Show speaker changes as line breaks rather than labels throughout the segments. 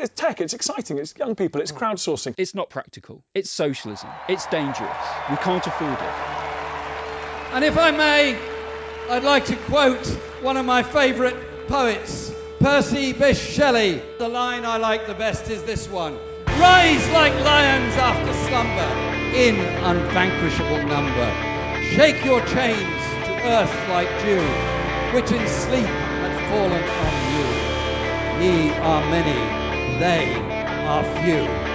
It's tech, it's exciting, it's young people, it's hmm. crowdsourcing.
It's not practical. It's socialism. It's dangerous. We can't afford it.
And if I may, I'd like to quote one of my favourite poets, Percy Bysshe Shelley. The line I like the best is this one Rise like lions after slumber, in unvanquishable number. Shake your chains to earth like dew, which in sleep had fallen on you. Ye are many, they are few.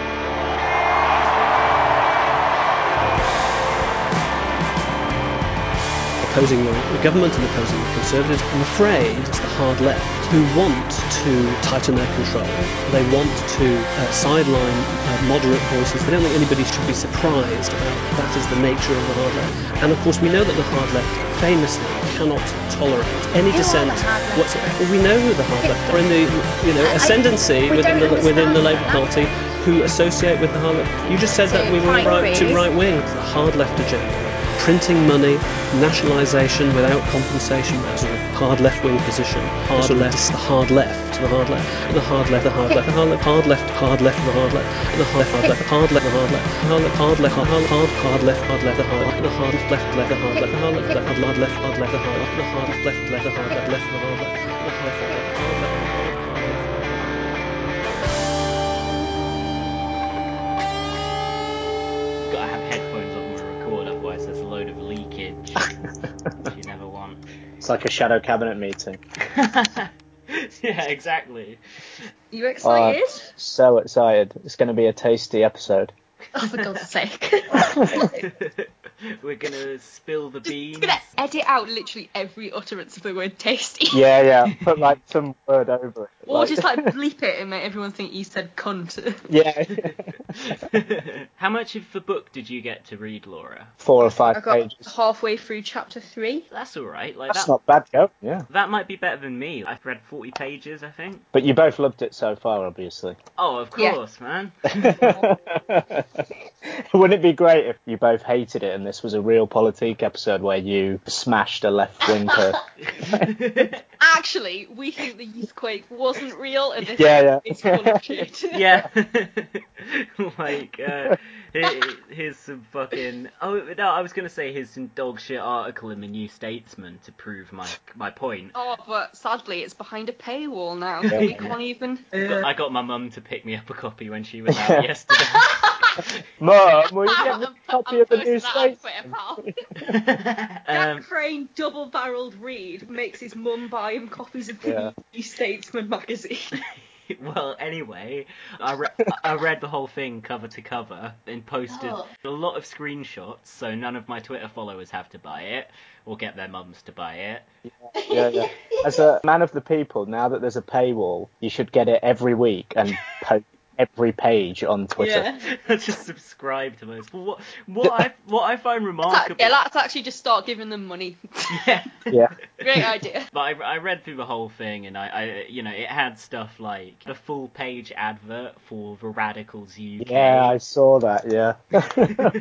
Opposing the, government and opposing the Conservatives. I'm afraid it's the hard left who want to tighten their control. They want to uh, sideline uh, moderate voices. They don't think anybody should be surprised about that is the nature of the hard left. And of course, we know that the hard left famously cannot tolerate any dissent.
the hard left,
What's,
Chris?
well, we know who the hard left are in the you know ascendancy within the within the Labour. Party who associate with the hard left. You just said that we were right to right wing. The hard left agenda printing money, nationalisation without compensation, that sort of hard left wing position. Hard left, hard left to the hard left, the hard left, the hard left, the hard left, the hard left, hard left, hard left, the hard left, the hard left, hard left, hard left, the hard left, hard left, hard left, hard left, hard left, hard left, the hard the hard left, hard left, the hard left, the hard left, hard left, hard left, hard left, the hard the hard left, hard left, the hard left, hard left, the hard left, the hard left, hard
left,
It's like a shadow cabinet meeting.
yeah, exactly.
You excited?
Uh, so excited. It's going to be a tasty episode.
oh, for God's sake.
We're gonna spill the beans.
Just gonna edit out literally every utterance of the word tasty.
Yeah, yeah. Put like some word over it.
Or just like bleep it and make everyone think you said cunt.
Yeah.
How much of the book did you get to read, Laura?
Four or five
I
five
got
pages.
halfway through chapter three.
That's all right. Like
That's
that.
not bad, Joe. Yeah.
That might be better than me. I've read 40 pages, I think.
But you both loved it so far, obviously.
Oh, of
Yeah.
course, man.
Wouldn't it be great if you both hated it and this was a real politique episode where you smashed a left wing person?
Actually, we think the youthquake wasn't real and this
Yeah, yeah.
is full of shit.
yeah. like, uh, here's some fucking. Oh no, I was gonna say here's some dog shit article in the New Statesman to prove my my point.
Oh, but sadly, it's behind a paywall now, so we can't even.
But I got my mum to pick me up a copy when she was out yesterday.
Mum, will you get
I'm,
me a
I'm,
copy of the New
that on
Statesman?
Twitter, pal.
um,
Jack Crane, double-barreled read, makes his mum buy him copies of the
Yeah.
New Statesman magazine.
well, anyway, I, re- I read the whole thing cover to cover and posted
Oh.
a lot of screenshots, so none of my Twitter followers have to buy it or get their mums to buy it.
Yeah, yeah. As a man of the people, now that there's a paywall, you should get it every week and post every page on Twitter.
yeah.
Just subscribe to most. Well, what what I what I find remarkable.
yeah, let's actually just start giving them money.
yeah.
Yeah.
Great idea.
But I, I read through the whole thing, and I, I, you know, it had stuff like the full page advert for the Radicals UK.
Yeah, I saw that, yeah.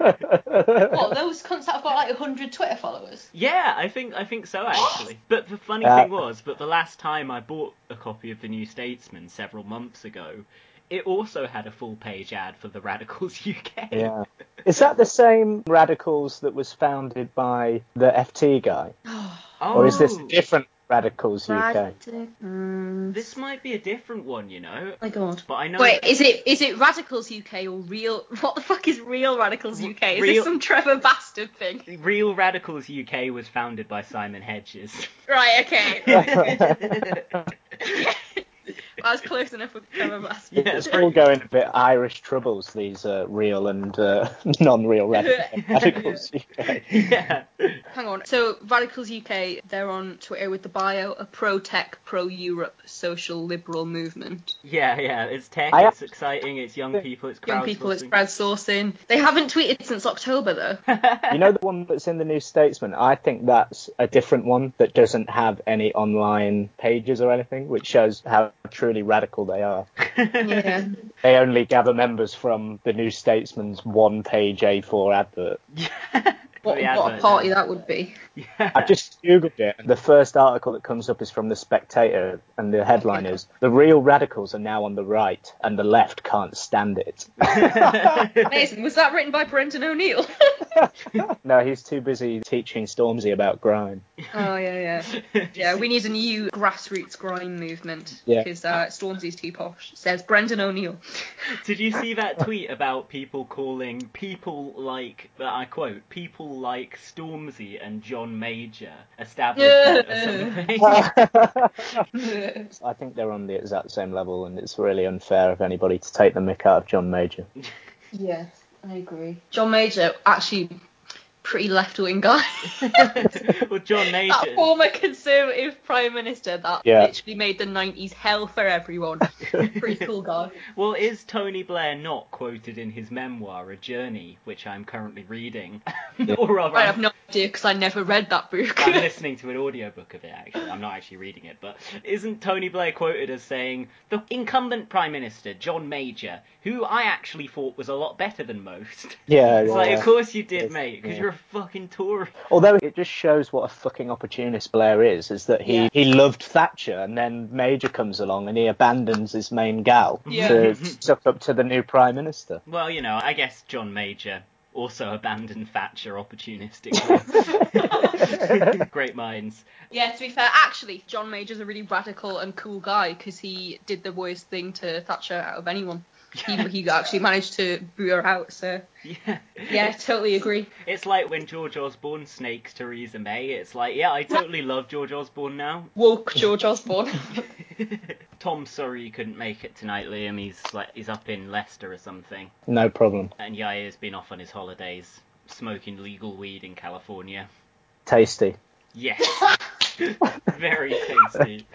What, those cunts that have got like 100 Twitter followers?
Yeah, I think I think so actually. But the funny
Uh,
thing was, but the last time I bought a copy of the New Statesman several months ago, it also had a full page ad for the Radicals UK.
yeah. Is that the same Radicals that was founded by the FT guy?
Oh,
Or is this a different Radicals UK?
Mm.
This might be a different one, you know.
my god.
But I know.
Wait, is it is it Radicals UK or real? What the fuck is real Radicals UK? Is
Real-
this some Trevor Bastard thing?
Real Radicals UK was founded by Simon Hedges.
Right, okay. I was close enough with Trevor Bastard.
yeah,
It's all going a bit Irish troubles, these uh, real and uh, non-real radic- Radicals UK.
yeah.
Hang on. So Radicals UK, they're on Twitter with the bio, a pro-tech, pro-Europe social liberal movement.
Yeah, yeah. It's tech.
I-
It's exciting. It's young people. It's
Young people, it's
crowdsourcing.
crowdsourcing. They haven't tweeted since October though.
You know the one that's in the New Statesman? I think that's a different one that doesn't have any online pages or anything, which shows how truly radical they are.
yeah.
They only gather members from the New Statesman's one-page A4 advert.
What,
the
what a party
now.
that would be.
Yeah.
I just googled it. The first article that comes up is from the Spectator, and the headline is "The real radicals are now on the right, and the left can't stand it."
Amazing. Was that written by Brendan O'Neill?
no, he's too busy teaching Stormzy about grime.
oh yeah, yeah. Yeah, we need a new grassroots grime movement
Yeah.
because uh, Stormzy's too posh. Says Brendan O'Neill.
Did you see that tweet about people calling people like that I quote people like Stormzy and John Major establishment or something?
I think they're on the exact same level, and it's really unfair of anybody to take the mick out of John Major.
Yes, I agree. John Major, actually, pretty left wing guy.
well, John Major.
that former Conservative Prime Minister that
Yeah.
literally made the 90s hell for everyone. pretty cool guy.
Well, is Tony Blair not quoted in his memoir, A Journey, which I'm currently reading? or rather,
I have no idea because I never read that book.
I'm listening to an audiobook of it actually. I'm not actually reading it, but isn't Tony Blair quoted as saying the incumbent Prime Minister John Major, who I actually thought was a lot better than most.
Yeah,
It's
yeah,
like, of course you did,
Yes,
mate, because
yeah.
you're a fucking Tory.
Although it just shows what a fucking opportunist Blair is, is that he,
Yeah.
he loved Thatcher, and then Major comes along and he abandons his main gal
Yeah.
to suck up to the new Prime Minister.
Well, you know, I guess John Major also abandoned Thatcher opportunistically. Great minds.
Yeah, to be fair, actually, John Major's a really radical and cool guy because he did the worst thing to Thatcher out of anyone. He, he actually managed to boo her out, so
Yeah.
yeah, totally agree.
It's like when George Osborne snakes Theresa May. It's like, yeah, I totally love George Osborne now.
Woke George Osborne.
Tom, sorry you couldn't make it tonight, Liam. He's like he's up in Leicester or something,
No problem.
and Yair's been off on his holidays, smoking legal weed in California.
Tasty.
Yes, very tasty.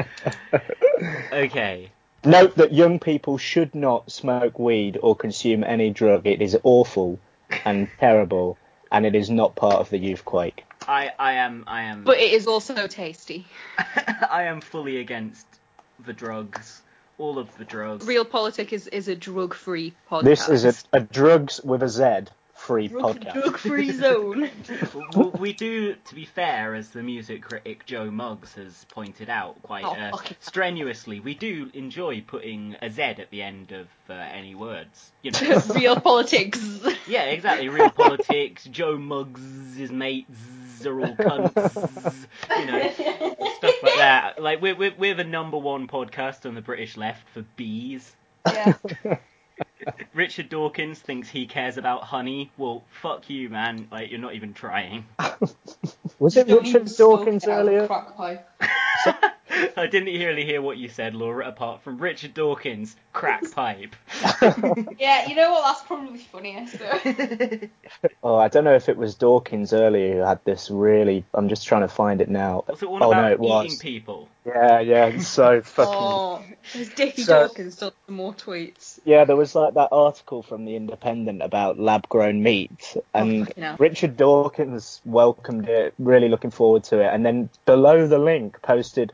Okay,
Note that young people should not smoke weed or consume any drug. It is awful and terrible, and it is not part of the youth quake.
I I am I am
but it is also tasty.
I am fully against the drugs, all of the drugs.
Real Politic is, is a drug free podcast.
This is a, a drugs with a Z free
drug,
podcast.
free zone.
well, we do, to be fair, as the music critic Joe Muggs has pointed out quite
Oh,
uh,
fucking-
strenuously, we do enjoy putting a Z at the end of uh, any words. You know,
Real Politics.
yeah, exactly. Real politics. Joe Muggs, his mates are all cunts. You know, stuff like that. Like we're we're, we're the number one podcast on the British left for bees.
Yeah.
Richard Dawkins thinks he cares about honey. Well, fuck you, man. Like you're not even trying.
Was it Richard Dawkins
it out of
earlier?
Crack pipe.
I didn't really hear what you said, Laura, apart from Richard Dawkins, crack pipe.
Yeah, you know what? That's probably funnier. though.
Oh, I don't know if it was Dawkins earlier who had this really. I'm just trying to find it now.
Was it one
oh
about
no, it
eating
was.
people?
Yeah, yeah, so fucking.
oh, has Dickie
So-
Dawkins done some more tweets?
Yeah, there was like that article from the Independent about lab-grown meat, oh, and
fucking hell.
Richard Dawkins welcomed it, really looking forward to it, and then below the link posted,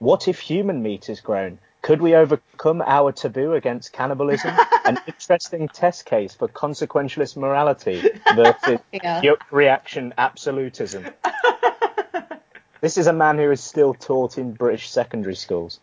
"What if human meat is grown? Could we overcome our taboo against cannibalism? An interesting test case for consequentialist morality versus
Yeah.
yuck reaction absolutism." This is a man who is still taught in British secondary schools.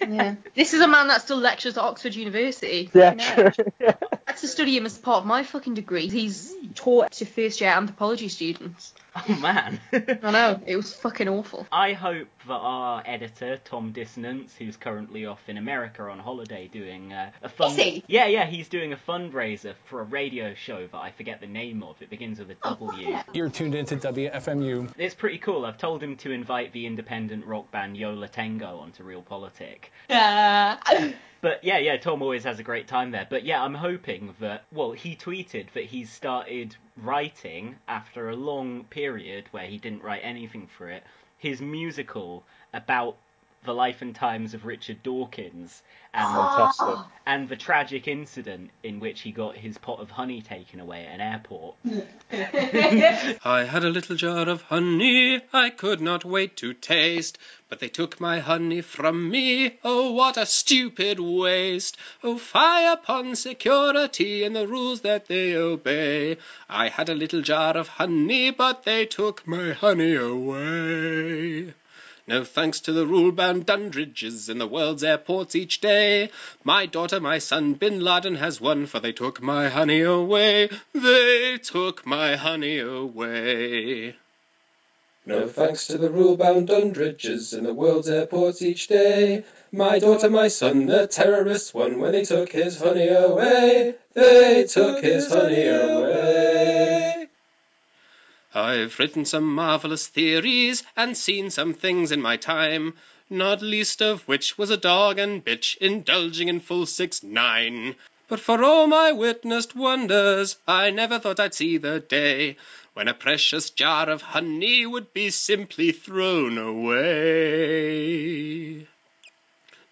Yeah. This is a man that still lectures at Oxford University.
Yeah,
You
true. Yeah.
I had to study him as part of my fucking degree. He's taught to first year anthropology students.
Oh man.
I know, it was fucking awful.
I hope that our editor Tom Dissonance, who's currently off in America on holiday doing uh, a fund.
Is he?
Yeah, yeah, he's doing a fundraiser for a radio show that I forget the name of. It begins with a
Oh,
W.
You're tuned into WFMU.
It's pretty cool. I've told him to invite the independent rock band Yo La Tengo onto Real Politic.
Yeah.
But yeah, yeah, Tom always has a great time there. But yeah, I'm hoping that, well, he tweeted that he's started writing after a long period where he didn't write anything for it, his musical about The Life and Times of Richard Dawkins and ah.
Fantastic.
and the tragic incident in which he got his pot of honey taken away at an airport.
I had a little jar of honey I could not wait to taste, but they took my honey from me. Oh, what a stupid waste! Oh, fie upon security and the rules that they obey. I had a little jar of honey, but they took my honey away. No thanks to the rule-bound Dundridges in the world's airports each day. My daughter, my son, Bin Laden has won, for they took my honey away. They took my honey away. No thanks to the rule-bound Dundridges in the world's airports each day. My daughter, my son, the terrorists won when they took his honey away. They took his honey away. I've written some marvelous theories and seen some things in my time, not least of which was a dog and bitch indulging in full six nine. But for all my witnessed wonders, I never thought I'd see the day when a precious jar of honey would be simply thrown away.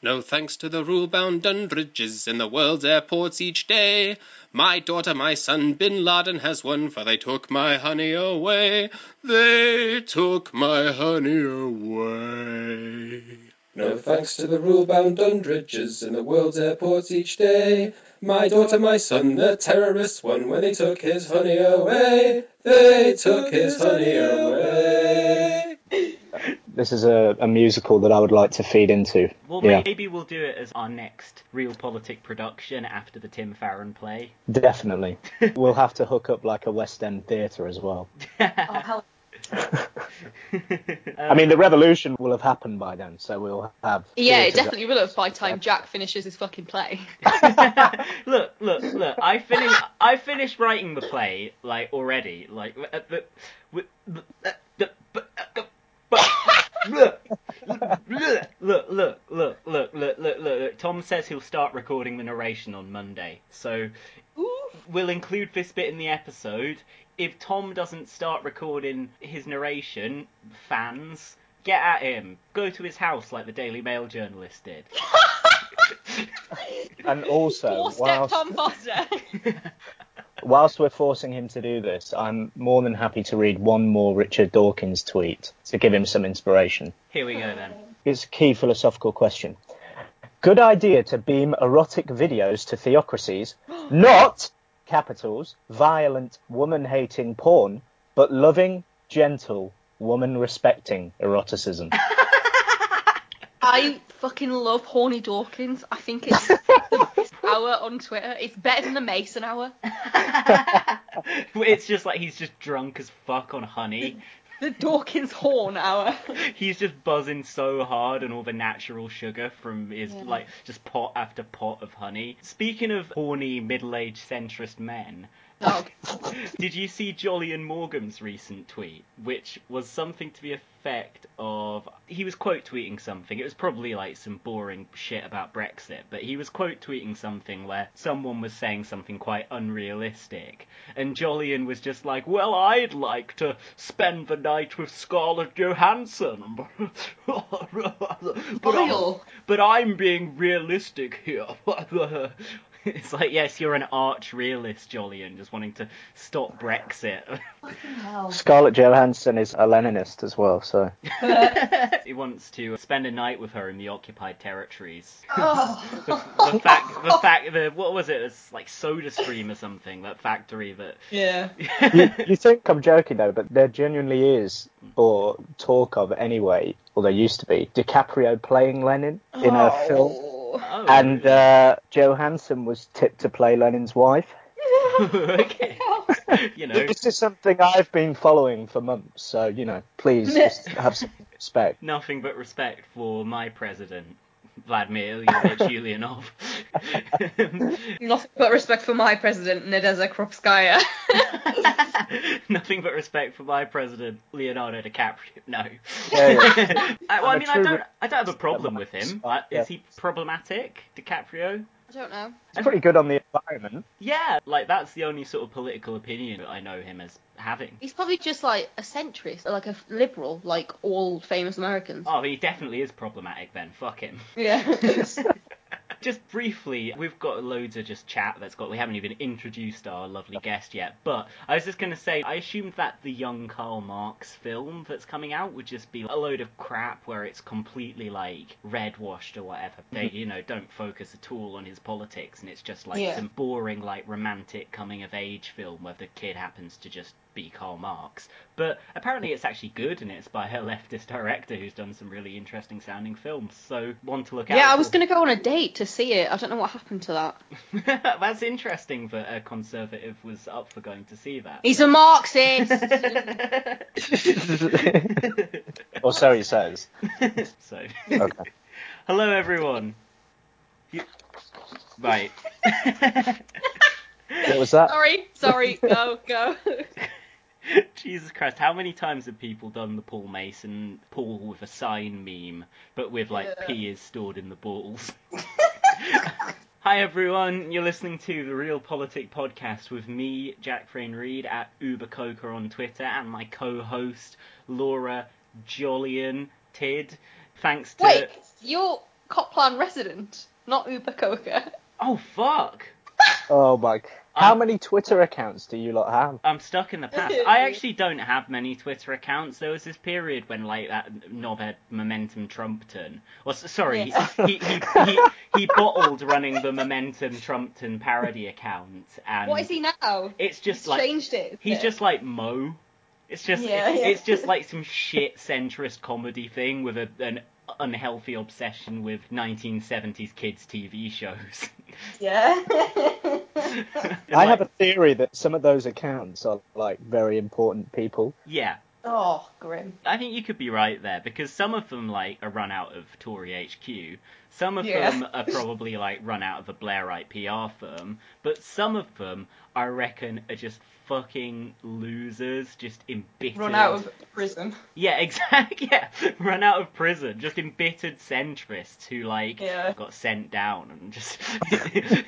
No thanks to the rule-bound Dundridges in the world's airports each day. My daughter, my son, Bin Laden has won, for they took my honey away. They took my honey away. No thanks to the rule-bound Dundridges in the world's airports each day. My daughter, my son, the terrorists won when they took his honey away. They took his honey away.
This is a, a musical that I would like to feed into.
Well,
yeah,
maybe we'll do it as our next real politic production after the Tim Farron play.
definitely. we'll have to hook up like a West End theatre as well.
Oh, hell.
I mean, the revolution will have happened by then, so we'll have.
Yeah, it definitely will have by time Jack finishes his fucking play.
look, look, look! I finished. I finished writing the play like already. Like, the, with the, the, but, uh, uh but, look, look, look, look, look, look, look, look, look. Tom says he'll start recording the narration on Monday, so we'll include this bit in the episode. If Tom doesn't start recording his narration, fans, get at him. Go to his house like the Daily Mail journalist did.
And also,
Four step
whilst,
Tom Foster.
Whilst we're forcing him to do this, I'm more than happy to read one more Richard Dawkins tweet to give him some inspiration.
Here we go then.
It's a key philosophical question. Good idea to beam erotic videos to theocracies, not capitals, violent, woman hating porn, but loving, gentle, woman respecting eroticism.
I fucking love Horny Dawkins. I think it's the best hour on Twitter. It's better than the Mason hour.
it's just like he's just drunk as fuck on honey.
The Dawkins Horn hour.
He's just buzzing so hard on all the natural sugar from his
Yeah.
like just pot after pot of honey. Speaking of horny middle-aged centrist men,
Oh,
did you see Jolyon Maugham's recent tweet, which was something to the effect of he was quote tweeting something. It was probably like some boring shit about Brexit, but he was quote tweeting something where someone was saying something quite unrealistic, and Jolyon was just like, "Well, I'd like to spend the night with Scarlett Johansson, but but, I'm, but I'm being realistic here." It's like, yes, you're an arch realist, Jolyon, just wanting to stop Brexit.
hell.
Scarlett Johansson is a Leninist as well, so.
he wants to spend a night with her in the occupied territories.
Oh.
The, the fact, the fact, the what was it? It's like Soda Stream or something. That factory that.
Yeah.
you, you think I'm joking though, but there genuinely is, or talk of anyway, or there used to be, DiCaprio playing Lenin in a oh. film.
Oh.
And uh, Johansson was tipped to play Lenin's wife.
okay. You know,
This is something I've been following for months, so, you know, please just have some respect.
nothing but respect for my president, Vladimir Ilyich Ulyanov.
Nothing but respect for my president, Nadezhda Krupskaya.
Nothing but respect for my president, Leonardo DiCaprio. No.
Yeah, yeah.
I, well, I
I'm a
mean, I don't, I don't have a problem with him.
Yeah.
Is he problematic, DiCaprio?
I don't know.
It's pretty good on the environment.
Yeah, like that's the only sort of political opinion that I know him as having.
He's probably just like a centrist, or like a liberal, like all famous Americans.
Oh, he definitely is problematic then. Fuck him.
Yeah.
just briefly, we've got loads of just chat that's got. We haven't even introduced our lovely guest yet, but I was just going to say, I assumed that the young Karl Marx film that's coming out would just be a load of crap where it's completely like red washed or whatever. They, mm-hmm. you know, don't focus at all on his politics, and it's just like
Yeah.
some boring, like romantic coming of age film where the kid happens to just be Karl Marx. But apparently it's actually good, and it's by a leftist director who's done some really interesting sounding films. So one to look at.
yeah, I was gonna go on a date to see it. I don't know what happened to that.
That's interesting that a conservative was up for going to see that.
He's a Marxist.
or so he says.
so,
Okay.
hello everyone. You... Right.
What was that?
sorry, sorry, go, go.
Jesus Christ, how many times have people done the Paul Mason Paul with a sign meme, but with like
Yeah.
P is stored in the balls? Hi everyone, you're listening to the Real Politic Podcast with me, Jack Frayne Reed, at Uber Coca on Twitter, and my co-host Laura Jolyon Tid. Thanks to
Wait, you're Copland resident, not Uber Coca.
oh fuck,
Oh my. How many Twitter accounts do you lot have?
I'm stuck in the past. I actually don't have many Twitter accounts. There was this period when like that knobhead Momentum Trumpton, or s- sorry,
Yes.
he, he, he, he bottled running the Momentum Trumpton parody account, and
What is he now?
it's just
He's
like
changed it.
he's just like Mo. It's just
Yeah, yeah.
it's just like some shit centrist comedy thing with a, an unhealthy obsession with 1970s kids TV shows.
yeah.
And,
I
like,
have a theory that some of those accounts are like very important people.
yeah.
oh, grim.
I think you could be right there because some of them like are run out of Tory HQ. Some of
Yeah.
them are probably like run out of a Blairite PR firm, but some of them I reckon are just fucking losers, just embittered.
Run out of prison.
Yeah, exactly. Yeah, run out of prison. Just embittered centrists who like
Yeah.
got sent down and just,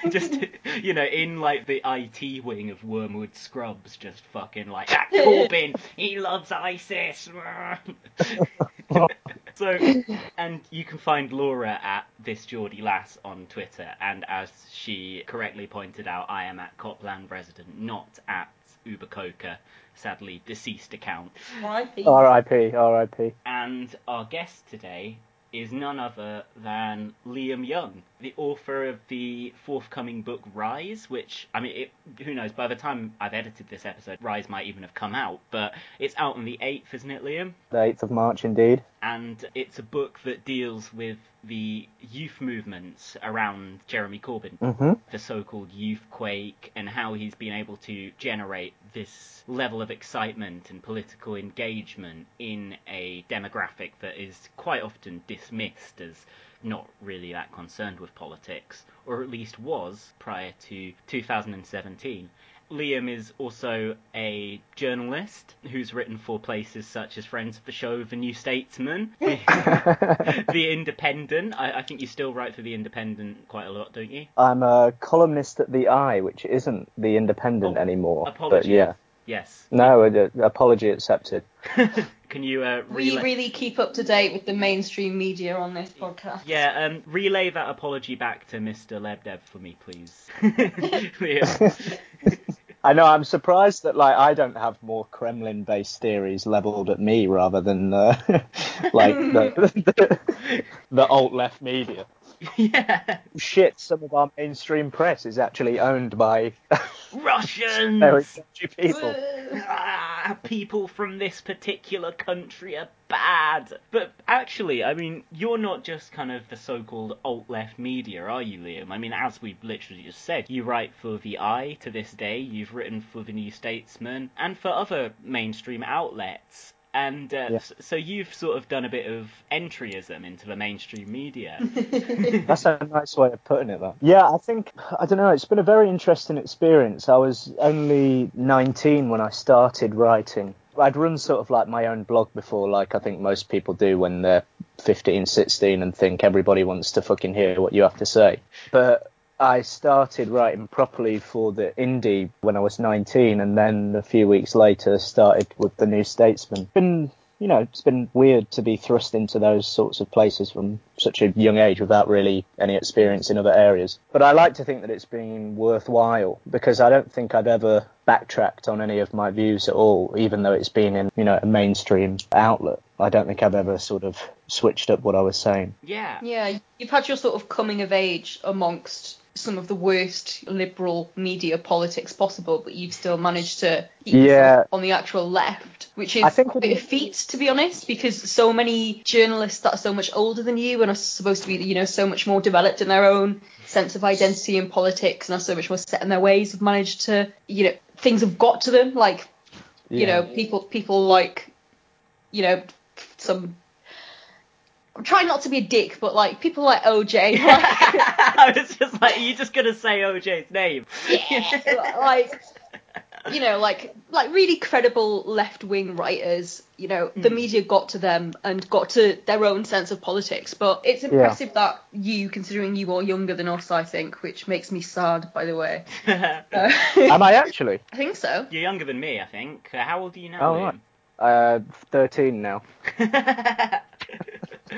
just you know, in like the IT wing of Wormwood Scrubs, just fucking like that Corbyn. he loves ISIS. so, and you can find Laura at this Geordie Lass on Twitter, and as she correctly pointed out, I am at Copland Resident, not at Uber Coca, sadly deceased account.
R.I.P.
R.I.P. R.I.P.
And our guest today is none other than Liam Young, the author of the forthcoming book Rise, which, I mean, it, who knows, by the time I've edited this episode, Rise might even have come out, but it's out on the 8th, isn't it, Liam?
The 8th of March, indeed.
And it's a book that deals with the youth movements around Jeremy Corbyn
hmm
the so-called youth quake and how he's been able to generate this level of excitement and political engagement in a demographic that is quite often dismissed as not really that concerned with politics, or at least was prior to 2017. Liam is also a journalist who's written for places such as Friends of the Show, The New Statesman, The Independent. I, I think you still write for The Independent quite a lot, don't you?
I'm a columnist at the Eye, which isn't the Independent
Oh,
anymore. But yeah,
Yes.
no, uh, apology accepted.
Can you uh,
We really keep up to date with the mainstream media on this podcast.
Yeah, um, relay that apology back to Mr. Lebedev for me, please.
I know. I'm surprised that like I don't have more Kremlin-based theories leveled at me rather than uh, like the, the, the alt-left media.
yeah.
Shit, some of our mainstream press is actually owned by very
Russians!
dodgy people.
ah, people from this particular country are bad. But actually, I mean, you're not just kind of the so-called alt-left media, are you, Liam? I mean, as we've literally just said, you write for The Eye to this day, you've written for The New Statesman, and for other mainstream outlets. And uh,
Yeah.
so you've sort of done a bit of entryism into the mainstream media.
That's a nice way of putting it, though. Yeah, I think I don't know. It's been a very interesting experience. I was only 19 when I started writing. I'd run sort of like my own blog before, like I think most people do when they're 15, 16, and think everybody wants to fucking hear what you have to say. But I started writing properly for the indie when I was 19, and then a few weeks later started with the New Statesman. Been you know, it's been weird to be thrust into those sorts of places from such a young age without really any experience in other areas. But I like to think that it's been worthwhile because I don't think I've ever backtracked on any of my views at all, even though it's been in, you know, a mainstream outlet. I don't think I've ever sort of switched up what I was saying.
Yeah.
Yeah, you've had your sort of coming of age amongst some of the worst liberal media politics possible, but you've still managed to keep
Yeah.
on the actual left, which is
I think
a bit of a feat, to be honest, because so many journalists that are so much older than you and are supposed to be, you know, so much more developed in their own sense of identity and politics and are so much more set in their ways have managed to, you know, things have got to them, like, you know, people people like, you know, some. I'm trying not to be a dick, but like people like OJ, like,
I was just like, are you just gonna say OJ's name?
Yeah, like you know like like really credible left wing writers you know the media got to them and got to their own sense of politics but it's impressive that you considering you are younger than us i think which makes me sad by the way Uh,
Am I actually?
i think so
You're younger than me, I think. Uh, how old are you now?
Oh, right. Uh, 13 now.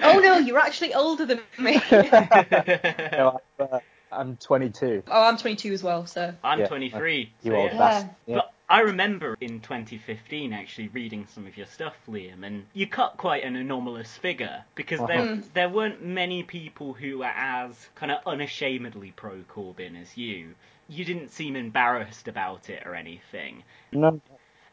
Oh no you're actually older than me
No, I'm, uh, I'm 22.
oh i'm 22 as well so
I'm
Yeah,
23.
You
so
old
yeah.
bastard. Yeah.
But I remember in 2015 actually reading some of your stuff, Liam, and you cut quite an anomalous figure because there
Uh-huh.
there weren't many people who were as kind of unashamedly pro Corbyn as you. You didn't seem embarrassed about it or anything.
No,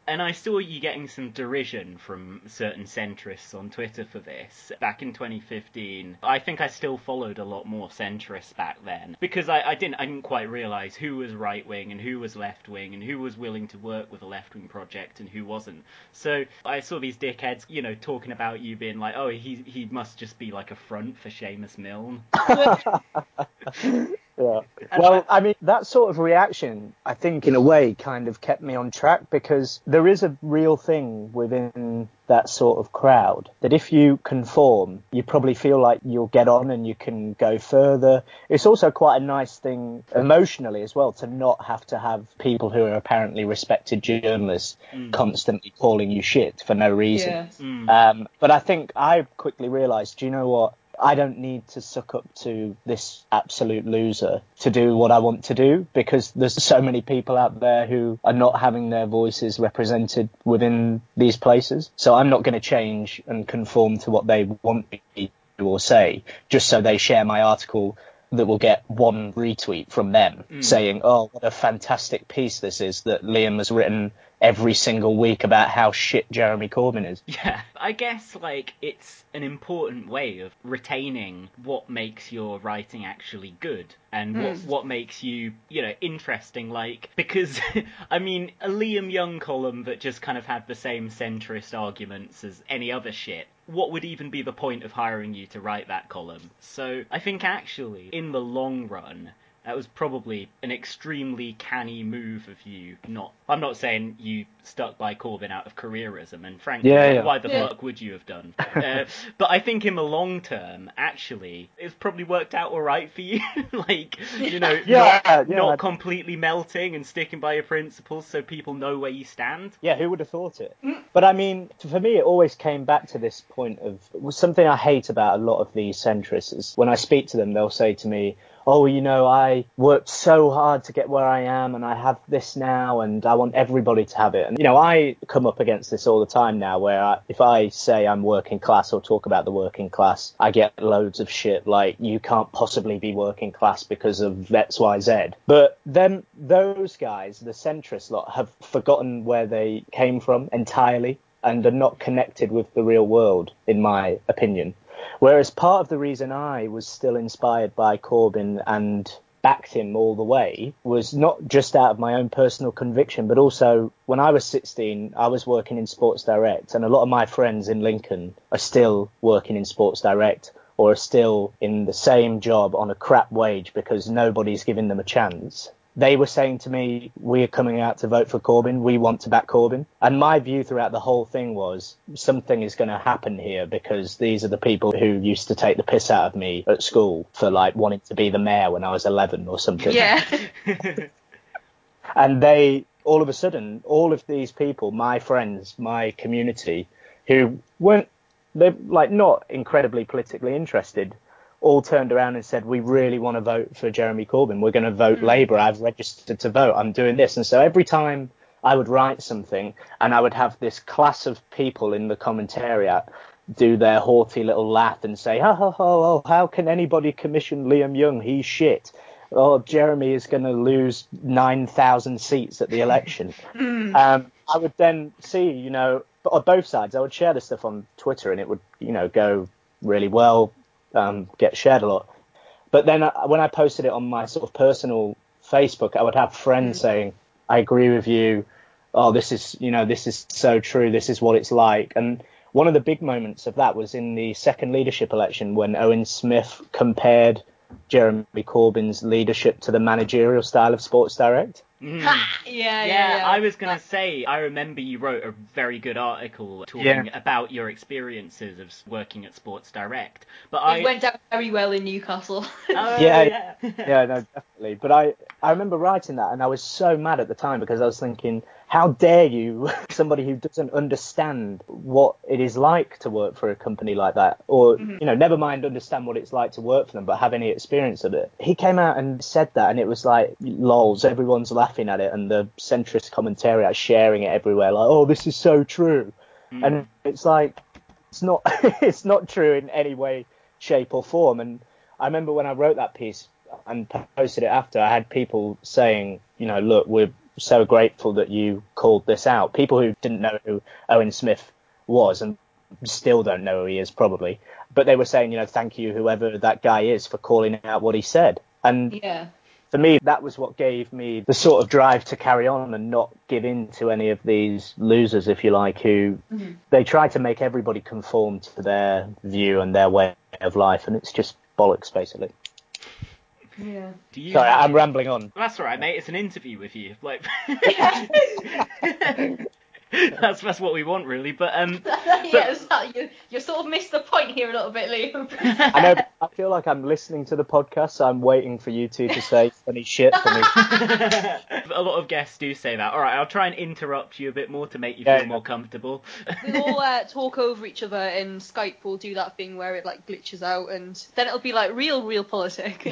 And I saw you getting some derision from certain centrists on Twitter for this back in 2015. I think I still followed a lot more centrists back then because I, I didn't I didn't quite realise who was right wing and who was left wing and who was willing to work with a left wing project and who wasn't. So I saw these dickheads, you know, talking about you being like, oh, he he must just be like a front for Seumas Milne.
Yeah. Well, I mean, that sort of reaction, I think, in a way, kind of kept me on track because there is a real thing within that sort of crowd that if you conform, you probably feel like you'll get on and you can go further. It's also quite a nice thing emotionally as well to not have to have people who are apparently respected journalists constantly calling you shit for no reason.
yeah
Mm.
Um, but I think I quickly realised, do you know what? I don't need to suck up to this absolute loser to do what I want to do because there's so many people out there who are not having their voices represented within these places. So I'm not going to change and conform to what they want me to do or say just so they share my article that will get one retweet from them hmm. saying, oh, what a fantastic piece this is that Liam has written every single week about how shit Jeremy Corbyn is.
Yeah, I guess like it's an important way of retaining what makes your writing actually good and what hmm. what makes you, you know, interesting like because I mean, a Liam Young column that just kind of had the same centrist arguments as any other shit. What would even be the point of hiring you to write that column? So, I think actually in the long run that was probably an extremely canny move of you. Not, I'm not saying you stuck by Corbyn out of careerism, and frankly,
Yeah,
why-
yeah.
why the
Yeah.
fuck would you have done? uh, but I think in the long term, actually, it's probably worked out all right for you. like, you know,
Yeah,
not,
yeah,
not
I-
completely melting and sticking by your principles, so people know where you stand.
Yeah, who would have thought it? But I mean, for me, it always came back to this point of something I hate about a lot of these centrists is when I speak to them, they'll say to me, "Oh, you know, I worked so hard to get where I am, and I have this now, and I want everybody to have it." And you know, I come up against this all the time now, where I, if I say I'm working class or talk about the working class, I get loads of shit like you can't possibly be working class because of X, Y, Z. But then those guys, the centrist lot, have forgotten where they came from entirely and are not connected with the real world, in my opinion. Whereas part of the reason I was still inspired by Corbyn and backed him all the way was not just out of my own personal conviction, but also when I was 16, I was working in Sports Direct, and a lot of my friends in Lincoln are still working in Sports Direct or are still in the same job on a crap wage because nobody's giving them a chance. They were saying to me, "We're coming out to vote for Corbyn. We want to back Corbyn." And my view throughout the whole thing was something is going to happen here because these are the people who used to take the piss out of me at school for like wanting to be the mayor when I was 11 or something.
Yeah.
and they all of a sudden, all of these people, my friends, my community, who weren't they're like not incredibly politically interested all turned around and said, "We really want to vote for Jeremy Corbyn. We're going to vote mm. Labour. I've registered to vote. I'm doing this." And so every time I would write something, and I would have this class of people in the commentariat do their haughty little laugh and say, "Oh, oh, oh, oh how can anybody commission Liam Young? He's shit." Oh, Jeremy is going to lose 9,000 seats at the election.
mm.
um, I would then see, you know, on both sides, I would share this stuff on Twitter and it would, you know, go really well um, get shared a lot. But then uh, when I posted it on my sort of personal Facebook, I would have friends mm. saying, "I agree with you. Oh, this is you know this is so true. This is what it's like." And one of the big moments of that was in the second leadership election when Owen Smith compared Jeremy Corbyn's leadership to the managerial style of Sports Direct.
Mm.
yeah, yeah,
yeah,
yeah,
I was gonna say, I remember you wrote a very good article talking
Yeah.
about your experiences of working at Sports Direct. But
It
I,
went down very well in Newcastle.
Oh,
Yeah,
yeah,
yeah, no, definitely. But I, I remember writing that, and I was so mad at the time because I was thinking, how dare you, somebody who doesn't understand what it is like to work for a company like that, or mm-hmm. you know, never mind understand what it's like to work for them, but have any experience of it. He came out and said that, and it was like lols. Everyone's laughing at it, and the centrist commentary are sharing it everywhere, like, oh, this is so true, mm. and it's like it's not, it's not true in any way, shape, or form. And I remember when I wrote that piece and posted it after, I had people saying, you know, look, we're so grateful that you called this out. People who didn't know who Owen Smith was and still don't know who he is probably, but they were saying, you know, thank you whoever that guy is for calling out what he said. And
yeah.
for me, that was what gave me the sort of drive to carry on and not give in to any of these losers, if you like, who
Mm-hmm.
they try to make everybody conform to their view and their way of life, and it's just bollocks, basically.
Yeah.
Do you
Sorry,
have-
I'm rambling on.
That's all right, mate. It's an interview with you. Like, that's that's what we want, really. But um,
yeah, it's not, you, you sort of missed the point here a little bit, Liam.
I know. I feel like I'm listening to the podcast, so I'm waiting for you two to say funny shit for me.
a lot of guests do say that. All right, I'll try and interrupt you a bit more to make you
Yeah.
feel more comfortable.
we'll all uh, talk over each other, and Skype will do that thing where it like glitches out, and then it'll be like real, real politic.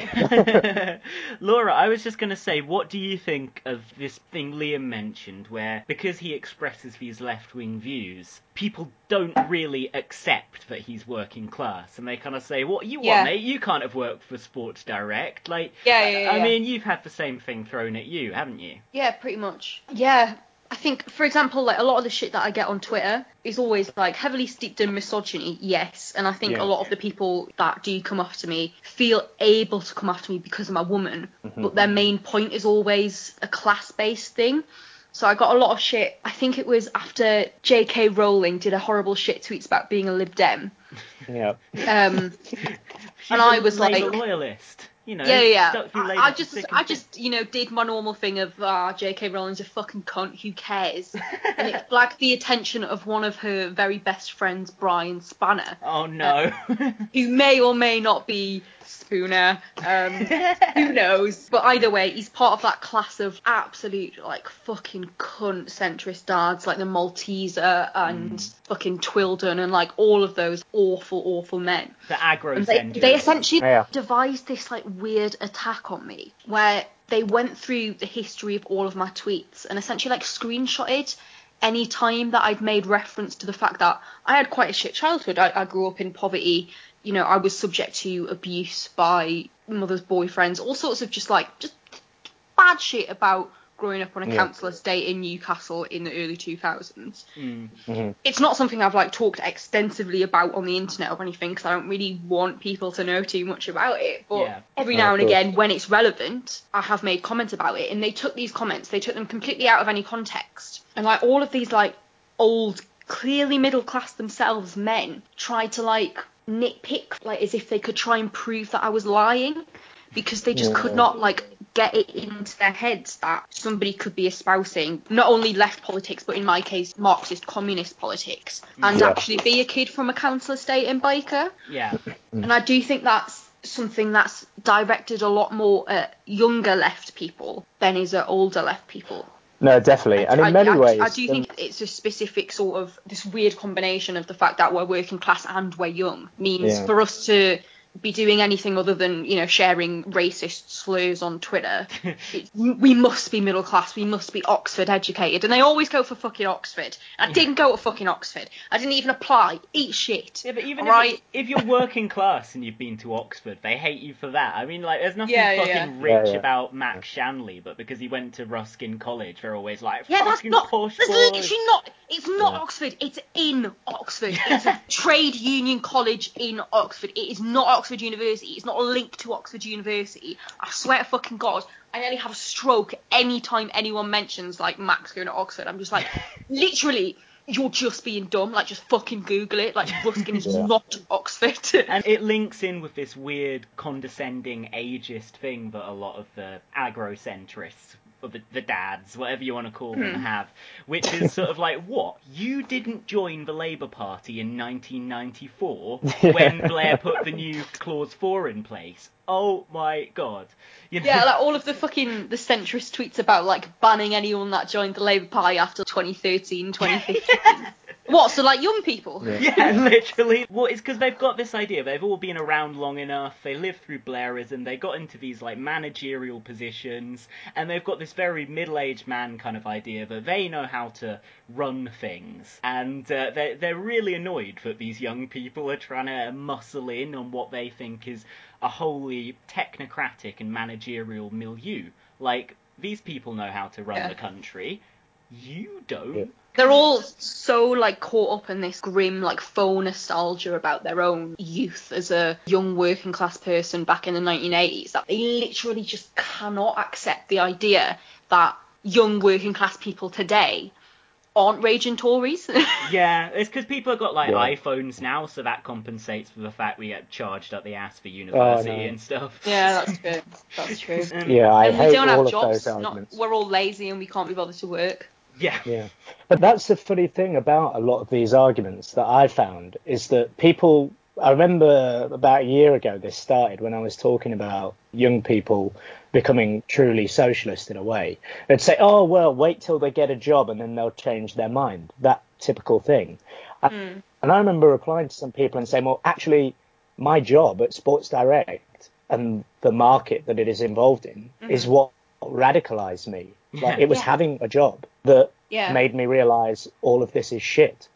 Laura, I was just going to say, what do you think of this thing Liam mentioned, where because he expresses these left wing views, people don't really accept that he's working class, and they kind of say, "What you
Yeah.
want, mate? You can't have worked for Sports Direct." Like,
Yeah, yeah, yeah,
I
yeah.
mean, you've had the same thing thrown at you, haven't you?
Yeah, pretty much. Yeah. I think, for example, like a lot of the shit that I get on Twitter is always like heavily steeped in misogyny, yes. And I think
Yeah.
a lot of the people that do come after me feel able to come after me because I'm a woman, mm-hmm. but their main point is always a class based thing. So I got a lot of shit. I think it was after J.K. Rowling did a horrible shit tweets about being a Lib Dem.
Yeah.
Um, And I was
Labour
like-
loyalist. You know,
yeah, yeah. I, I just, I just, you know, did my normal thing of, ah, J.K. Rowling's a fucking cunt. Who cares? and it flagged the attention of one of her very best friends, Brian Spanner,
Oh no.
who may or may not be Spooner. Um, who knows? But either way, he's part of that class of absolute like fucking cunt centrist dads, like the Malteser and fucking Twildon and like all of those awful, awful men.
the aggro
they, they essentially
Yeah.
devised this like weird attack on me where they went through the history of all of my tweets and essentially like screenshotted any time that I'd made reference to the fact that I had quite a shit childhood. I, I grew up in poverty. You know, I was subject to abuse by mother's boyfriends, all sorts of just like just bad shit about growing up on a
Yeah.
council estate in Newcastle in the early 2000s
Mm.
it's not something I've like talked extensively about on the internet or anything because I don't really want people to know too much about it. But
Yeah.
every now
of
and again, when it's relevant, I have made comments about it, and they took these comments, they took them completely out of any context, and like all of these like old, clearly middle class themselves men tried to like nitpick like as if they could try and prove that I was lying because they just could not like get it into their heads that somebody could be espousing not only left politics, but in my case, Marxist communist politics, and
Yeah.
actually be a kid from a council estate in Byker.
Yeah. Mm.
And I do think that's something that's directed a lot more at younger left people than is at older left people.
No, definitely. And in many
I-
ways,
I do
um,
think it's a specific sort of this weird combination of the fact that we're working class and we're young means
Yeah.
for us to be doing anything other than you know sharing racist slurs on Twitter. we must be middle class. We must be Oxford educated, and they always go for fucking Oxford. I didn't go to fucking Oxford. I didn't even apply. Eat shit.
Yeah, but even
right?
if, if you're working class and you've been to Oxford, they hate you for that. I mean, like, there's nothing
Yeah, yeah,
fucking
yeah.
rich
Yeah, yeah.
about Max Shanly, but because he went to Ruskin College, they're always like,
Yeah, that's not.
posh
That's literally not. It's not Oxford. It's in Oxford. It's a trade union college in Oxford. It is not Oxford University. It's not linked to Oxford University. I swear to fucking God, I nearly have a stroke anytime anyone mentions like Max going to Oxford. I'm just like, literally, you're just being dumb. Like, just fucking Google it. Like, Ruskin is
Yeah.
not Oxford.
And it links in with this weird, condescending, ageist thing that a lot of the agrocentrists, or the, the dads, whatever you want to call them, hmm. have, which is sort of like, what? You didn't join the Labour Party in 1994 when Blair put the new Clause 4 in place. Oh my god. You know?
Yeah, like all of the fucking the centrist tweets about like banning anyone that joined the Labour Party after 2013, 2015. what? So like young people?
Yeah, literally. Well, it's because they've got this idea. They've all been around long enough. They lived through Blairism. They got into these like managerial positions, and they've got this very middle-aged man kind of idea that they know how to run things, and uh, they're they're really annoyed that these young people are trying to muscle in on what they think is a wholly technocratic and managerial milieu. Like these people know how to run
Yeah.
the country. You don't.
Yeah.
They're all so like caught up in this grim like faux nostalgia about their own youth as a young working class person back in the 1980s that they literally just cannot accept the idea that young working class people today aren't raging Tories.
Yeah, it's because people have got like
Yeah.
iPhones now, so that compensates for the fact we get charged up the ass for university
Oh, no.
and stuff.
yeah, that's true. That's true.
Um,
yeah, I
and we don't
all
have
of
jobs.
those
Not, we're all lazy and we can't be bothered to work.
Yeah.
Yeah. But that's the funny thing about a lot of these arguments that I found is that people. I remember about a year ago this started when I was talking about young people becoming truly socialist in a way. They'd say, oh, well, wait till they get a job and then they'll change their mind. That typical thing. And hmm. and I remember replying to some people and saying, well, actually, my job at Sports Direct and the market that it is involved in is mm-hmm. what radicalized me. Like, it was
Yeah.
having a job that
Yeah.
made me realize all of this is shit.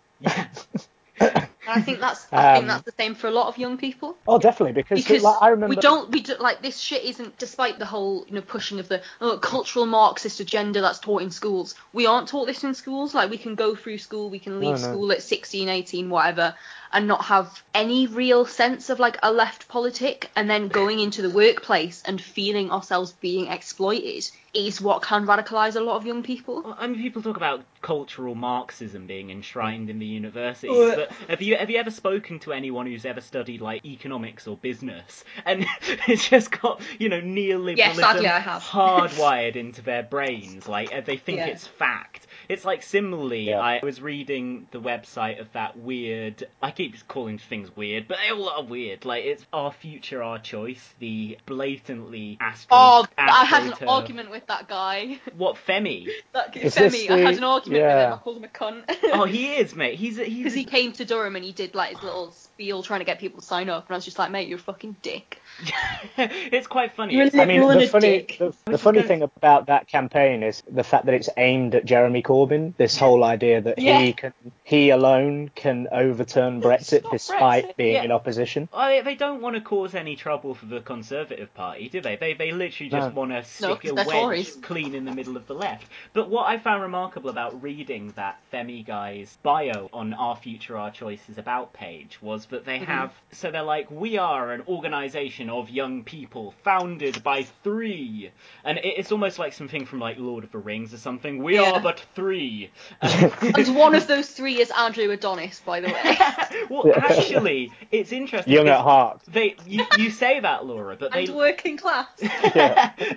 And I think that's I think
Um,
that's the same for a lot of young people.
Oh, definitely, because,
because
like, I remember.
we don't we do, like this shit isn't despite the whole you know pushing of the oh, cultural marxist agenda that's taught in schools we aren't taught this in schools like we can go through school we can leave
No, no.
school at 16 18 whatever and not have any real sense of like a left politic and then going into the workplace and feeling ourselves being exploited is what can radicalize a lot of young people
Well, I mean, people talk about cultural Marxism being enshrined in the universities,
Uh.
but have you have you ever spoken to anyone who's ever studied like economics or business and it's just got you know neoliberalism
Yeah, sadly I have.
hardwired into their brains? Like uh, they think
Yeah.
it's fact. It's like similarly,
Yeah.
I was reading the website of that weird. I keep calling things weird, but they all are weird. Like it's our future, our choice. The blatantly astro.
oh i had an argument with that guy
What Femi?
that
Is this
Femi, i had an argument with him i called him a cunt
Oh, he is, mate. He's a, he's
because he came to Durham and he did like his little spiel trying to get people to sign up, and I was just like, mate, you're a fucking dick.
it's quite funny.
You're
I mean, the funny, the, the funny
gonna-
thing about that campaign is the fact that it's aimed at Jeremy Corbyn. This whole idea that
Yeah.
he can, he alone can overturn Brexit despite
Brexit.
being
Yeah.
in opposition.
They don't want to cause any trouble for the Conservative Party, do they? They they literally just
No.
want to stick
'cause
a wedge
Tories.
clean in the middle of the left. But what I found remarkable about reading that Femi guy's bio on Our Future, Our Choices About page was that they mm-hmm. have. So they're like, we are an organization of young people founded by three, and it's almost like something from like Lord of the Rings or something. We
Yeah.
are but three.
Um, and one of those three is Andrew Adonis, by the way.
well, actually, it's interesting.
Young at heart.
They, you, you say that, Laura, but they
and working class.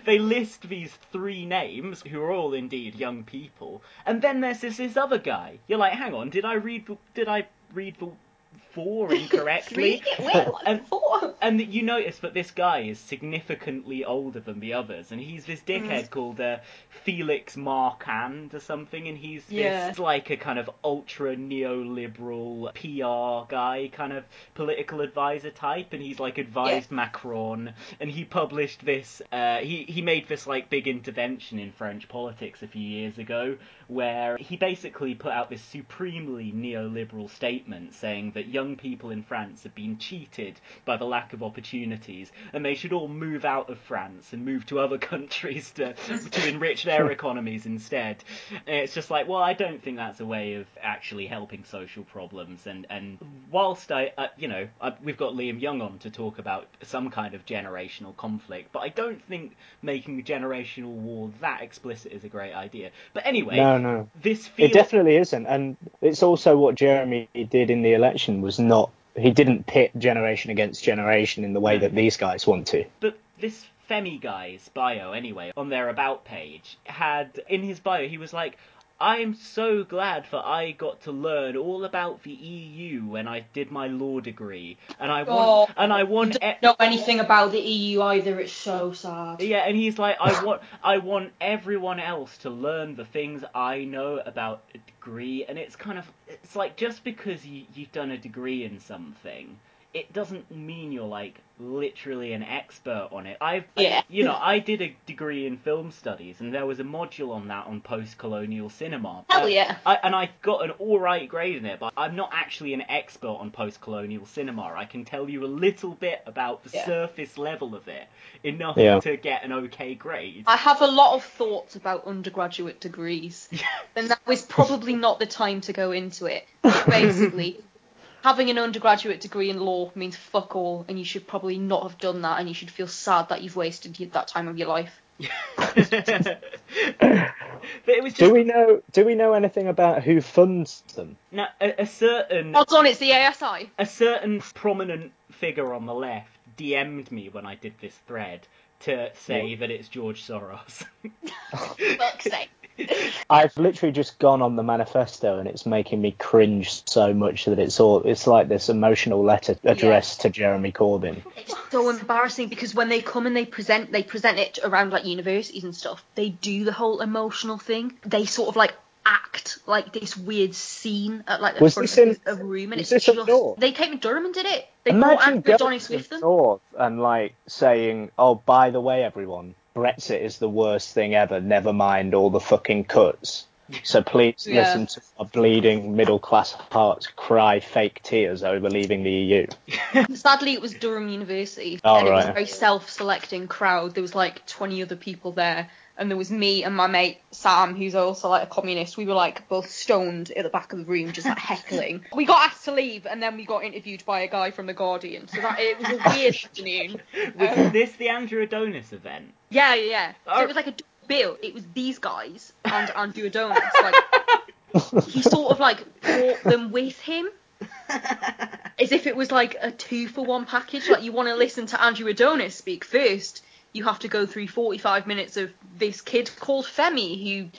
they list these three names, who are all indeed young people, and then there's this, this other guy. You're like, hang on, did I read did I read the four incorrectly?
Three? Wait?
And-
Four?
And you notice that this guy is significantly older than the others, and he's this
Mm.
dickhead called uh, Felix Marquardt or something, and he's
Yeah.
this like a kind of ultra neoliberal PR guy, kind of political advisor type, and he's like advised Macron, and he published this. Uh, he he made this like big intervention in French politics a few years ago, where he basically put out this supremely neoliberal statement saying that young people in France have been cheated by the lack of opportunities, and they should all move out of France and move to other countries to to enrich their economies instead. And it's just like, well, I don't think that's a way of actually helping social problems. And and whilst I, uh, you know, I, we've got Liam Young on to talk about some kind of generational conflict, but I don't think making a generational war that explicit is a great idea. But anyway,
No, no.
this feels
It definitely isn't, and it's also what Jeremy did in the election was not. He didn't pit generation against generation in the way that mm. these guys want to.
But this Femi guy's bio, anyway, on their About page, had in his bio, he was like, I'm so glad that I got to learn all about the EU when I did my law degree, and I want,
Oh,
and I want, e-
know anything about the EU either. It's so sad.
yeah, and he's like, I want, I want everyone else to learn the things I know about a degree, and it's kind of, it's like just because you you've done a degree in something, it doesn't mean you're like literally an expert on it. I've,
Yeah.
you know, I did a degree in film studies, and there was a module on that on post-colonial cinema.
Hell
Uh,
yeah.
I, and I got an all right grade in it, but I'm not actually an expert on post-colonial cinema. I can tell you a little bit about the
Yeah.
surface level of it, enough
Yeah.
to get an okay grade.
I have a lot of thoughts about undergraduate degrees, and that was probably not the time to go into it. But basically, having an undergraduate degree in law means fuck all, and you should probably not have done that, and you should feel sad that you've wasted that time of your life.
but it was just
Do we know? Do we know anything about who funds them?
now, a, a certain
Odds on it's the ASI.
a certain prominent figure on the left DM'd me when I did this thread to say that it's George Soros.
Fuck's sake.
I've literally just gone on the manifesto, and it's making me cringe so much that it's all. It's like this emotional letter addressed to Jeremy Corbyn.
It's so embarrassing because when they come and they present, they present it around like universities and stuff. They do the whole emotional thing. They sort of like act like this weird scene at like the
Was
front
this in-
a room, and it's
this
just
north?
they came to Durham and did it. They brought
Imagine going
Adonis with them.
North and like saying, "Oh, by the way, everyone, Brexit is the worst thing ever. Never mind all the fucking cuts." So please
Yeah.
listen to our bleeding middle class hearts cry fake tears over leaving the EU.
Sadly, it was Durham University,
Oh,
and it was a very self-selecting crowd. There was like 20 other people there, and there was me and my mate Sam, who's also like a communist. We were like both stoned at the back of the room, just like heckling. We got asked to leave, and then we got interviewed by a guy from the Guardian. So that it was a weird afternoon.
Was
Um,
this the Andrew Adonis event?
Yeah, yeah, yeah. So
Oh.
it was like a bill. It was these guys and Andrew Adonis. Like he sort of like brought them with him. As if it was like a two for one package. Like you want to listen to Andrew Adonis speak first, you have to go through 45 minutes of this kid called Femi who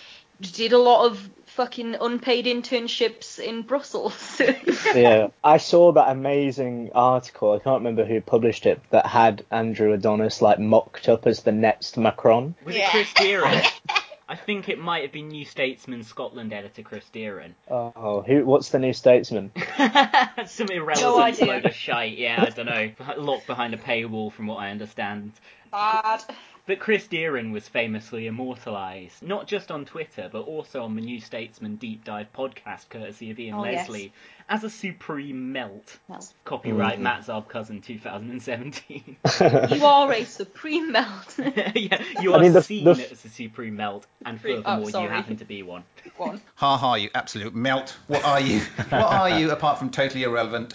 did a lot of fucking unpaid internships in Brussels.
yeah, I saw that amazing article. I can't remember who published it that had Andrew Adonis like mocked up as the next Macron.
Was it Chris Deerin? I think it might have been New Statesman Scotland editor Chris Deerin.
Oh, who? What's the New Statesman?
Some irrelevant
No
load of shite. Yeah, I don't know. Locked behind a paywall, from what I understand.
Bad.
But Chris Deerin was famously immortalised, not just on Twitter, but also on the New Statesman Deep Dive podcast, courtesy of Ian
Oh, yes.
Leslie, as a supreme melt.
Melt.
Copyright Matt Zarb Cousin 2017.
You are a supreme melt.
yeah, you
I
are
mean, the-
seen
the-
as a supreme melt, and
Supreme- oh,
furthermore, you happen to be one.
One.
Ha ha, you absolute melt. What are you? what are you apart from totally irrelevant?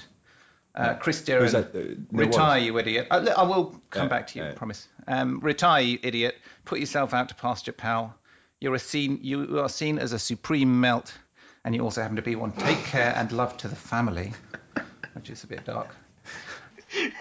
Uh, Chris Deerin,
Who's that? Uh, there
retire,
was.
you idiot. I, I will come
Yeah,
back to you, I
yeah.
promise. Um, retire, you idiot. Put yourself out to pasture, pal. You're a seen, you are seen as a supreme melt, and you also happen to be one. Take care and love to the family, which is a bit dark.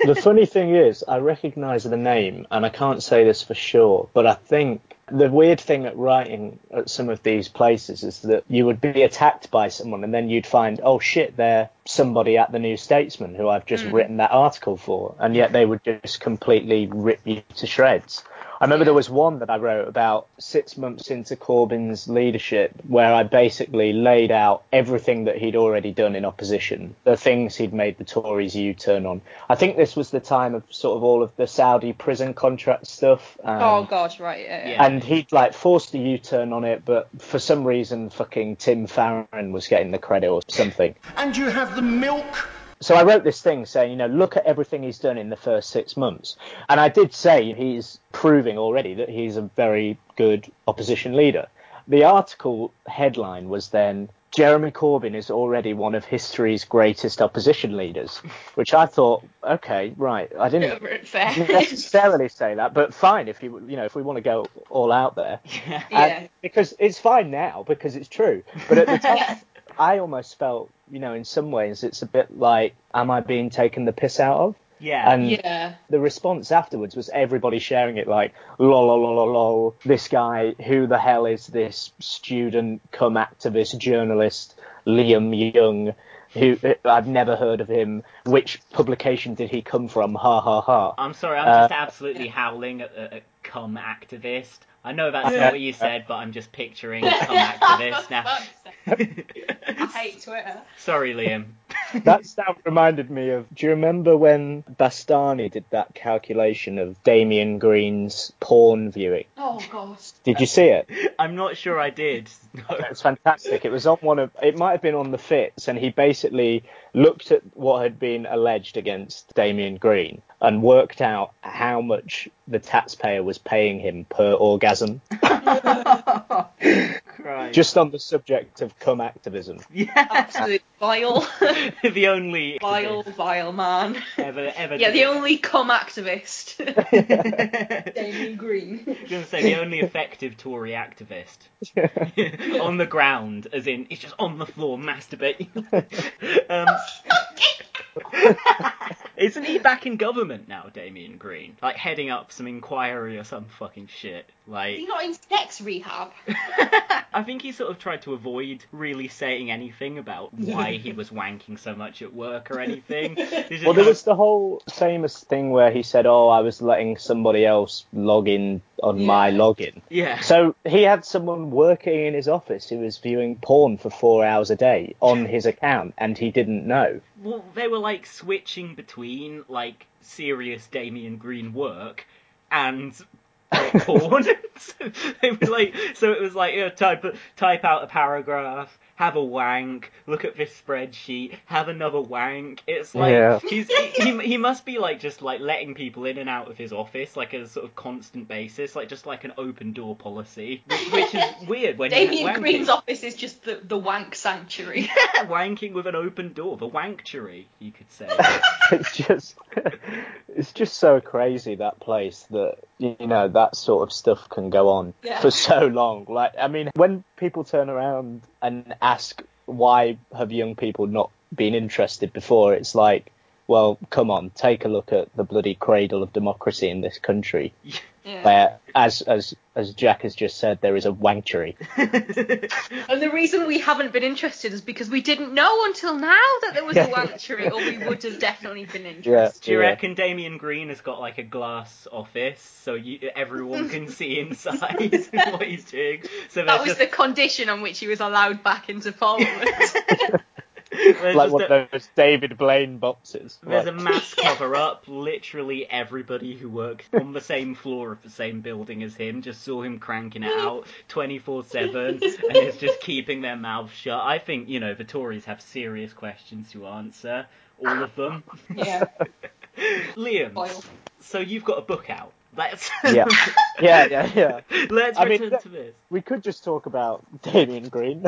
the funny thing is, I recognise the name, and I can't say this for sure, but I think the weird thing at writing at some of these places is that you would be attacked by someone, and then you'd find, oh shit, they're somebody at the New Statesman who I've just hmm. written that article for, and yet they would just completely rip you to shreds. I remember there was one that I wrote about six months into Corbyn's leadership where I basically laid out everything that he'd already done in opposition, the things he'd made the Tories U turn on. I think this was the time of sort of all of the Saudi prison contract stuff. Um,
oh gosh, right, yeah. yeah.
Yeah.
and he'd like forced a U-turn on it, but for some reason, fucking Tim Farron was getting the credit or something.
And you have the milk
So I wrote this thing saying, you know, look at everything he's done in the first six months, and I did say he's proving already that he's a very good opposition leader. The article headline was then. Jeremy Corbyn is already one of history's greatest opposition leaders, which I thought, okay, right. I didn't necessarily say that, but fine if you you know if we want to go all out there.
Yeah.
Yeah.
because it's fine now because it's true. But at the time, I almost felt, you know, in some ways it's a bit like, am I being taken the piss out of?
Yeah.
And
Yeah.
the response afterwards was everybody sharing it like, lol, lol, lol, lol, lol, this guy, who the hell is this student come activist journalist, Liam Young, who I've never heard of him. Which publication did he come from? Ha ha ha.
I'm sorry, I'm
Uh,
just absolutely howling at, at, at cum activist. I know that's
Yeah.
not what you said, but I'm just picturing cum activist now.
I hate Twitter.
Sorry, Liam.
that sound reminded me of. Do you remember when Bastani did that calculation of Damian Green's porn viewing?
Oh gosh.
Did you see it?
I'm not sure I did. No.
It's fantastic. It was on one of. It might have been on the Fits, and he basically looked at what had been alleged against Damian Green and worked out how much the taxpayer was paying him per orgasm,
Christ.
just on the subject of cum activism.
yeah.
Absolute vile,
the only
vile, vile man.
ever ever.
Yeah, the only cum activist. Damian Green.
I was going to say the only effective Tory activist on the ground, as in he's just on the floor masturbating. um, isn't he back in government now, Damian Green? Like heading up some inquiry or some fucking shit. Like
Is he not in sex rehab?
I think he sort of tried to avoid really saying anything about why he was wanking so much at work or anything.
Well, there
kind
was the whole famous thing where he said, "Oh, I was letting somebody else log in on my login."
yeah.
So he had someone working in his office who was viewing porn for four hours a day on his account, and he didn't know.
Well, they were like switching between like serious Damian Green work and porn. so they were like, so it was like, you know, type type out a paragraph, have a wank, look at this spreadsheet, have another wank. It's like
Yeah.
he's he, he must be like just like letting people in and out of his office like a sort of constant basis, like just like an open door policy, which, which is weird when you're
Damian
wanking.
Green's office is just the, the wank sanctuary.
wanking with an open door, the wanktuary, you could say.
it's just, it's just so crazy that place that you know that sort of stuff can go on
Yeah.
for so long. Like, I mean, when people turn around and ask why have young people not been interested before, it's like. Well, come on, take a look at the bloody cradle of democracy in this country.
Yeah.
where, as as as Jack has just said, there is a wanktuary.
And the reason we haven't been interested is because we didn't know until now that there was a wanctuary, or we would have definitely been
Yeah,
interested.
Do you
yeah.
reckon Damian Green has got like a glass office so you, everyone can see inside what he's doing? So
That was
just,
the condition on which he was allowed back into Parliament.
there's
like one
a,
of those David Blaine boxes.
there's a mass cover up. Literally everybody who works on the same floor of the same building as him just saw him cranking it out 24 7 and is just keeping their mouths shut. I think, you know, the Tories have serious questions to answer. All of them.
yeah.
Liam,
Oil.
so you've got a book out. Let's
Yeah. yeah, yeah, yeah.
let's
I mean,
return
that-
to this.
We could just talk about Damian Green.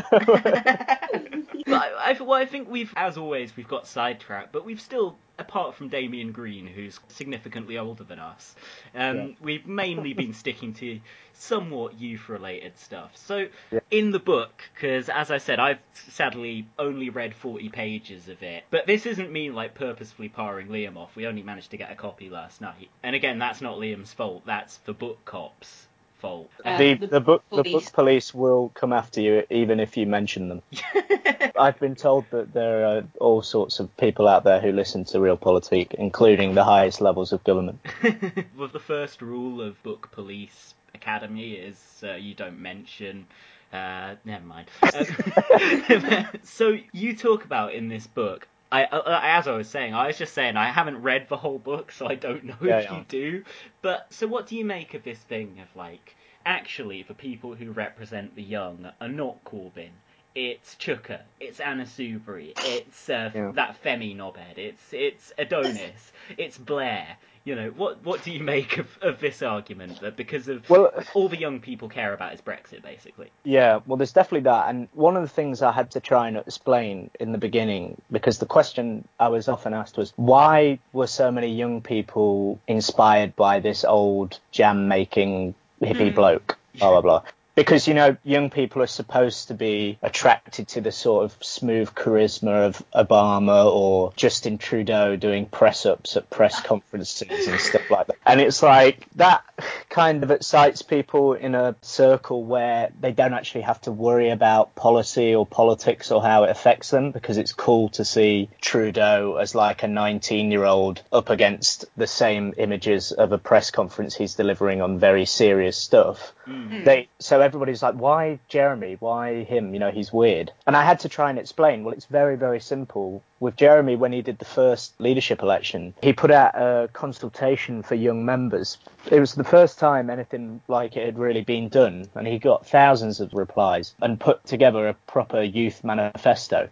But I, I, well, I think we've, as always, we've got sidetracked, but we've still, apart from Damian Green, who's significantly older than us, um, yeah. we've mainly been sticking to somewhat youth-related stuff. So, yeah. in the book, because as I said, I've sadly only read 40 pages of it, but this isn't me like purposefully powering Liam off. We only managed to get a copy last night, and again, that's not Liam's fault. That's the book cops fault.
Uh, the, the, the, book police. the book police will come after you even if you mention them. I've been told that there are all sorts of people out there who listen to real Realpolitik, including the highest levels of government.
well, the first rule of Book Police Academy is uh, you don't mention uh, never mind. Um, so you talk about in this book. I, uh, as I was saying, I was just saying I haven't read the whole book, so I don't know yeah, if yeah. you do. But so, what do you make of this thing of like, actually, the people who represent the young are not Corbyn, it's Chuka, it's Anna Soubry, it's uh, yeah. that Femi knobhead, it's it's Adonis, it's Blair. You know, what what do you make of, of this argument that because of well, all the young people care about is Brexit, basically?
Yeah, well, there's definitely that, and one of the things I had to try and explain in the beginning, because the question I was often asked was, why were so many young people inspired by this old jam making hippie mm. bloke? Blah blah blah because you know young people are supposed to be attracted to the sort of smooth charisma of Obama or Justin Trudeau doing press ups at press conferences and stuff like that. And it's like that kind of excites people in a circle where they don't actually have to worry about policy or politics or how it affects them because it's cool to see Trudeau as like a 19 year old up against the same images of a press conference he's delivering on very serious stuff. Mm. They so everybody's like, why Jeremy? Why him? You know, he's weird. And I had to try and explain. Well, it's very, very simple. With Jeremy, when he did the first leadership election, he put out a consultation for young members. It was the first time anything like it had really been done, and he got thousands of replies and put together a proper youth manifesto.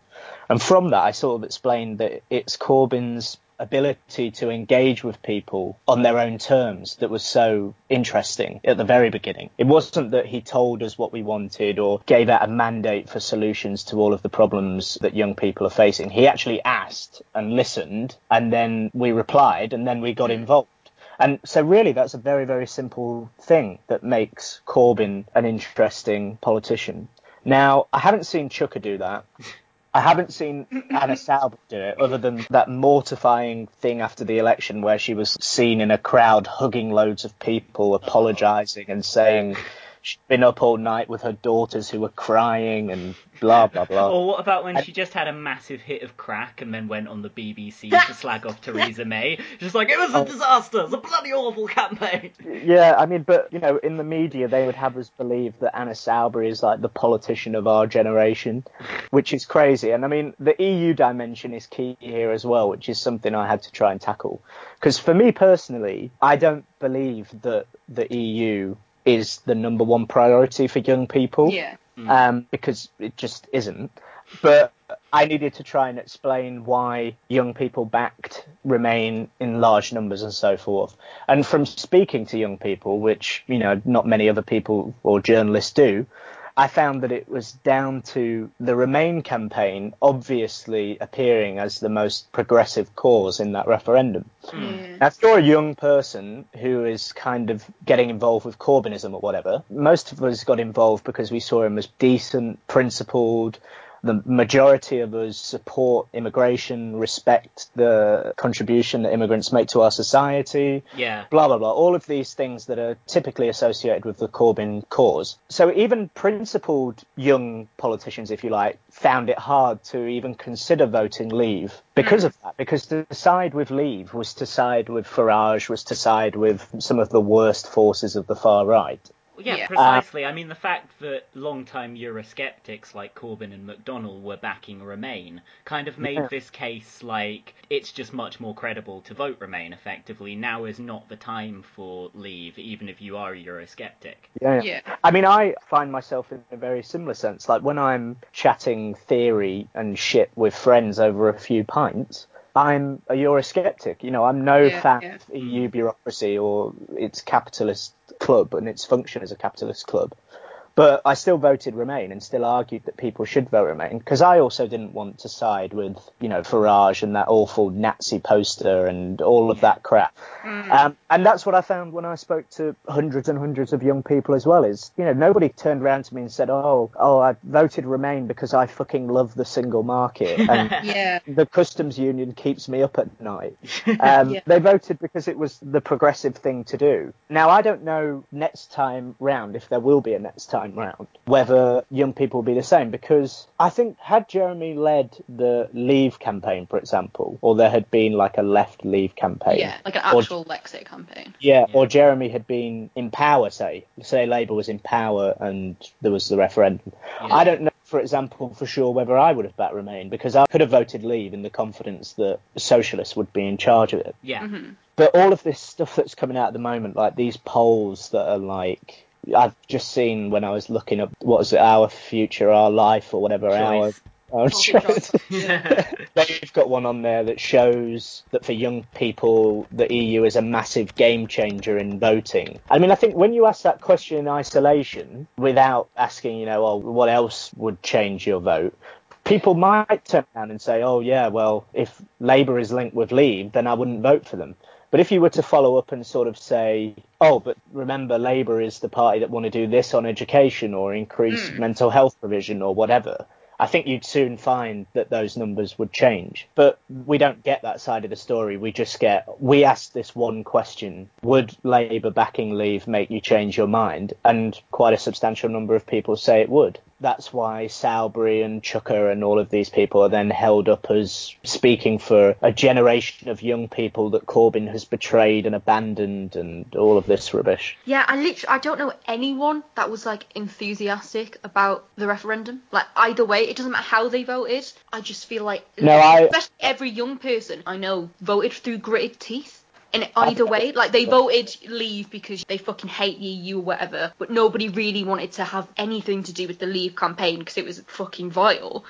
And from that, I sort of explained that it's Corbyn's ability to engage with people on their own terms that was so interesting at the very beginning. It wasn't that he told us what we wanted or gave out a mandate for solutions to all of the problems that young people are facing. He actually asked and listened, and then we replied, and then we got involved. And so, really, that's a very, very simple thing that makes Corbyn an interesting politician. Now, I haven't seen Chuka do that. I haven't seen Anna Soubry do it, other than that mortifying thing after the election where she was seen in a crowd hugging loads of people, apologising and saying she'd been up all night with her daughters who were crying and blah blah blah.
Or what about when and, she just had a massive hit of crack and then went on the BBC to slag off Theresa May? Just like it was a oh. disaster, it's a bloody awful campaign.
Yeah, I mean, but you know, in the media they would have us believe that Anna Soubry is like the politician of our generation, which is crazy. And I mean, the EU dimension is key here as well, which is something I had to try and tackle. Because for me personally, I don't believe that the EU is the number one priority for young people.
Yeah.
Mm. Um, because it just isn't. But I needed to try and explain why young people backed Remain in large numbers and so forth. And from speaking to young people, which, you know, not many other people or journalists do, I found that it was down to the Remain campaign obviously appearing as the most progressive cause in that referendum. Mm. Now, if you're a young person who is kind of getting involved with Corbynism or whatever, most of us got involved because we saw him as decent, principled, the majority of us support immigration, respect the contribution that immigrants make to our society.
Yeah.
Blah, blah, blah. All of these things that are typically associated with the Corbyn cause. So even principled young politicians, if you like, found it hard to even consider voting leave because hmm. of that. Because to side with leave was to side with Farage, was to side with some of the worst forces of the far right
yeah, yeah, precisely. Uh, I mean, the fact that long-time Eurosceptics like Corbyn and McDonnell were backing Remain kind of made yeah. this case like it's just much more credible to vote Remain effectively. Now is not the time for Leave, even if you are a Eurosceptic.
Yeah, yeah. I mean, I find myself in a very similar sense. Like when I'm chatting theory and shit with friends over a few pints, I'm a Eurosceptic. You know, I'm no yeah, fan yeah. of EU bureaucracy or its capitalist club and its function as a capitalist club. But I still voted Remain and still argued that people should vote Remain because I also didn't want to side with, you know, Farage and that awful Nazi poster and all of that crap. Mm. Um, and that's what I found when I spoke to hundreds and hundreds of young people as well. Is you know nobody turned around to me and said, "Oh, oh, I voted Remain because I fucking love the single market and
yeah.
the customs union keeps me up at night." Um, yeah. They voted because it was the progressive thing to do. Now I don't know next time round if there will be a next time round whether young people will be the same because I think had Jeremy led the Leave campaign, for example, or there had been like a left Leave campaign,
yeah, like an actual or, Lexit campaign,
yeah, yeah, or Jeremy had been in power, say, say Labour was in power and there was the referendum. Yeah. I don't know for example, for sure whether I would have backed Remain because I could have voted Leave in the confidence that socialists would be in charge of it.
Yeah. Mm-hmm.
But all of this stuff that's coming out at the moment, like these polls that are like I've just seen when I was looking up what was it, our future, our life, or whatever,
Choice.
our. They've got one on there that shows that for young people, the EU is a massive game changer in voting. I mean, I think when you ask that question in isolation, without asking, you know, oh, what else would change your vote, people might turn around and say, oh, yeah, well, if Labour is linked with Leave, then I wouldn't vote for them. But if you were to follow up and sort of say, oh, but remember, Labour is the party that want to do this on education or increase mm. mental health provision or whatever, I think you'd soon find that those numbers would change. But we don't get that side of the story. We just get, we asked this one question Would Labour backing leave make you change your mind? And quite a substantial number of people say it would that's why Soubry and Chuka and all of these people are then held up as speaking for a generation of young people that Corbyn has betrayed and abandoned and all of this rubbish.
Yeah, I literally I don't know anyone that was like enthusiastic about the referendum. Like either way, it doesn't matter how they voted. I just feel like
no, I,
especially every young person I know voted through gritted teeth. And either way, like they voted leave because they fucking hate the EU or whatever, but nobody really wanted to have anything to do with the leave campaign because it was fucking vile.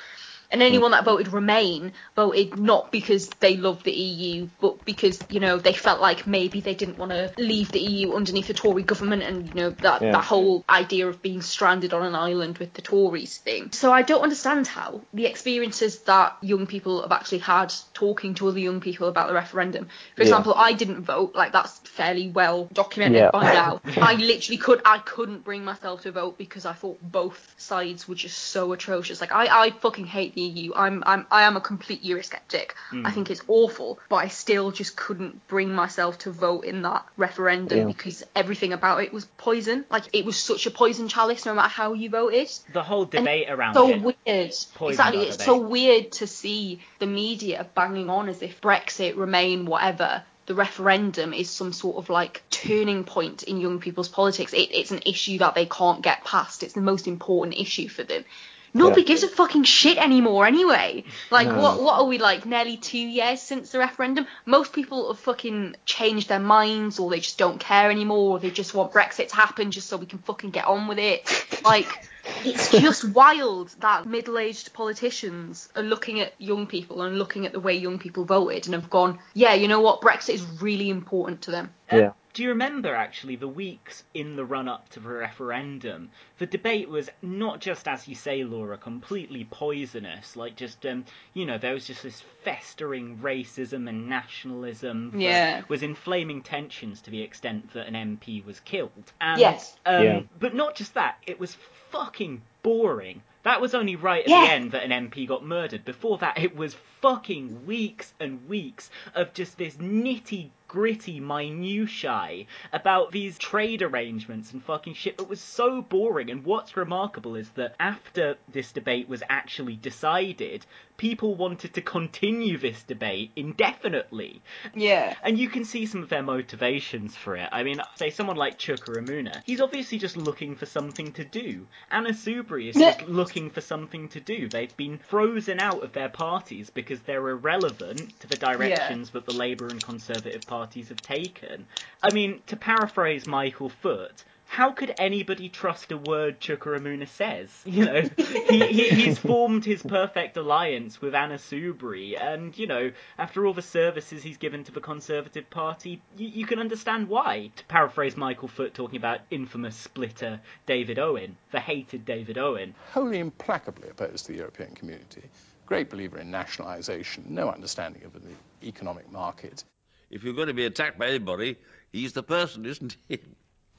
And anyone hmm. that voted Remain voted not because they loved the EU, but because you know they felt like maybe they didn't want to leave the EU underneath the Tory government, and you know that yeah. that whole idea of being stranded on an island with the Tories thing. So I don't understand how the experiences that young people have actually had talking to other young people about the referendum. For example, yeah. I didn't vote, like that's fairly well documented yeah. by now. I literally could I couldn't bring myself to vote because I thought both sides were just so atrocious. Like I I fucking hate the EU. I'm I'm I am a complete Eurosceptic. Mm. I think it's awful, but I still just couldn't bring myself to vote in that referendum yeah. because everything about it was poison. Like it was such a poison chalice, no matter how you voted.
The whole debate
and
around
so
it.
weird. Exactly, it's debate. so weird to see the media banging on as if Brexit, Remain, whatever the referendum is some sort of like turning point in young people's politics. It, it's an issue that they can't get past. It's the most important issue for them. Nobody yeah. gives a fucking shit anymore anyway. Like, no. what what are we like? Nearly two years since the referendum. Most people have fucking changed their minds, or they just don't care anymore, or they just want Brexit to happen just so we can fucking get on with it. Like, it's just wild that middle-aged politicians are looking at young people and looking at the way young people voted and have gone, yeah, you know what, Brexit is really important to them.
Yeah.
Do you remember actually the weeks in the run up to the referendum? The debate was not just, as you say, Laura, completely poisonous. Like, just, um, you know, there was just this festering racism and nationalism. That
yeah.
Was inflaming tensions to the extent that an MP was killed. And,
yes.
Um,
yeah.
But not just that, it was fucking boring. That was only right at
yeah.
the end that an MP got murdered. Before that, it was fucking weeks and weeks of just this nitty gritty minutiae about these trade arrangements and fucking shit that was so boring. And what's remarkable is that after this debate was actually decided, people wanted to continue this debate indefinitely.
Yeah.
And you can see some of their motivations for it. I mean, say someone like Chuka Umunna, he's obviously just looking for something to do. Anna Soubry is just looking for something to do. They've been frozen out of their parties because they're irrelevant to the directions yeah. that the Labour and Conservative parties have taken. I mean, to paraphrase Michael Foot, how could anybody trust a word Chuka says? You know, he, he, he's formed his perfect alliance with Anna Soubry, and, you know, after all the services he's given to the Conservative Party, you, you can understand why. To paraphrase Michael Foot talking about infamous splitter David Owen, the hated David Owen.
Wholly implacably opposed to the European community, great believer in nationalisation, no understanding of the economic market.
If you're going to be attacked by anybody, he's the person, isn't he?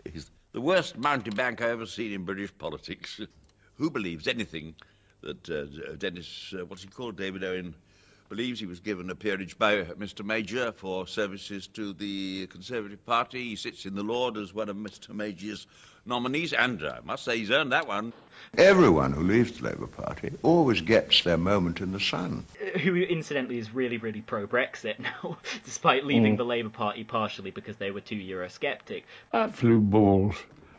He's the worst mountebank I've ever seen in British politics. Who believes anything that uh, Dennis, uh, what's he called, David Owen, believes he was given a peerage by Mr. Major for services to the Conservative Party. He sits in the Lord as one of Mr. Major's nominees, and uh, I must say he's earned that one.
Everyone who leaves the Labour Party always gets their moment in the sun.
Who, incidentally, is really, really pro Brexit now, despite leaving mm. the Labour Party partially because they were too Eurosceptic.
Absolute balls.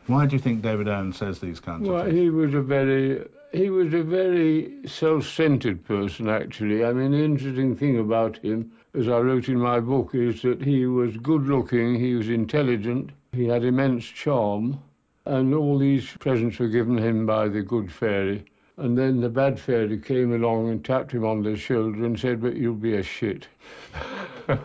Why do you think David Owen says these kinds
well,
of things?
Well, He was a very he was a very self-centered person, actually. I mean, the interesting thing about him, as I wrote in my book, is that he was good-looking, he was intelligent, he had immense charm, and all these presents were given him by the good fairy. And then the bad fairy came along and tapped him on the shoulder and said, But you'll be a shit. and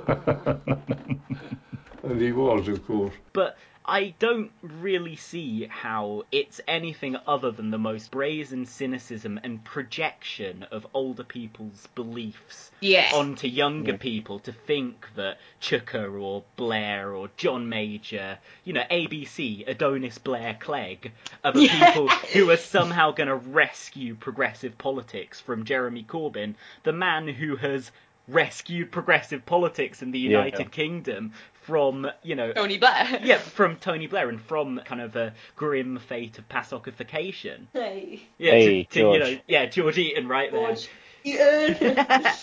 he was, of course.
But I don't really see how it's anything other than the most brazen cynicism and projection of older people's beliefs
yes.
onto younger yeah. people to think that Chuka or Blair or John Major, you know, ABC, Adonis Blair Clegg, are the yeah. people who are somehow going to rescue progressive politics from Jeremy Corbyn, the man who has rescued progressive politics in the United yeah. Kingdom from you know
Tony Blair.
yeah, from Tony Blair and from kind of a grim fate of PASOKification.
Hey.
Yeah,
hey,
to, to, you know, yeah, George Eaton right
George.
there.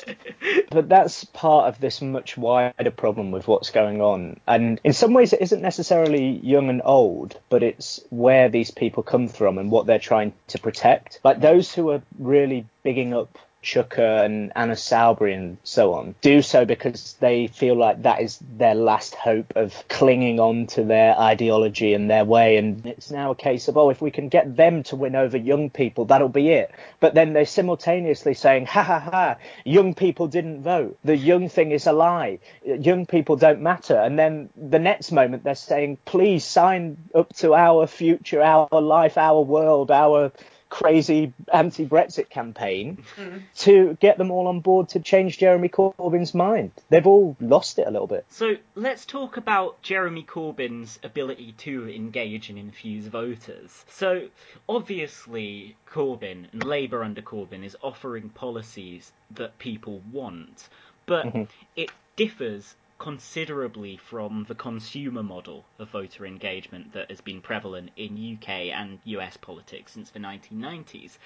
but that's part of this much wider problem with what's going on. And in some ways, it isn't necessarily young and old, but it's where these people come from and what they're trying to protect. Like those who are really bigging up Chuka and Anna Soubry and so on do so because they feel like that is their last hope of clinging on to their ideology and their way. And it's now a case of, oh, if we can get them to win over young people, that'll be it. But then they're simultaneously saying, ha ha ha, young people didn't vote. The young thing is a lie. Young people don't matter. And then the next moment they're saying, please sign up to our future, our life, our world, our crazy anti-Brexit campaign mm. to get them all on board to change Jeremy Corbyn's mind. They've all lost it a little bit.
So let's talk about Jeremy Corbyn's ability to engage and infuse voters. So obviously Corbyn and Labour under Corbyn is offering policies that people want, but mm-hmm. it differs considerably from the consumer model of voter engagement that has been prevalent in UK and US politics since the 1990s.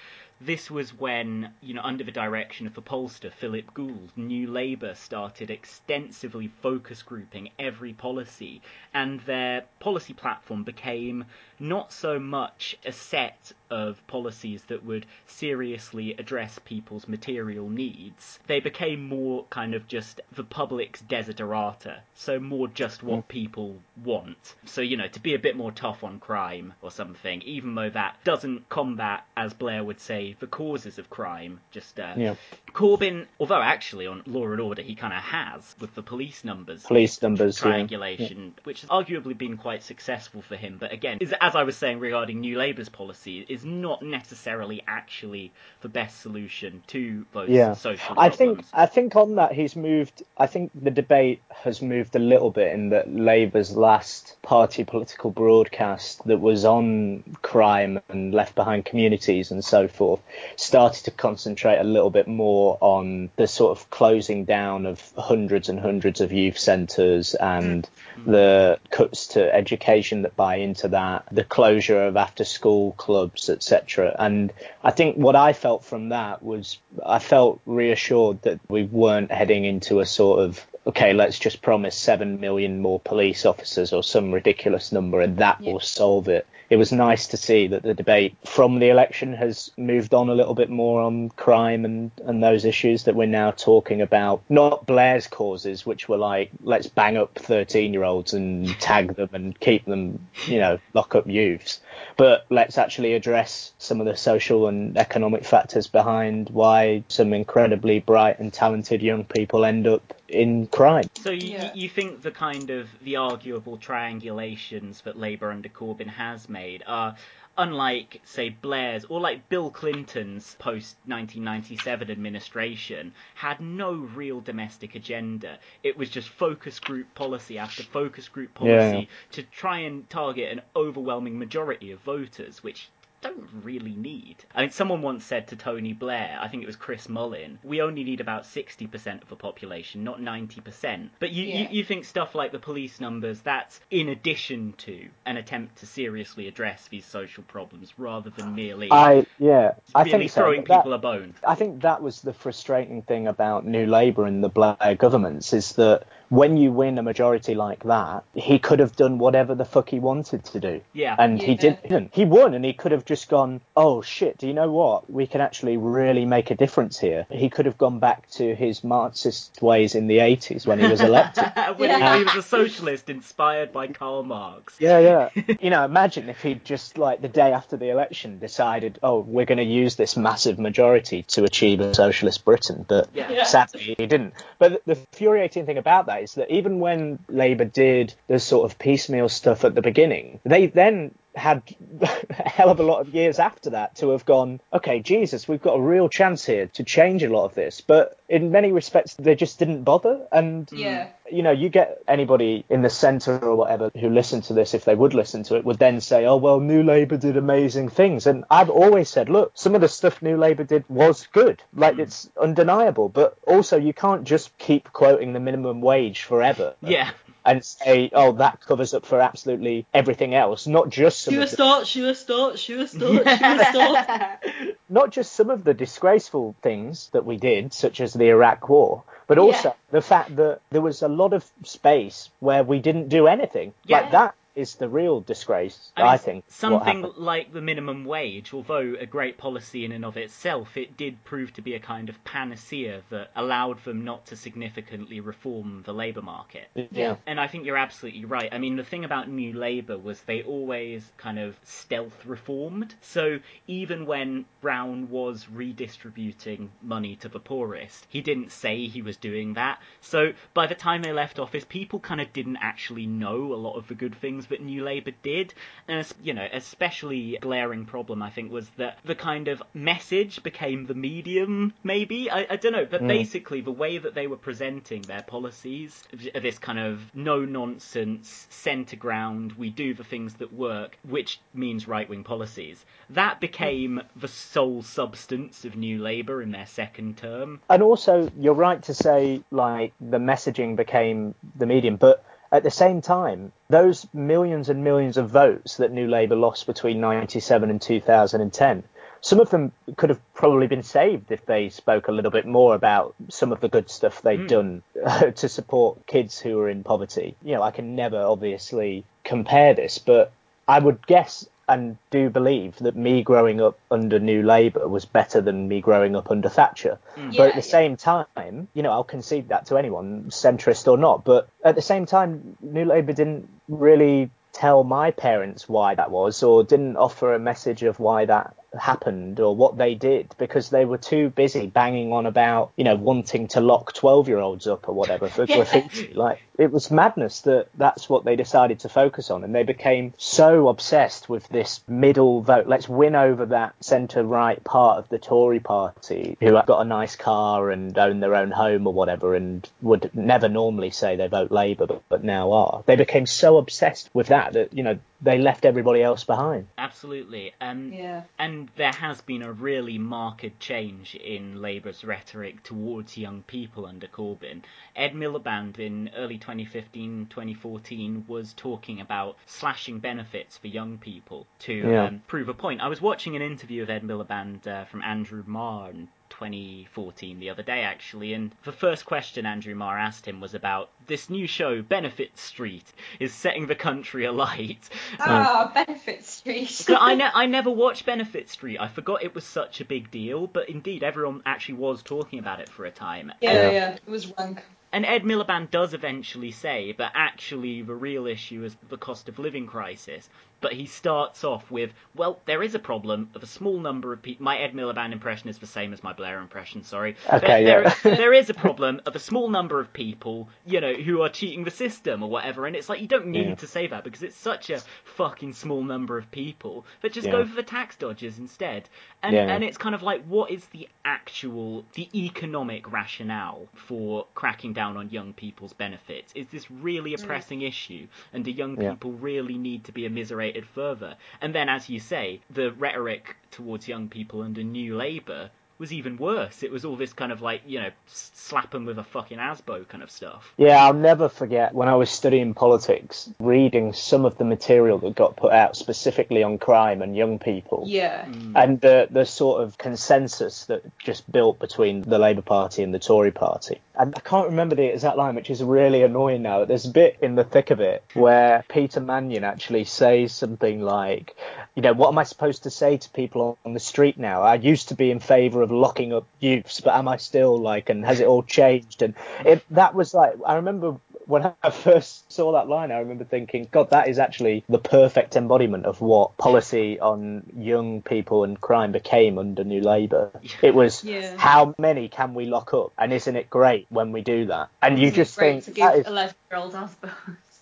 This was when, you know, under the direction of the pollster Philip Gould, New Labour started extensively focus grouping every policy, and their policy platform became not so much a set of policies that would seriously address people's material needs. They became more kind of just the public's desiderata, so more just what mm. people want. So, you know, to be a bit more tough on crime or something, even though that doesn't combat, as Blair would say, the causes of crime. Just uh,
yeah.
Corbyn, although actually on Law and Order he kind of has with the police numbers,
police numbers
triangulation,
yeah.
which has arguably been quite successful for him. But again, is, as I was saying regarding New Labour's policy, is not necessarily actually the best solution to those
yeah.
social
problems. I think I think on that he's moved. I think the debate has moved a little bit in that Labour's last party political broadcast that was on crime and left behind communities and so forth started to concentrate a little bit more on the sort of closing down of hundreds and hundreds of youth centres and mm. the cuts to education that buy into that, the closure of after school clubs, etc. And I think what I felt from that was I felt reassured that we weren't heading into a sort of okay, let's just promise seven million more police officers or some ridiculous number and that yeah. will solve it it was nice to see that the debate from the election has moved on a little bit more on crime and, and those issues that we're now talking about. Not Blair's causes, which were like, let's bang up 13 year olds and tag them and keep them, you know, lock up youths. But let's actually address some of the social and economic factors behind why some incredibly bright and talented young people end up in crime.
So you, yeah. you think the kind of the arguable triangulations that Labour under Corbyn has made are unlike say Blair's or like Bill Clinton's post 1997 administration had no real domestic agenda it was just focus group policy after focus group policy yeah. to try and target an overwhelming majority of voters which don't really need. I mean, someone once said to Tony Blair, I think it was Chris Mullin, we only need about 60% of the population, not 90%. But you, yeah. you, you, think stuff like the police numbers, that's in addition to an attempt to seriously address these social problems rather than merely
I, yeah, I think
so. throwing
that,
people a bone.
I think that was the frustrating thing about New Labour and the Blair governments is that when you win a majority like that, he could have done whatever the fuck he wanted to do.
Yeah.
And
yeah.
he didn't. He won and he could have just gone, oh shit, do you know what? We can actually really make a difference here. He could have gone back to his Marxist ways in the 80s when he was elected.
when yeah. he was a socialist inspired by Karl Marx.
Yeah, yeah. you know, imagine if he'd just, like, the day after the election decided, oh, we're going to use this massive majority to achieve a socialist Britain. But yeah. sadly, he didn't. But the infuriating thing about that is that even when Labour did the sort of piecemeal stuff at the beginning, they then had a hell of a lot of years after that to have gone, okay, Jesus, we've got a real chance here to change a lot of this. But in many respects, they just didn't bother. And,
yeah.
you know, you get anybody in the centre or whatever who listened to this, if they would listen to it, would then say, oh, well, New Labour did amazing things. And I've always said, look, some of the stuff New Labour did was good. Like, mm. it's undeniable. But also, you can't just keep quoting the minimum wage forever.
Yeah
and say, oh, that covers up for absolutely everything else, not just some.
Shoe start, shoe start, shoe start, shoe start.
not just some of the disgraceful things that we did, such as the Iraq War, but also yeah. the fact that there was a lot of space where we didn't do anything. Yeah. Like that is the real disgrace, I, mean, I think.
Something like the minimum wage, although a great policy in and of itself, it did prove to be a kind of panacea that allowed them not to significantly reform the labour market.
Yeah.
And I think you're absolutely right. I mean, the thing about New Labour was they always kind of stealth reformed. So even when Brown was redistributing money to the poorest, he didn't say he was doing that. So by the time they left office, people kind of didn't actually know a lot of the good things things that New Labour did. And, you know, especially glaring problem, I think, was that the kind of message became the medium, maybe? I, I don't know. But mm. basically, the way that they were presenting their policies, this kind of no nonsense, centre ground, we do the things that work, which means right wing policies, that became the sole substance of New Labour in their second term.
And also, you're right to say, like, the messaging became the medium, but at the same time, those millions and millions of votes that New Labour lost between 97 and 2010, some of them could have probably been saved if they spoke a little bit more about some of the good stuff they'd mm. done uh, to support kids who are in poverty. You know, I can never obviously compare this, but I would guess and do believe that me growing up under New Labour was better than me growing up under Thatcher. Mm. But at the yeah. same time, you know, I'll concede that to anyone, centrist or not. But at the same time, New Labour didn't really tell my parents why that was or didn't offer a message of why that happened or what they did because they were too busy banging on about you know wanting to lock 12 year olds up or whatever for graffiti like it was madness that that's what they decided to focus on and they became so obsessed with this middle vote let's win over that centre right part of the Tory party who have got a nice car and own their own home or whatever and would never normally say they vote Labour but, but now are. They became so obsessed with that that you know they left everybody else behind.
Absolutely. Um
yeah.
and and there has been a really marked change in Labour's rhetoric towards young people under Corbyn. Ed Miliband in early 2015 2014 was talking about slashing benefits for young people to
Yeah.
um, prove a point. I was watching an interview of Ed Miliband uh, from Andrew Marr in 2014 the other day actually and the first question Andrew Marr asked him was about this new show Benefit Street is setting the country alight.
Ah, Benefit Street.
I, ne- I never watched Benefit Street. I forgot it was such a big deal, but indeed everyone actually was talking about it for a time.
yeah,
And-
yeah, it was rank.
And Ed Miliband does eventually say, but actually the real issue is the cost of living crisis. But he starts off with, well, there is a problem of a small number of people. My Ed Miliband impression is the same as my Blair impression, sorry.
Okay,
there,
yeah.
there- there is a problem of a small number of people, you know, who are cheating the system or whatever. And it's like, you don't need
Yeah.
to say that because it's such a fucking small number of people. But just
Yeah.
go for the tax dodgers instead. And,
Yeah.
and it's kind of like, what is the actual, the economic rationale for cracking down on young people's benefits? Is this really a
Mm.
pressing issue? And do young
Yeah.
people really need to be immiserated further? And then, as you say, the rhetoric towards young people under New Labour was even worse. It was all this kind of like, you know, s- slap 'em with a fucking asbo kind of stuff.
Yeah, I'll never forget when I was studying politics, reading some of the material that got put out specifically on crime and young people.
Yeah. Mm.
And the the sort of consensus that just built between the Labour Party and the Tory Party. And I can't remember the exact line, which is really annoying now. There's a bit in the thick of it where Peter Mannion actually says something like, you know, what am I supposed to say to people on the street now? I used to be in favour of locking up youths, but am I still like, and has it all changed? And it, that was like, I remember when I first saw that line, I remember thinking, God, that is actually the perfect embodiment of what policy on young people and crime became under New Labour. It was
Yeah.
how many can we lock up, and isn't it great when we do that? And you
Isn't
just
great
think
to give
is
11 year old.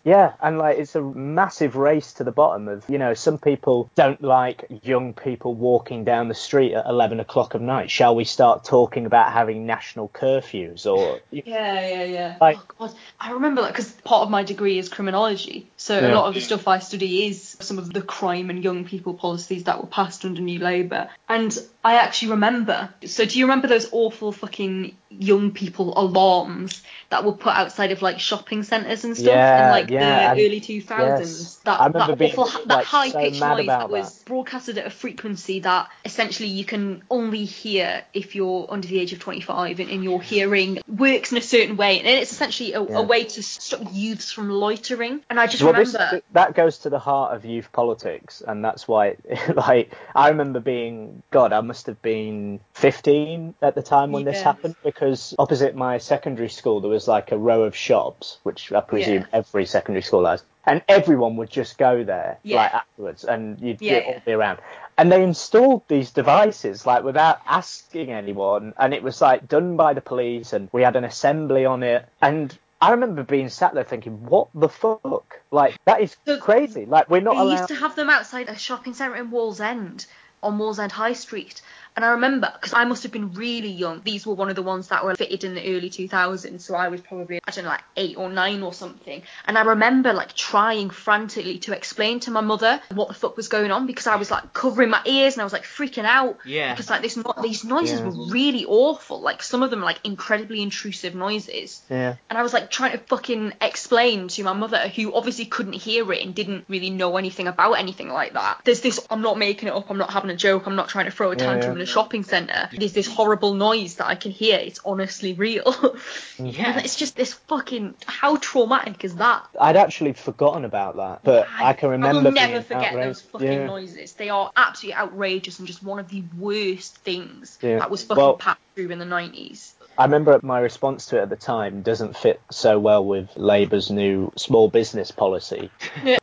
Yeah, and like it's a massive race to the bottom of you know some people don't like young people walking down the street at eleven o'clock at night. Shall we start talking about having national curfews or
Yeah, yeah, yeah.
Like-
oh god, I remember that because part of my degree is criminology, so a lot of the stuff I study is some of the crime and young people policies that were passed under New Labour. And I actually remember. So do you remember those awful fucking young people alarms that were put outside of like shopping centres and stuff
Yeah,
in like
yeah,
the early two thousands?
yes.
That that awful, that
like,
high
so
pitched noise
about
that was broadcasted at a frequency that essentially you can only hear if you're under the age of 25 and, and your hearing works in a certain way and it's essentially a,
Yeah.
a way to stop youths from loitering and i just
Well,
remember
this, that goes to the heart of youth politics, and that's why, like, I remember being, God, I must have been 15 at the time when this happened, because opposite my secondary school there was like a row of shops, which I presume
Yeah.
every secondary school has, and everyone would just go there,
Yeah.
like, afterwards, and you'd
Yeah,
all be around. And they installed these devices, like, without asking anyone, and it was, like, done by the police, and we had an assembly on it, and I remember being sat there thinking, what the fuck? Like, that is crazy. Like, we're not
they
allowed.
used to have them outside a shopping centre in Wallsend on Wallsend High Street. And I remember, because I must have been really young, these were one of the ones that were fitted in the early 2000s, so I was probably, I don't know, like eight or nine or something. And I remember, like, trying frantically to explain to my mother what the fuck was going on, because I was, like, covering my ears and I was, like, freaking out.
Yeah.
Because, like, this no- these noises
Yeah.
were really awful. Like, some of them, like, incredibly intrusive noises.
Yeah.
And I was like trying to fucking explain to my mother, who obviously couldn't hear it and didn't really know anything about anything like that. There's this, I'm not making it up, I'm not having a joke, I'm not trying to throw a
Yeah,
tantrum
yeah.
in a shopping centre. There's this horrible noise that I can hear, it's honestly real.
Yeah. Mm.
And it's just this fucking, how traumatic is that?
I'd actually forgotten about that, but I can remember
I will never forget
outraged.
those fucking
yeah.
noises. They are absolutely outrageous and just one of the worst things
Yeah.
that was fucking
Well-
passed through in the 90s.
I remember my response to it at the time doesn't fit so well with Labour's new small business policy.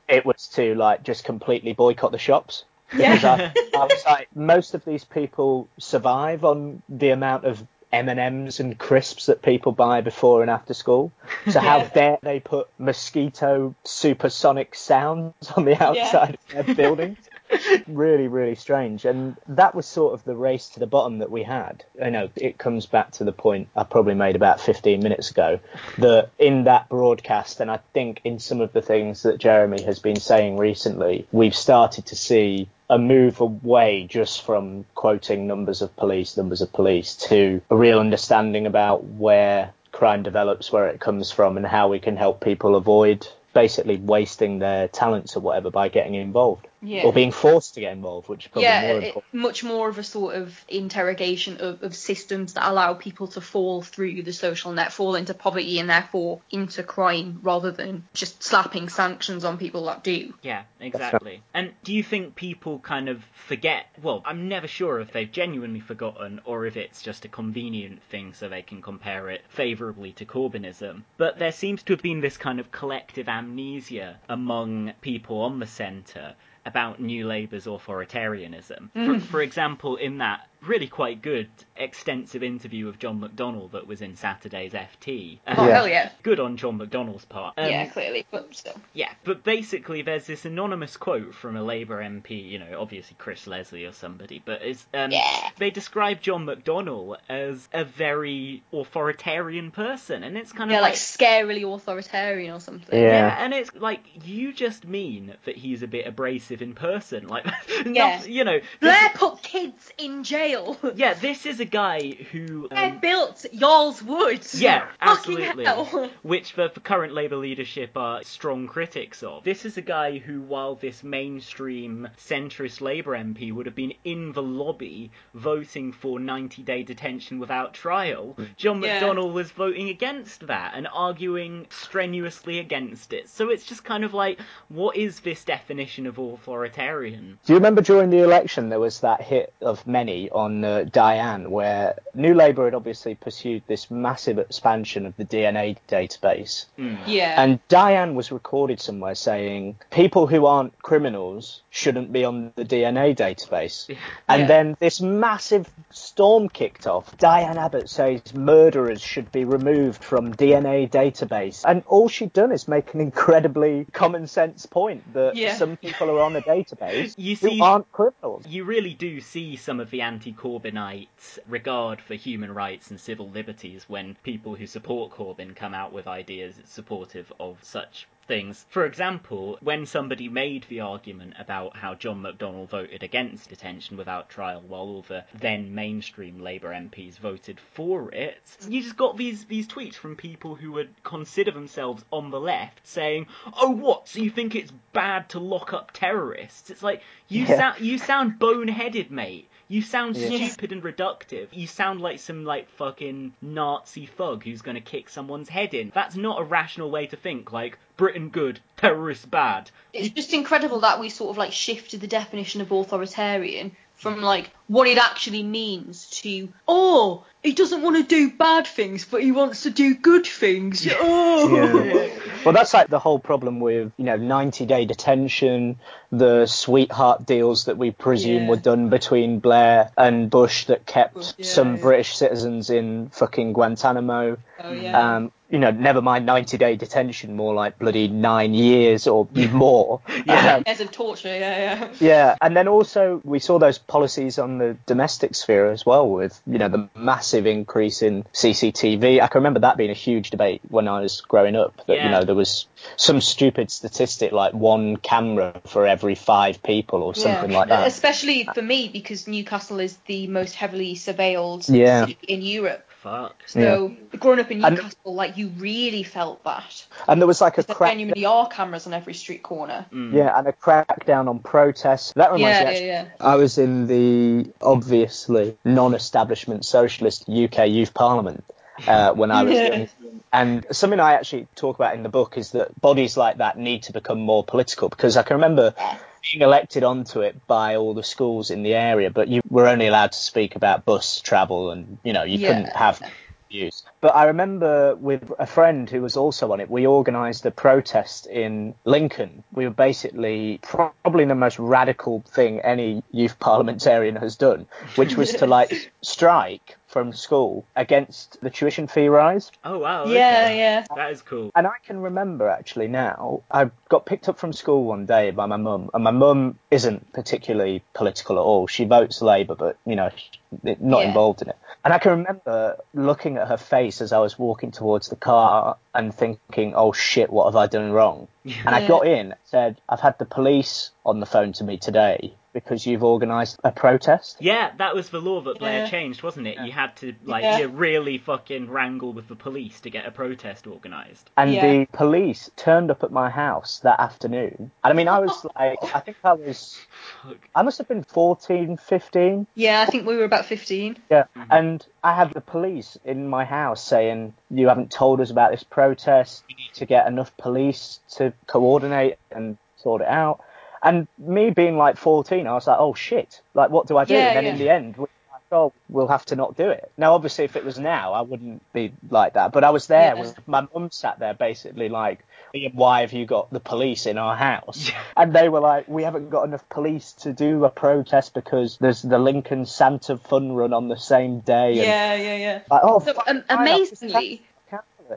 it was to like just completely boycott the shops. Because I, I was like, most of these people survive on the amount of M and M's and crisps that people buy before and after school. So how
Yeah.
dare they put mosquito supersonic sounds on the outside of their buildings? Really, really strange. And that was sort of the race to the bottom that we had. I know it comes back to the point I probably made about 15 minutes ago that in that broadcast, and I think in some of the things that Jeremy has been saying recently, we've started to see a move away just from quoting numbers of police, numbers of police, to a real understanding about where crime develops, where it comes from, and how we can help people avoid basically wasting their talents or whatever by getting involved
Yeah.
or being forced to get involved, which is probably
yeah,
more
it- much more of a sort of interrogation of, of systems that allow people to fall through the social net, fall into poverty, and therefore into crime, rather than just slapping sanctions on people that do.
Yeah, exactly. And do you think people kind of forget? Well, I'm never sure if they've genuinely forgotten or if it's just a convenient thing so they can compare it favourably to Corbynism. But there seems to have been this kind of collective amnesia among people on the centre about New Labour's authoritarianism. For,
Mm.
for example, in that really quite good extensive interview of John McDonnell that was in Saturday's FT.
Oh, hell yeah.
Good on John McDonnell's part. Um,
yeah, clearly, but still.
yeah, but basically, there's this anonymous quote from a Labour MP, you know, obviously Chris Leslie or somebody, but it's um, they describe John McDonnell as a very authoritarian person, and it's kind
Yeah,
of
like
like,
scarily authoritarian or something.
yeah, and it's like you just mean that he's a bit abrasive in person, like,
Yeah.
not, you know, this-
Blair put kids in jail.
yeah, this is a guy who.
Blair
um,
built Yarl's Woods.
Yeah, absolutely.
hell.
Which the, the current Labour leadership are strong critics of. This is a guy who, while this mainstream centrist Labour MP would have been in the lobby voting for 90 day detention without trial, John
Yeah.
McDonnell was voting against that and arguing strenuously against it. So it's just kind of like, what is this definition of authoritarian?
Do you remember during the election there was that hit of many on uh, Diane where New Labour had obviously pursued this massive expansion of the DNA database.
Yeah.
And Diane was recorded somewhere saying people who aren't criminals shouldn't be on the DNA database. And
Yeah.
then this massive storm kicked off. Diane Abbott says murderers should be removed from DNA database. And all she'd done is make an incredibly common sense point that
Yeah.
some people are on a database
You
who aren't criminals.
You really do see some of the anti Corbynite regard for human rights and civil liberties when people who support Corbyn come out with ideas supportive of such things. For example, when somebody made the argument about how John McDonnell voted against detention without trial while all the then mainstream Labour MPs voted for it, you just got these these tweets from people who would consider themselves on the left saying, "Oh, what? So you think it's bad to lock up terrorists?" It's like you
Yeah.
sound you sound boneheaded, mate. You sound
Yeah.
stupid and reductive. You sound like some like fucking Nazi thug who's gonna kick someone's head in. That's not a rational way to think. Like Britain good, terrorists bad.
It's just incredible that we sort of like shifted the definition of authoritarian from like what it actually means to oh he doesn't want to do bad things but he wants to do good things oh
Yeah. Well, that's like the whole problem with, you know, 90 day detention, the sweetheart deals that we presume
Yeah.
were done between Blair and Bush that kept
yeah,
some
yeah.
British citizens in fucking Guantanamo.
Oh, yeah.
Um, you know, never mind 90 day detention, more like bloody nine years or more. Um,
years of torture yeah yeah
yeah, and then also we saw those policies on the domestic sphere as well, with you know the massive increase in CCTV. I can remember that being a huge debate when I was growing up. That you know there was some stupid statistic like one camera for every five people or something like that.
especially for me because Newcastle is the most heavily surveilled
Yeah.
city in Europe
Fuck.
so growing up in
And-
Newcastle like you really felt that
And there was like a crack,
genuinely are cameras on every street corner
yeah, and a crackdown on protests. That reminds
yeah
me.
yeah
Actually,
yeah
I was in the obviously non-establishment socialist UK Youth Parliament uh, when I was
Yeah.
young. And something I actually talk about in the book is that bodies like that need to become more political because I can remember being elected onto it by all the schools in the area, but you were only allowed to speak about bus travel and, you know, you
Yeah.
couldn't have views. But I remember with a friend who was also on it, we organised a protest in Lincoln. We were basically probably the most radical thing any youth parliamentarian has done, which was to like strike from school against the tuition fee rise.
Oh wow.
Yeah,
okay.
yeah.
That is cool.
And I can remember actually now, I got picked up from school one day by my mum, and my mum isn't particularly political at all. She votes Labour, but you know, not
Yeah.
involved in it. And I can remember looking at her face as I was walking towards the car and thinking, "Oh shit, what have I done wrong?" And I got in, said, "I've had the police on the phone to me today because you've organised a protest."
Yeah, that was the law that Blair
Yeah.
changed, wasn't it? You had to like
Yeah.
you really fucking wrangle with the police to get a protest organised.
And
Yeah.
the police turned up at my house that afternoon. And I mean, I was like, I think I was, I must have been 14, 15.
Yeah, I think we were about 15.
Yeah. Mm-hmm. And I had the police in my house saying, you haven't told us about this protest. You need to get enough police to coordinate and sort it out. And me being like 14, I was like, oh shit, like what do I do?
Yeah,
and then
yeah.
in the end, we oh, we'll have to not do it. Now, obviously, if it was now, I wouldn't be like that. But I was there
Yeah.
with my mum sat there basically like, why have you got the police in our house? And they were like, we haven't got enough police to do a protest because there's the Lincoln Santa fun run on the same day. and-
Yeah, yeah, yeah.
like, oh,
So,
fuck,
um,
fine, I'll just
amazingly.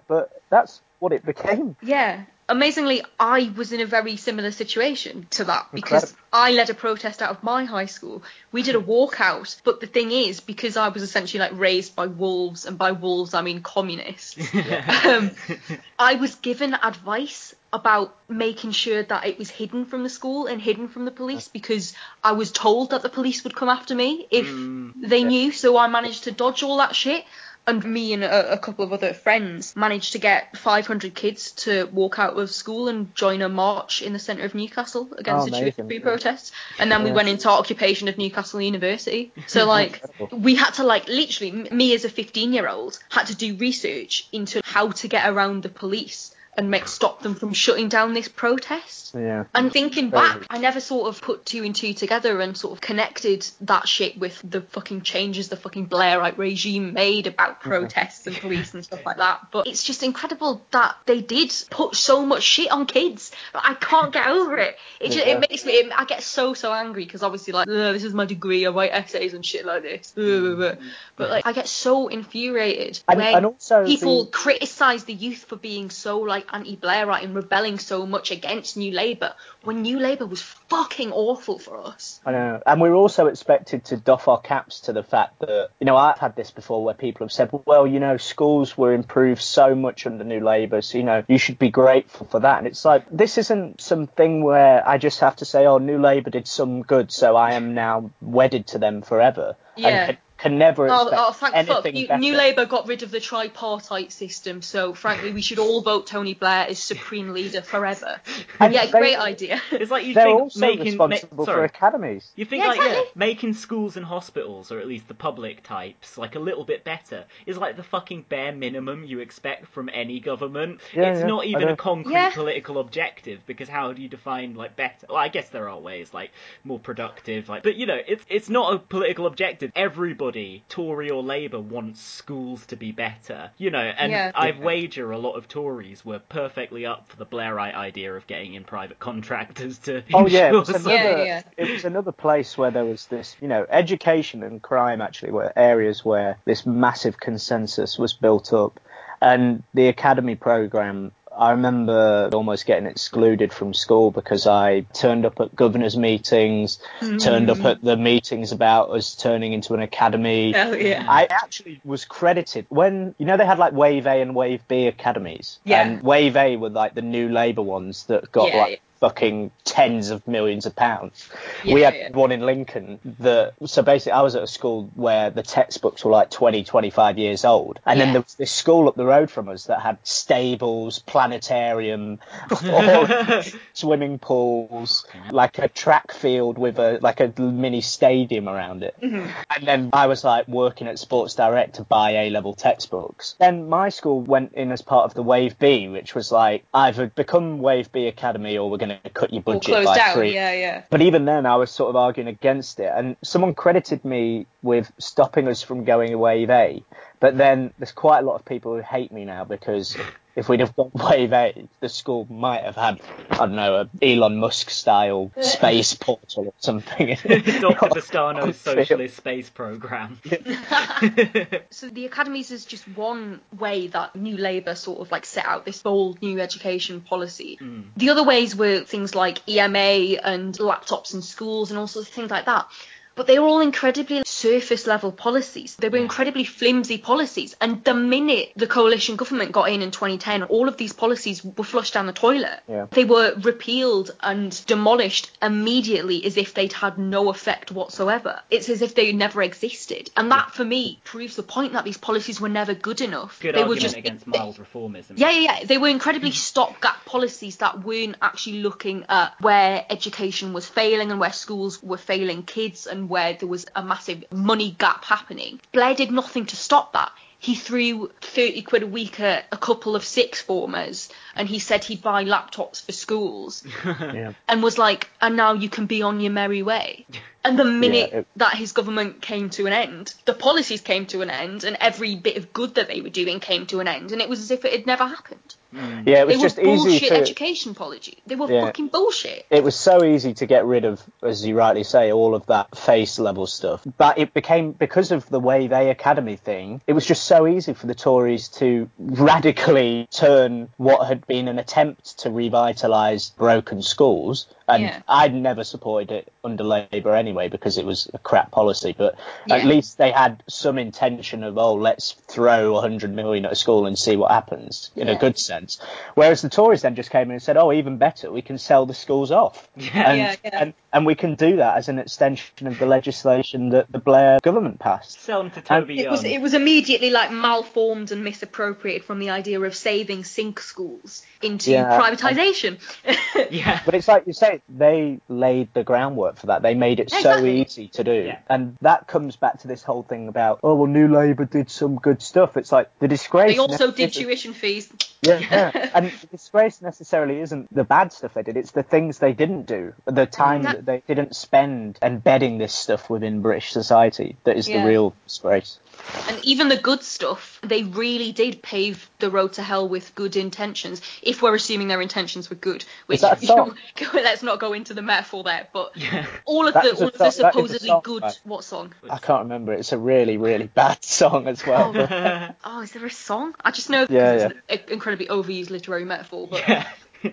But that's what it became.
Yeah. Amazingly, I was in a very similar situation to that because
Incredible.
I led a protest out of my high school. We did a walkout, but the thing is, because I was essentially like raised by wolves, and by wolves I mean communists, um, I was given advice about making sure that it was hidden from the school and hidden from the police because I was told that the police would come after me if they knew. So I managed to dodge all that shit. And me and a, a couple of other friends managed to get 500 kids to walk out of school and join a march in the centre of Newcastle against
Oh,
the fee protest. And then we went into occupation of Newcastle University. So like we had to like literally me as a 15 year old had to do research into how to get around the police and make stop them from shutting down this protest.
Yeah.
And thinking back, I never sort of put two and two together and sort of connected that shit with the fucking changes the fucking Blairite regime made about protests and police and stuff like that. But it's just incredible that they did put so much shit on kids. I can't get over it. It just,
Yeah.
it makes me. It, I get so so angry because obviously like "Ugh, this is my degree. I write essays and shit like this. But like I get so infuriated
And-
when
and also
people
the-
criticize the youth for being so like anti-Blairite and rebelling so much against New Labour when New Labour was fucking awful for us.
I know. And we're also expected to doff our caps to the fact that, you know, I've had this before where people have said, well, you know, schools were improved so much under New Labour, so, you know, you should be grateful for that. And it's like, this isn't something where I just have to say, oh, New Labour did some good, so I am now wedded to them forever.
Yeah.
And can, can never
Oh,
expect
oh, thank fuck.
anything
New,
better.
New Labour got rid of the tripartite system, so frankly, we should all vote Tony Blair as supreme leader forever.
And
yeah,
they-
great idea.
It's like you
They're
think
also
making ma-
responsible for
sorry.
academies.
You think
Yeah,
like yeah, making schools and hospitals, or at least the public types, like a little bit better is like the fucking bare minimum you expect from any government.
Yeah,
it's
yeah,
not even a concrete
Yeah.
political objective because how do you define like better? Well, I guess there are ways like more productive, like but you know, it's it's not a political objective. Everybody, Tory or Labour, wants schools to be better. You know, and
Yeah.
I've wager a lot of Tories were perfectly up for the Blairite idea of getting in private contractors to
Oh yeah, it was another.
Yeah, yeah.
It was another place where there was this, you know, education and crime actually were areas where this massive consensus was built up, and the academy program. I remember almost getting excluded from school because I turned up at governors' meetings, turned up mm. at the meetings about us turning into an academy.
Oh yeah.
I actually was credited when you know they had like Wave A and Wave B academies.
Yeah.
And Wave A were like the new Labour ones that got
Yeah,
like. Fucking tens of millions of pounds.
Yeah,
we had
yeah.
one in Lincoln that so basically I was at a school where the textbooks were like 20, 25 years old. And then there was this school up the road from us that had stables, planetarium, swimming pools, like a track field with a like a mini stadium around it.
Mm-hmm.
And then I was like working at Sports Direct to buy A level textbooks. Then my school went in as part of the Wave B, which was like either become Wave B Academy or we're going to cut your budget by
down.
three.
Yeah, yeah.
But even then, I was sort of arguing against it, and someone credited me with stopping us from going away. A. But then there's quite a lot of people who hate me now because if we'd have got Wave 8, the school might have had, I don't know, a Elon Musk style space portal or something.
Dr. Bastani's socialist space program.
so the academies is just one way that New Labour sort of like set out this bold new education policy.
Mm.
The other ways were things like EMA and laptops in schools and all sorts of things like that. But they were all incredibly surface level policies. They were incredibly flimsy policies. And the minute the coalition government got in in 2010, all of these policies were flushed down the toilet.
Yeah.
They were repealed and demolished immediately as if they'd had no effect whatsoever. It's as if they never existed. And that, for me, proves the point that these policies were never good enough.
Good
they
argument
were just
against mild reformism.
yeah, yeah, yeah. They were incredibly stopgap policies that weren't actually looking at where education was failing and where schools were failing kids and where there was a massive money gap happening. Blair did nothing to stop that. He threw 30 quid a week at a couple of six formers and he said he'd buy laptops for schools
yeah.
and was like, and now you can be on your merry way. And the minute
Yeah, it-
that his government came to an end, the policies came to an end, and every bit of good that they were doing came to an end, and it was as if it had never happened. Mm.
Yeah, it was
they
just
were
easy
bullshit
to.
education policy. They were
Yeah.
fucking bullshit.
It was so easy to get rid of, as you rightly say, all of that face level stuff. But it became, because of the way they academy thing, it was just so easy for the Tories to radically turn what had been an attempt to revitalise broken schools. And
Yeah.
I'd never supported it under Labour anyway because it was a crap policy. But at least they had some intention of, oh, let's throw 100 million at a school and see what happens in a good sense. Whereas the Tories then just came in and said, oh, even better, we can sell the schools off.
Yeah.
And,
Yeah, yeah.
and and we can do that as an extension of the legislation that the Blair government passed.
Sell them to Toby
It was it was immediately like malformed and misappropriated from the idea of saving sink schools into
Yeah.
privatisation.
yeah.
But it's like you say, they laid the groundwork for that. They made it so
Exactly.
easy to do.
Yeah.
And that comes back to this whole thing about, oh, well, New Labour did some good stuff. It's like the disgrace.
they also did tuition fees.
Yeah, yeah. and the disgrace necessarily isn't the bad stuff they did, it's the things they didn't do. The time
That-
that they didn't spend embedding this stuff within British society that is
Yeah.
the real disgrace.
And even the good stuff, they really did pave the road to hell with good intentions. If we're assuming their intentions were good, which
that a song?
let's not go into the metaphor there. But
Yeah.
all of
That
the all of the
song- that is a
supposedly
song,
good
right?
what song?
I can't remember. It's a really, really bad song as well.
Oh, oh, is there a song? I just know
Yeah,
because it's an incredibly overused literary metaphor, but
Yeah.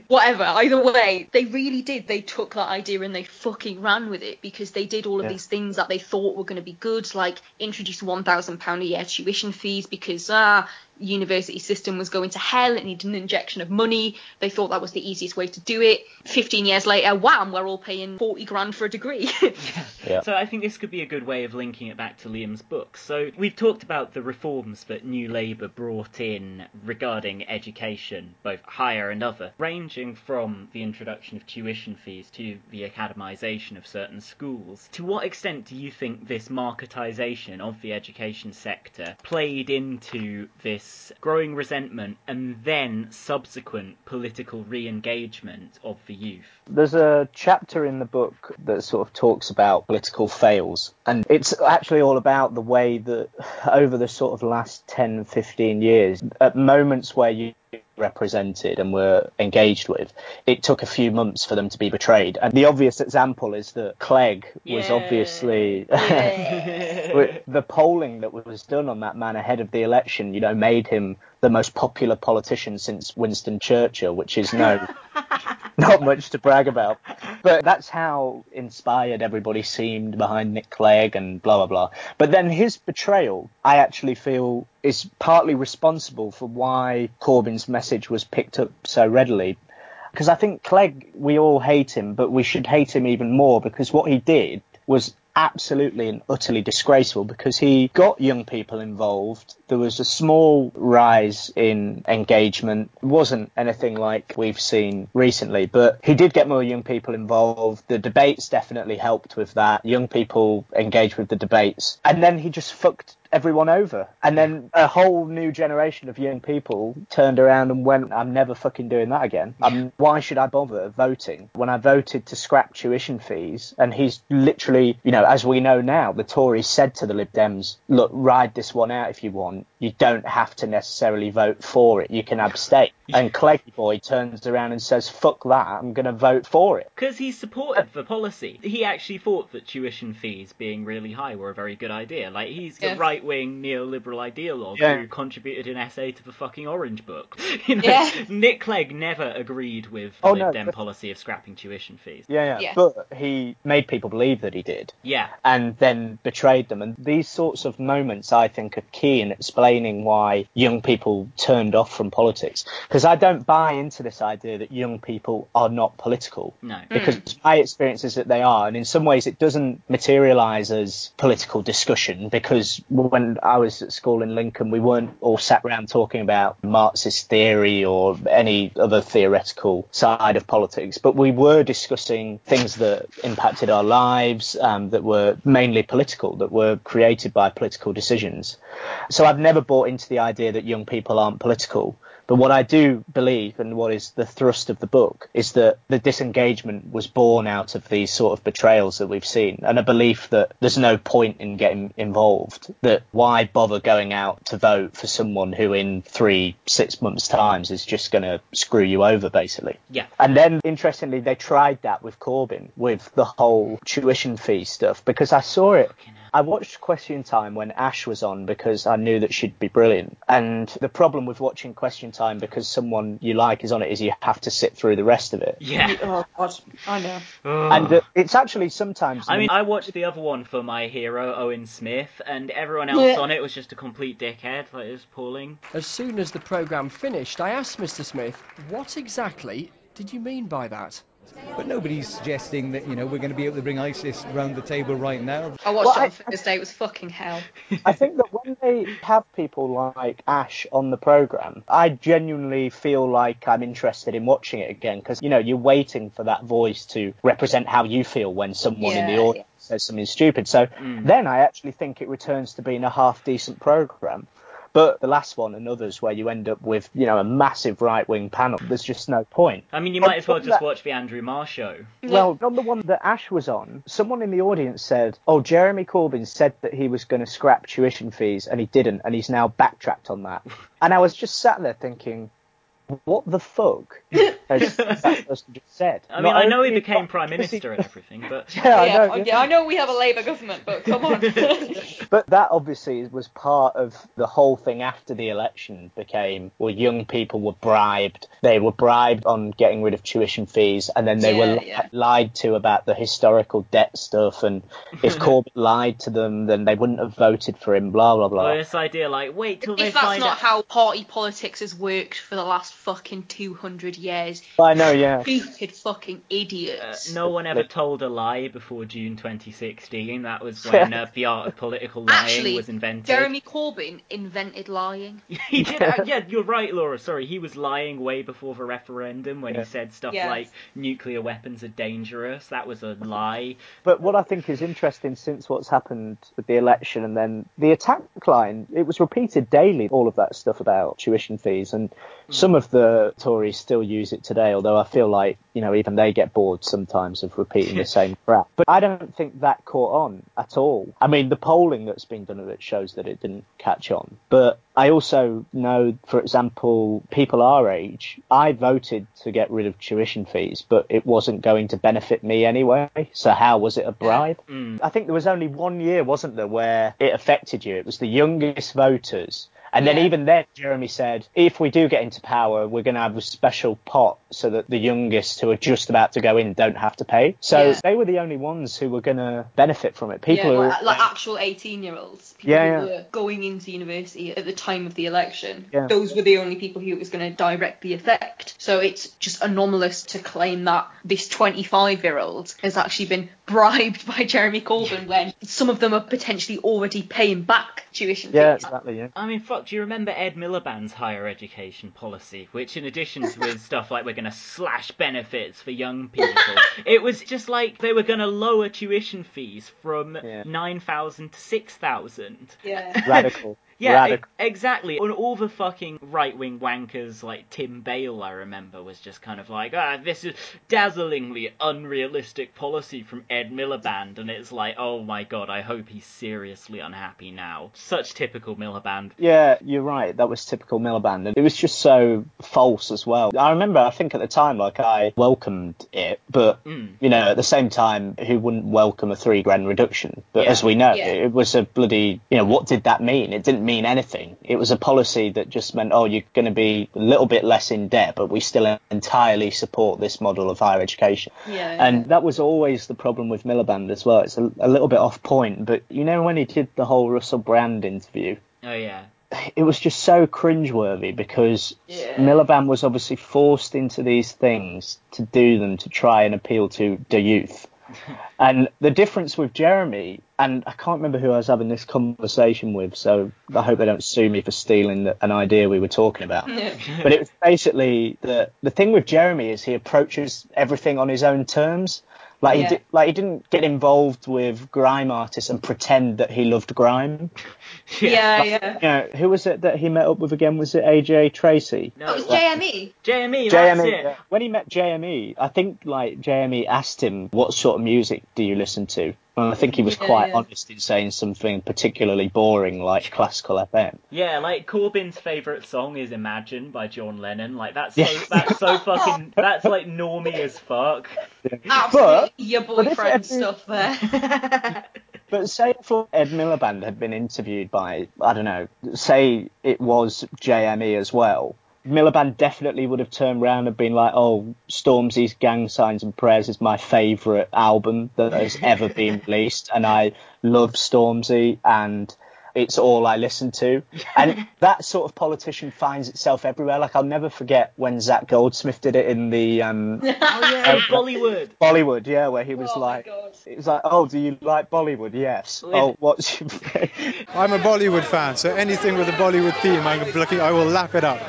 Whatever. Either way, they really did. They took that idea and they fucking ran with it because they did all of
Yeah.
these things that they thought were going to be good, like introduce one thousand pound a year tuition fees because ah, university system was going to hell. It needed an injection of money. They thought that was the easiest way to do it. Fifteen years later, wham, we're all paying forty grand for a degree.
Yeah.
So I think this could be a good way of linking it back to Liam's book. So we've talked about the reforms that New Labour brought in regarding education, both higher and other, ranging from the introduction of tuition fees to the academisation of certain schools. To what extent do you think this marketisation of the education sector played into this growing resentment and then subsequent political re-engagement of the youth?
There's a chapter in the book that sort of talks about political fails. And it's actually all about the way that over the sort of last 10, 15 years, at moments where you represented and were engaged with, it took a few months for them to be betrayed. And the obvious example is that Clegg was
Yeah.
obviously the polling that was done on that man ahead of the election, you know, made him the most popular politician since Winston Churchill, which is no not much to brag about. But that's how inspired everybody seemed behind Nick Clegg and blah blah blah. But then his betrayal, I actually feel, is partly responsible for why Corbyn's message was picked up so readily. Because I think Clegg, we all hate him, but we should hate him even more because what he did was absolutely and utterly disgraceful because he got young people involved. There was a small rise in engagement. It wasn't anything like we've seen recently, but he did get more young people involved. The debates definitely helped with that. Young people engaged with the debates. And then he just fucked everyone over. And then a whole new generation of young people turned around and went, I'm never fucking doing that again. Um, why should I bother voting when I voted to scrap tuition fees? And he's literally, you know, as we know now, the Tories said to the Lib Dems, look, ride this one out if you want. You don't have to necessarily vote for it. You can abstain. And Clegg Boy turns around and says, fuck that, I'm going to vote for it.
Because he supported the policy. He actually thought that tuition fees being really high were a very good idea. Like, he's
Yeah.
the right wing neoliberal ideologue
Yeah.
who contributed an essay to the fucking Orange Book. You know,
Yeah.
Nick Clegg never agreed with oh, the
Oh,
Lib
no,
Dem
but-
policy of scrapping tuition fees.
Yeah, yeah,
Yeah.
But he made people believe that he did.
Yeah.
and then betrayed them. And these sorts of moments, I think, are key in explaining why young people turned off from politics. Because I don't buy into this idea that young people are not political.
No.
Because mm. my experience is that they are, and in some ways it doesn't materialise as political discussion. Because when I was at school in Lincoln, we weren't all sat around talking about Marxist theory or any other theoretical side of politics, but we were discussing things that impacted our lives, um, that were mainly political, that were created by political decisions. So I've never bought into the idea that young people aren't political. But what I do believe, and what is the thrust of the book, is that the disengagement was born out of these sort of betrayals that we've seen, and a belief that there's no point in getting involved. That why bother going out to vote for someone who, in three, six months' times, is just going to screw you over, basically.
Yeah.
And then, interestingly, they tried that with Corbyn, with the whole tuition fee stuff, because I saw it. I watched Question Time when Ash was on because I knew that she'd be brilliant. And the problem with watching Question Time because someone you like is on it is you have to sit through the rest of it.
Yeah.
Oh god, I know.
And uh, it's actually sometimes.
I mean, I watched the other one for my hero, Owen Smith, and everyone else
Yeah.
on it was just a complete dickhead. Like, it was appalling.
As soon as the programme finished, I asked Mr. Smith, what exactly did you mean by that?
But nobody's suggesting that, you know, we're going to be able to bring ISIS round the table right now.
I watched
Well,
it
I-
on Thursday. It was fucking hell.
I think that when they have people like Ash on the program, I genuinely feel like I'm interested in watching it again because you know you're waiting for that voice to represent how you feel when someone in the
Yeah,
audience says something stupid. So mm. then I actually think it returns to being a half decent program. But the last one and others where you end up with, you know, a massive right wing panel, there's just no point.
I mean, you might as well just
that-
watch the Andrew Marr show.
well, on the one that Ash was on, someone in the audience said, "Oh, Jeremy Corbyn said that he was going to scrap tuition fees, and he didn't, and he's now backtracked on that." and I was just sat there thinking, "What the fuck has that person just said?"
I mean,
Not
I know he became prime minister and everything, but
Yeah, I
yeah,
know,
oh,
yeah.
yeah, I know we have a Labour government, but come on.
But that obviously was part of the whole thing after the election became well, young people were bribed. They were bribed on getting rid of tuition fees, and then they
Yeah,
were li-
yeah.
lied to about the historical debt stuff. And if Corbyn lied to them, then they wouldn't have voted for him. Blah blah blah.
well, this idea like wait till they
if that's
find
not
out.
how party politics has worked for the last fucking 200 years.
I know, yeah.
Stupid fucking
Uh,
idiots.
no one ever told a lie before June 2016. That was when uh, the art of political lying
Actually,
was invented.
Jeremy Corbyn invented lying.
he did. uh, yeah, you're right, Laura. Sorry, he was lying way before the referendum when
Yeah.
he said stuff
Yes.
like nuclear weapons are dangerous. That was a lie.
But what I think is interesting since what's happened with the election and then the attack line, it was repeated daily, all of that stuff about tuition fees. And some of the Tories still use it today, although I feel like, you know, even they get bored sometimes of repeating the same crap. But I don't think that caught on at all. I mean, the polling that's been done of it shows that it didn't catch on. But I also know, for example, people our age, I voted to get rid of tuition fees, but it wasn't going to benefit me anyway. So how was it a bribe?
Mm.
I think there was only one year, wasn't there, where it affected you. It was the youngest voters. And then
Yeah.
even then, Jeremy said, if we do get into power, we're going to have a special pot so that the youngest who are just about to go in don't have to pay. So
Yeah.
they were the only ones who were going to benefit from it. People
yeah,
who
like, like actual 18 year olds, people
Yeah,
who were going into university at the time of the election. Those were the only people who it was going to directly affect. So it's just anomalous to claim that this 25 year old has actually been bribed by Jeremy Corbyn when some of them are potentially already paying back tuition
Yeah,
fees.
exactly. Yeah.
I mean, fuck, do you remember Ed Miliband's higher education policy? Which, in addition to his stuff like we're going to slash benefits for young people, it was just like they were going to lower tuition fees from 9,000 to 6,000.
Yeah.
Radical.
Yeah,
Radical.
e- exactly. And all the fucking right wing wankers like Tim Bale, I remember, was just kind of like, ah, this is dazzlingly unrealistic policy from Ed Miliband. And it's like, oh my god, I hope he's seriously unhappy now. Such typical Miliband.
Yeah, you're right. That was typical Miliband. And it was just so false as well. I remember, I think at the time, like, I welcomed it, but,
Mm.
you know, at the same time, who wouldn't welcome a three grand reduction? But
Yeah.
as we know,
Yeah.
it was a bloody, you know, what did that mean? It didn't mean anything. It was a policy that just meant, oh, you're going to be a little bit less in debt, but we still entirely support this model of higher education.
Yeah.
And that was always the problem with Miliband as well. It's a, a little bit off point, but you know when he did the whole Russell Brand interview,
Oh yeah.
it was just so cringeworthy because Miliband was obviously forced into these things to do them to try and appeal to the youth. And the difference with Jeremy, and I can't remember who I was having this conversation with, so I hope they don't sue me for stealing the, an idea we were talking about. but it was basically the the thing with Jeremy is he approaches everything on his own terms. Like
Yeah.
he di- like he didn't get involved with grime artists and pretend that he loved grime.
Yeah,
Like,
yeah.
You know, who was it that he met up with again? Was it AJ Tracey?
No, oh,
That was JME.
JME, that's
JME.
it.
yeah. When he met JME, I think like JME asked him, "What sort of music do you listen to?" And I think he was
Yeah,
quite
yeah.
honest in saying something particularly boring like classical FM.
Yeah, like Corbyn's favourite song is "Imagine" by John Lennon. Like that's so
Yeah.
that's so fucking that's like normie as fuck.
Absolutely your boyfriend
Ed-
stuff there.
But say if Ed Miliband had been interviewed by, I don't know, say it was JME as well, Miliband definitely would have turned around and been like, oh, Stormzy's Gang Signs and Prayers is my favourite album that has ever been released, and I love Stormzy, and it's all I listen to. And that sort of politician finds itself everywhere. Like, I'll never forget when Zac Goldsmith did it in the. Um,
oh yeah, Bollywood.
Bollywood, yeah, where he was like, it was like, oh, do you like Bollywood? Yes. Oh, what's your
I'm a Bollywood fan, so anything with a Bollywood theme, I'm looking, I will lap it up.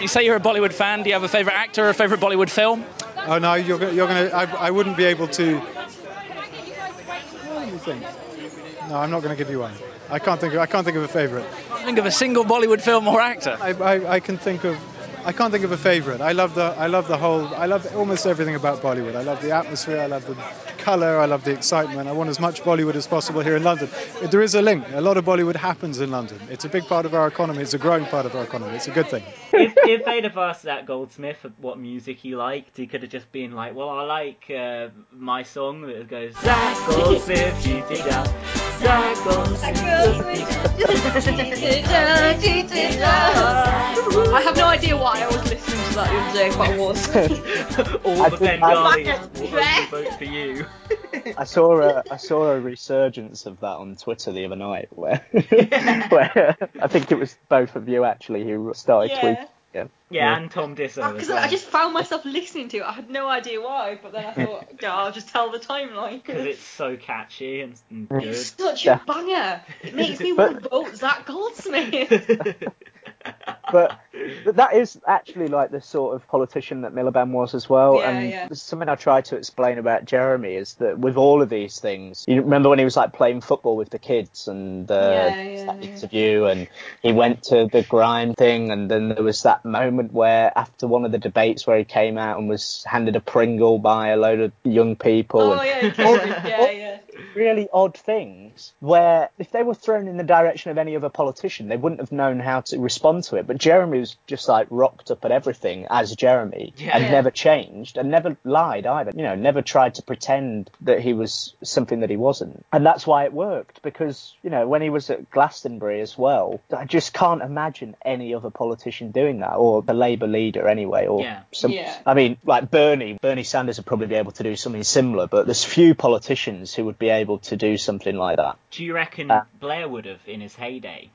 You say you're a Bollywood fan. Do you have a favourite actor or a favourite Bollywood film?
Oh no, you're, you're gonna, I, I wouldn't be able to. What do you think? No, I'm not going to give you one. I can't think. Of, I can't think of a favourite.
Think of a single Bollywood film or actor.
I, I, I can think of. I can't think of a favourite. I love the. I love the whole. I love almost everything about Bollywood. I love the atmosphere. I love the colour. I love the excitement. I want as much Bollywood as possible here in London. There is a link. A lot of Bollywood happens in London. It's a big part of our economy. It's a growing part of our economy. It's a good thing.
if, if they'd have asked Zac Goldsmith what music he liked, he could have just been like, "Well, I like uh, my song that goes Zac Goldsmith, it down, Zac
I have no idea why I was listening to that the other day, but I was.
All
I
the
think-
Bengalis will vote for you."
I saw a I saw a resurgence of that on Twitter the other night, where where I think it was both of you actually who started
Yeah.
tweeting. Yeah.
Yeah, and Tom Disso ah, as
Because
well.
I just found myself listening to it. I had no idea why, but then I thought, yeah, I'll just tell the timeline.
because it's so catchy and, and good.
It's such a banger. It makes me want to vote Zac Goldsmith.
But but that is actually like the sort of politician that Miliband was as well.
Yeah,
and
yeah.
something I try to explain about Jeremy is that with all of these things, you remember when he was like playing football with the kids and uh,
Yeah,
that interview, and he went to the grime thing, and then there was that moment where after one of the debates where he came out and was handed a Pringle by a load of young people.
oh
and
yeah, him. yeah, yeah.
Really odd things where if they were thrown in the direction of any other politician, they wouldn't have known how to respond to it. But Jeremy was just like rocked up at everything as Jeremy
Yeah.
and never changed and never lied either. You know, never tried to pretend that he was something that he wasn't. And that's why it worked because, you know, when he was at Glastonbury as well, I just can't imagine any other politician doing that or the Labour leader anyway or
Yeah.
some
Yeah.
I mean, like Bernie, Bernie Sanders would probably be able to do something similar, but there's few politicians who would be able to do something like that.
Do you reckon
Uh,
Blair would have in his heyday?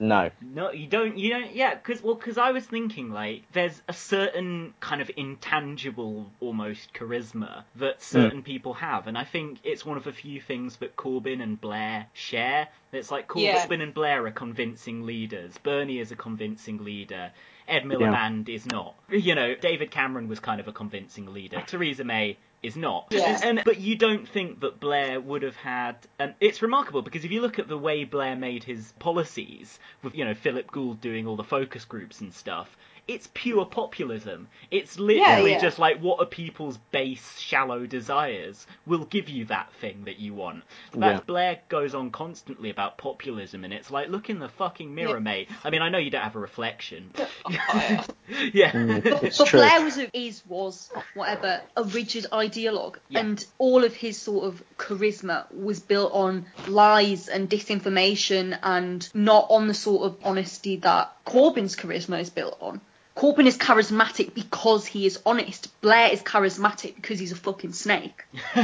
No.
No, you don't. You don't. Yeah, because well, because I was thinking like there's a certain kind of intangible, almost charisma that certain people have, and I think it's one of the few things that Corbyn and Blair share. It's like Corbyn
Yeah.
and Blair are convincing leaders. Bernie is a convincing leader. Ed
Yeah.
Miliband is not. You know, David Cameron was kind of a convincing leader. Theresa May is not.
Yeah.
And, but you don't think that Blair would have had. And it's remarkable because if you look at the way Blair made his policies, with you know Philip Gould doing all the focus groups and stuff, it's pure populism. It's literally
yeah.
just like what are people's base shallow desires We'll give you that thing that you want. That
Yeah.
Blair goes on constantly about populism, and it's like look in the fucking mirror, mate. I mean, I know you don't have a reflection. Uh, yeah.
Mm, it's
but
true.
Blair was is was whatever a rigid ideologue,
Yeah.
and all of his sort of charisma was built on lies and disinformation, and not on the sort of honesty that Corbyn's charisma is built on. Corbyn is charismatic because he is honest. Blair is charismatic because he's a fucking snake.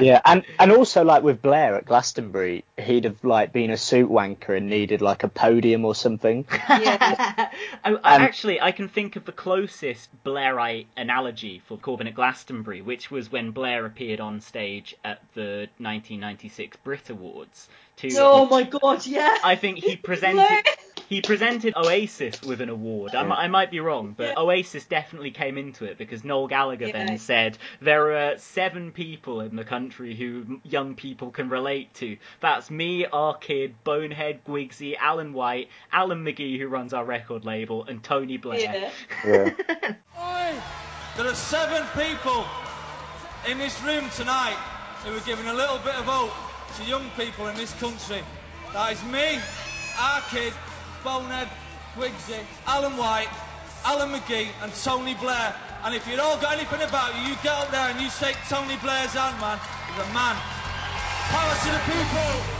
yeah, and and also like with Blair at Glastonbury, he'd have like been a suit wanker and needed like a podium or something.
I, I,
Um,
actually, I can think of the closest Blairite analogy for Corbyn at Glastonbury, which was when Blair appeared on stage at the 1996 Brit Awards. To,
Oh my god, yeah.
I think he presented he presented Oasis with an award. I, I might be wrong, but Oasis definitely came into it because Noel Gallagher
Yeah.
then said there are seven people in the country who young people can relate to. That's me, our kid, Bonehead, Guigsy, Alan White, Alan McGee who runs our record label, and Tony Blair.
Yeah.
There are seven people in this room tonight who are giving a little bit of hope to young people in this country. That is me, our kid, Bonehead, Guigsy, Alan White, Alan McGee, and Tony Blair. And if you've all got anything about you, you get up there and you shake Tony Blair's hand, man. He's a man. Power to the people.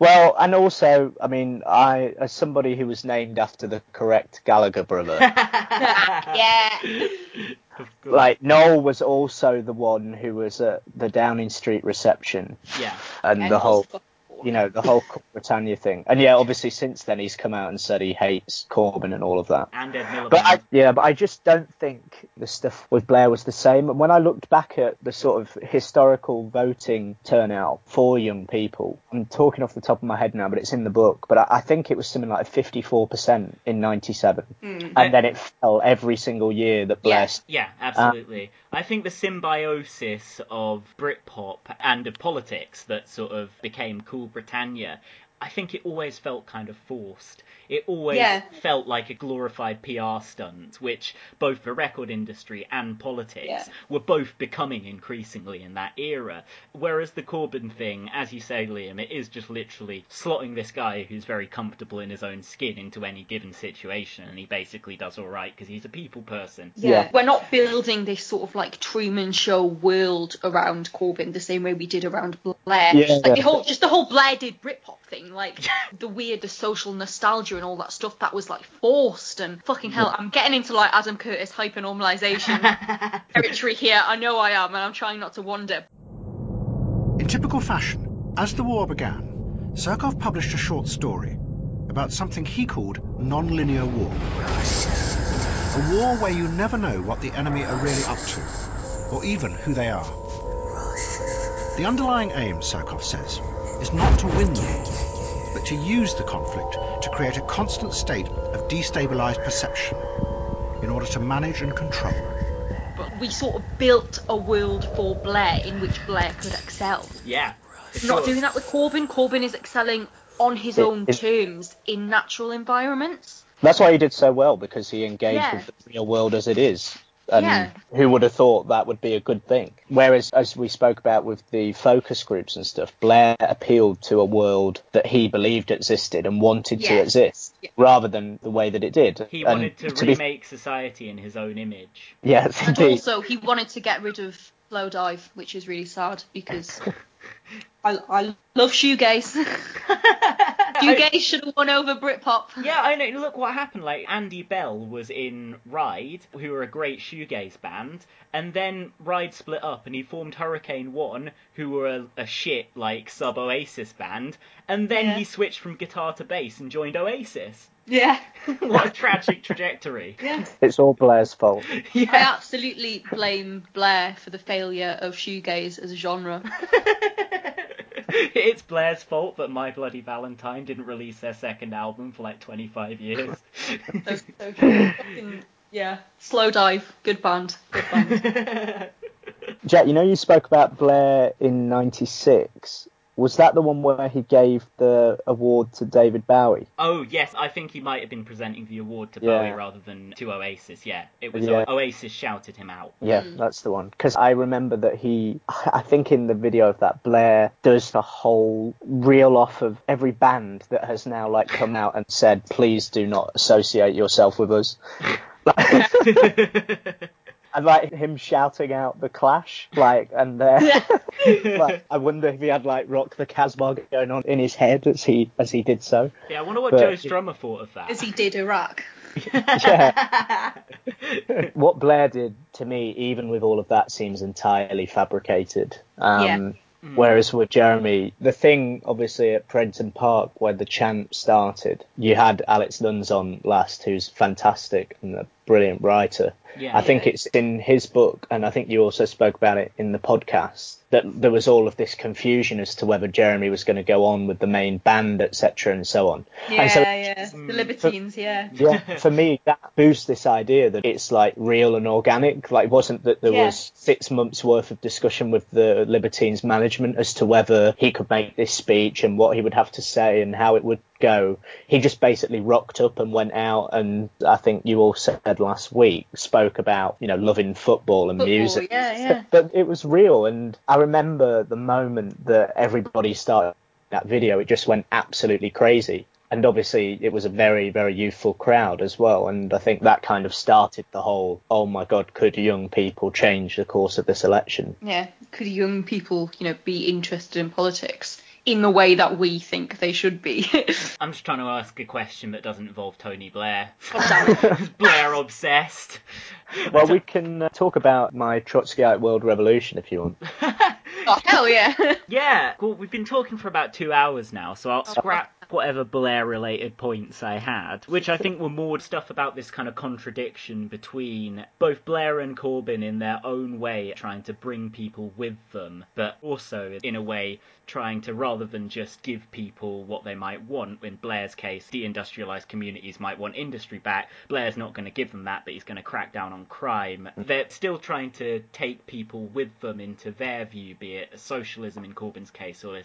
Well, and also, I mean, I as somebody who was named after the correct Gallagher brother,
yeah.
like Noel was also the one who was at the Downing Street reception
Yeah.
and
Yeah,
the whole,
was
you know, the whole Britannia thing. And yeah, obviously since then he's come out and said he hates Corbyn and all of that.
And Ed Miliband.
But I, yeah, but I just don't think the stuff with Blair was the same. And when I looked back at the sort of historical voting turnout for young people, I'm talking off the top of my head now, but it's in the book. But I, I think it was something like 54% in '97,
Mm.
and then it fell every single year that Blair.
Yeah.
Yeah, absolutely. I think the symbiosis of Britpop and of politics that sort of became Cool Britannia, I think it always felt kind of forced. It always
Yeah.
felt like a glorified PR stunt, which both the record industry and politics
Yeah.
were both becoming increasingly in that era. Whereas the Corbyn thing, as you say, Liam, it is just literally slotting this guy who's very comfortable in his own skin into any given situation, and he basically does all right because he's a people person.
Yeah.
Yeah.
We're not building this sort of like Truman Show world around Corbyn the same way we did around Blair.
Yeah.
Like the whole, just the whole Blair did Britpop thing, like the weird, the social nostalgia and all that stuff that was like forced and fucking hell. I'm getting into like Adam Curtis hypernormalization territory here. I know I am, and I'm trying not to wander.
In typical fashion, as the war began, Surkov published a short story about something he called non-linear war. A war where you never know what the enemy are really up to, or even who they are. The underlying aim, Surkov says, is not to win the war, but to use the conflict to create a constant state of destabilized perception in order to manage and control.
But we sort of built a world for Blair in which Blair could excel.
Yeah. for
Not doing that with Corbyn. Corbyn is excelling on his
It-
own
it-
terms in natural environments.
That's why he did so well because he engaged
Yeah.
with the real world as it is. And
Yeah.
who would have thought that would be a good thing? Whereas, as we spoke about with the focus groups and stuff, Blair appealed to a world that he believed existed and wanted to
Yeah.
exist, rather than the way that it did.
He
And
wanted to,
be-
remake society in his own image.
Yes,
And
indeed.
also, he wanted to get rid of Slowdive, which is really sad because I, I love shoegaze. shoegaze should have won over Britpop.
Yeah, I know. Look what happened. Like Andy Bell was in Ride, who were a great shoegaze band, and then Ride split up, and he formed Hurricane One, who were a, a shit like sub Oasis band, and then
Yeah.
he switched from guitar to bass and joined Oasis.
Yeah.
what a tragic trajectory.
Yeah.
It's all Blair's fault.
I absolutely blame Blair for the failure of shoegaze as a genre.
it's Blair's fault that My Bloody Valentine didn't release their second album for like 25 years.
That's so. Fucking- yeah. Slowdive. Good band. Good band.
Jack, you know you spoke about Blair in '96. Was that the one where he gave the award to David Bowie?
oh, yes, I think he might have been presenting the award to
Yeah.
Bowie rather than to Oasis. Yeah, it was uh,
Yeah.
O- Oasis shouted him out.
Yeah, mm. that's the one. Because I remember that he, I think in the video of that, Blair does the whole reel off of every band that has now like come out and said, please do not associate yourself with us. And like him shouting out the Clash, like, and uh, like, I wonder if he had like Rock the Casbah going on in his head as he as he did so.
Yeah, I wonder what
But-
Joe Strummer thought of that.
As he did Iraq.
what Blair did to me, even with all of that, seems entirely fabricated. Um,
Yeah.
Whereas with Jeremy, the thing obviously at Prenton Park where the chant started, you had Alex Nunns on last, who's fantastic and a brilliant writer.
Yeah.
I think
Yeah.
it's in his book, and I think you also spoke about it in the podcast, that there was all of this confusion as to whether Jeremy was going to go on with the main band, etc., and so on.
Yeah,
and so
yeah. Mm, the Libertines, yeah.
yeah, for me, that boosts this idea that it's like real and organic. Like, it wasn't that there
Yeah.
was six months worth of discussion with the Libertines management as to whether he could make this speech and what he would have to say and how it would go. He just basically rocked up and went out, and I think you all said last week spoke about you know loving football and
Football,
music.
yeah, yeah.
But it was real, and I remember the moment that everybody started that video. It just went absolutely crazy. And obviously, it was a very, very youthful crowd as well. And I think that kind of started the whole, oh my God, could young people change the course of this election?
Yeah. Could young people, you know, be interested in politics in the way that we think they should be?
I'm just trying to ask a question that doesn't involve Tony Blair. Blair obsessed.
Well, we can uh, talk about my Trotskyite world revolution if you want.
oh, hell yeah.
Yeah, well, we've been talking for about two hours now, so I'll scrap whatever Blair related points I had, which I think were more stuff about this kind of contradiction between both Blair and Corbyn in their own way trying to bring people with them, but also in a way trying to, rather than just give people what they might want, in Blair's case, deindustrialised communities might want industry back. Blair's not going to give them that, but he's going to crack down on crime. They're still trying to take people with them into their view, be it socialism in Corbyn's case or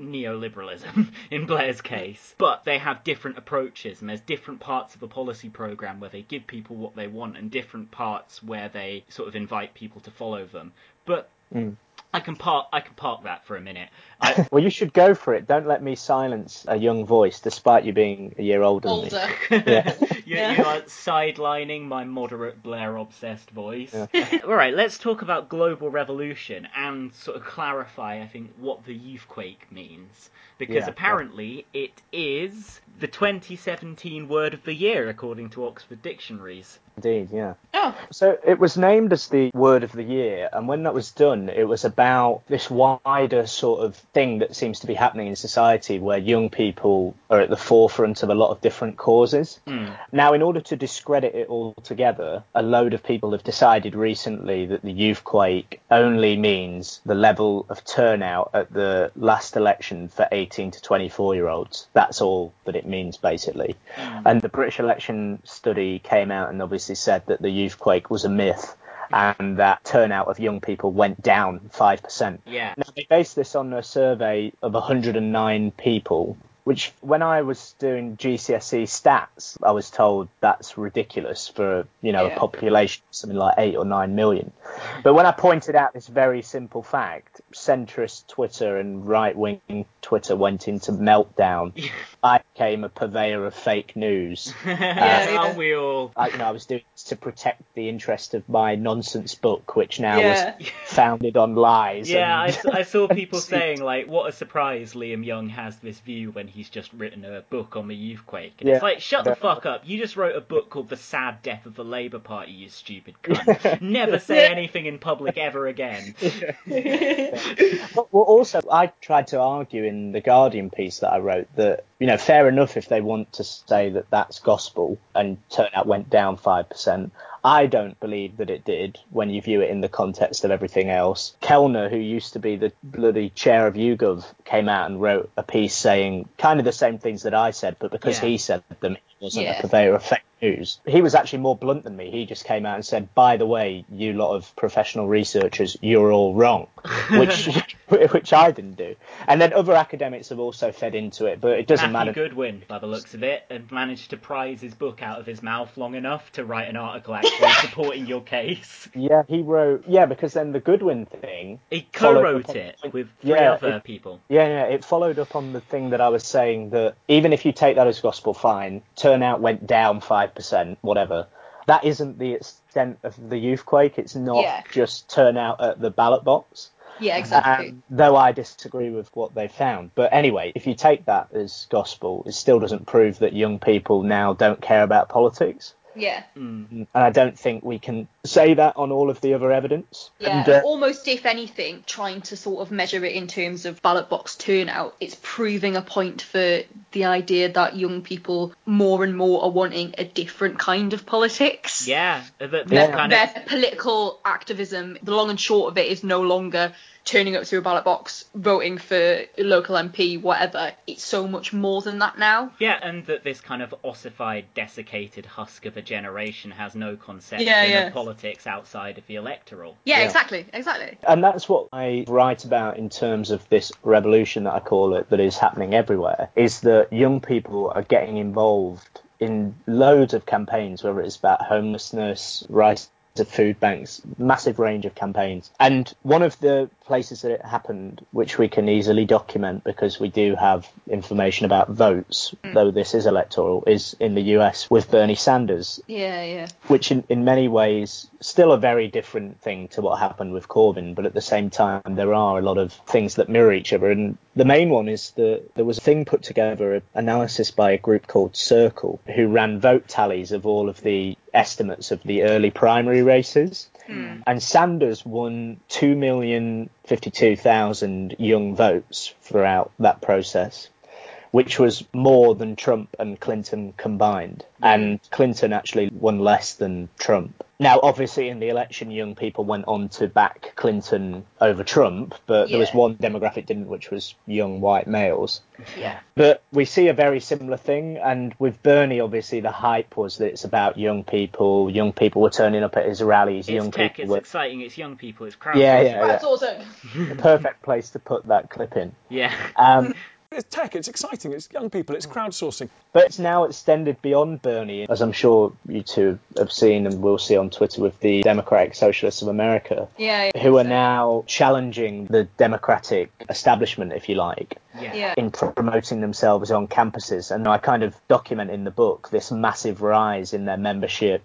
neoliberalism in Blair's case. But they have different approaches, and there's different parts of a policy program where they give people what they want, and different parts where they sort of invite people to follow them. But
Mm.
I can park. I can park that for a minute. I,
Well, you should go for it. Don't let me silence a young voice, despite you being a year older, than me.
Older.
Yeah.
you,
Yeah.
you are sidelining my moderate Blair obsessed voice.
Yeah.
All right, let's talk about global revolution and sort of clarify, I think, what the youthquake means. Because
Yeah, yeah.
apparently it is the 2017 word of the year, according to Oxford Dictionaries.
Indeed, yeah.
Oh.
So it was named as the word of the year, and when that was done, it was about this wider sort of thing that seems to be happening in society where young people are at the forefront of a lot of different causes. Hmm. Now, in order to discredit it altogether, a load of people have decided recently that the youthquake only means the level of turnout at the last election for 18 to 24 year olds. That's all that it means, basically. Mm. And the British election study came out and obviously said that the youthquake was a myth and that turnout of young people went down 5%.
Yeah.
Now, they based this on a survey of 109 people which when I was doing GCSE stats, I was told that's ridiculous for you know
Yeah.
a population of something like eight or nine million. But when I pointed out this very simple fact, centrist Twitter and right wing Twitter went into meltdown. I became a purveyor of fake news.
yeah,
Uh,
aren't we all?
I, you know, I was doing this to protect the interest of my nonsense book, which now
Yeah.
was founded on lies.
Yeah, I,
and-
s- I saw people saying like, "What a surprise!" Liam Young has this view when he's just written a book on the youthquake. And it's like, shut the fuck up! You just wrote a book called "The Sad Death of the Labour Party," you stupid cunt. Never say anything in public ever again.
Well, also, I tried to argue in the Guardian piece that I wrote that, you know, fair enough if they want to say that that's gospel and turnout went down 5%. I don't believe that it did when you view it in the context of everything else. Kellner, who used to be the bloody chair of YouGov, came out and wrote a piece saying kind of the same things that I said, but because
Yeah.
he said them, he wasn't
Yeah.
a purveyor of fake news. He was actually more blunt than me. He just came out and said, by the way, you lot of professional researchers, you're all wrong, which which I didn't do. And then other academics have also fed into it, but it doesn't
Matthew
matter.
Goodwin, by the looks of it, and managed to prise his book out of his mouth long enough to write an article actually supporting your case.
Yeah, he wrote. Yeah, because then the Goodwin thing.
He co-wrote
up on-
it with three
Yeah,
other
it-
people.
Yeah, yeah, it followed up on the thing that I was saying that even if you take that as gospel, fine. Turnout went down five percent, whatever. That isn't the extent of the youth quake. It's not
Yeah.
just turnout at the ballot box.
Yeah, exactly.
Um, though I disagree with what they found. But anyway, if you take that as gospel, it still doesn't prove that young people now don't care about politics.
Yeah.
And I don't think we can say that on all of the other evidence.
Yeah,
And, uh,
almost if anything, trying to sort of measure it in terms of ballot box turnout, it's proving a point for the idea that young people more and more are wanting a different kind of politics.
Yeah, that, that
Their,
kind of
their political activism, the long and short of it, is no longer turning up through a ballot box, voting for local MP, whatever. It's so much more than that now.
Yeah, and that this kind of ossified, desiccated husk of a generation has no conception
Yeah, yeah.
of politics outside of the electoral.
Yeah,
Yeah.
exactly, exactly.
And that's what I write about in terms of this revolution that I call it that is happening everywhere is that young people are getting involved in loads of campaigns, whether it's about homelessness, rights of food banks, massive range of campaigns. And one of the places that it happened, which we can easily document because we do have information about votes, hmm. though this is electoral, is in the US with Bernie Sanders
Yeah, yeah.
which in, in many ways still a very different thing to what happened with Corbyn, but at the same time there are a lot of things that mirror each other. And the main one is that there was a thing put together, an analysis by a group called Circle, who ran vote tallies of all of the estimates of the early primary races. Hmm. And Sanders won 2,052,000 young votes throughout that process which was more than Trump and Clinton combined. And Clinton actually won less than Trump. Now, obviously, in the election, young people went on to back Clinton over Trump, but there was one demographic didn't, which was young white males.
Yeah.
But we see a very similar thing, and with Bernie, obviously, the hype was that it's about young people. Young people were turning up at his rallies.
It's
young
tech,
people
it's
were
exciting, it's young people, it's crowd.
Yeah, yeah,
That's awesome.
the perfect place to put that clip in.
Yeah.
Um,
It's tech, it's exciting, it's young people, it's hmm. crowdsourcing.
But it's now extended beyond Bernie, as I'm sure you two have seen and will see on Twitter with the Democratic Socialists of America,
Yeah, yeah.
who are now challenging the Democratic establishment, if you like,
Yeah. Yeah.
in pr- promoting themselves on campuses. And I kind of document in the book this massive rise in their membership.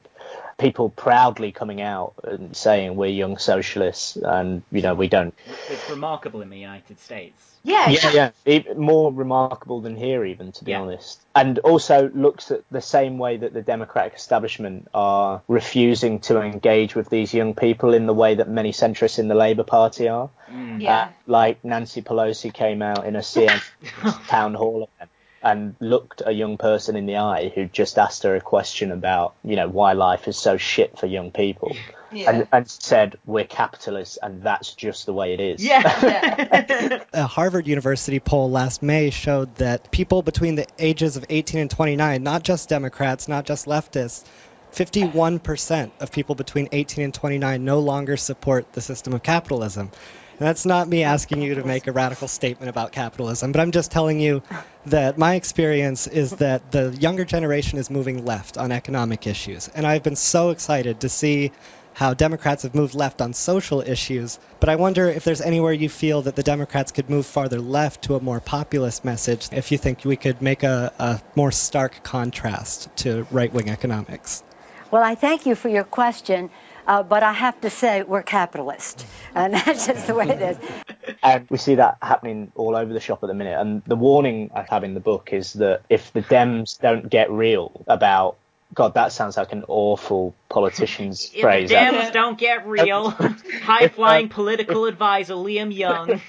People proudly coming out and saying we're young socialists, and you know we don't
It's remarkable in the United States.
Yeah,
yeah, yeah. E- More remarkable than here, even to be
Yeah.
honest. And also looks at the same way that the Democratic establishment are refusing to engage with these young people in the way that many centrists in the Labour Party are.
Yeah.
Uh, like Nancy Pelosi came out in a CNN town hall event and looked a young person in the eye who just asked her a question about, you know, why life is so shit for young people.
Yeah.
And, and said, we're capitalists and that's just the way it is. Yeah.
A Harvard University poll last May showed that people between the ages of 18 and 29, not just Democrats, not just leftists, 51% of people between 18 and 29 no longer support the system of capitalism. That's not me asking you to make a radical statement about capitalism, but I'm just telling you that my experience is that the younger generation is moving left on economic issues. And I've been so excited to see how Democrats have moved left on social issues, but I wonder if there's anywhere you feel that the Democrats could move farther left to a more populist message, if you think we could make a, a more stark contrast to right wing economics.
Well, I thank you for your question. Uh, but I have to say, we're capitalist, and that's just the way it is.
And we see that happening all over the shop at the minute. And the warning I have in the book is that if the Dems don't get real about God, that sounds like an awful politician's
If
phrase.
the Dems don't get real, high flying political advisor Liam Young.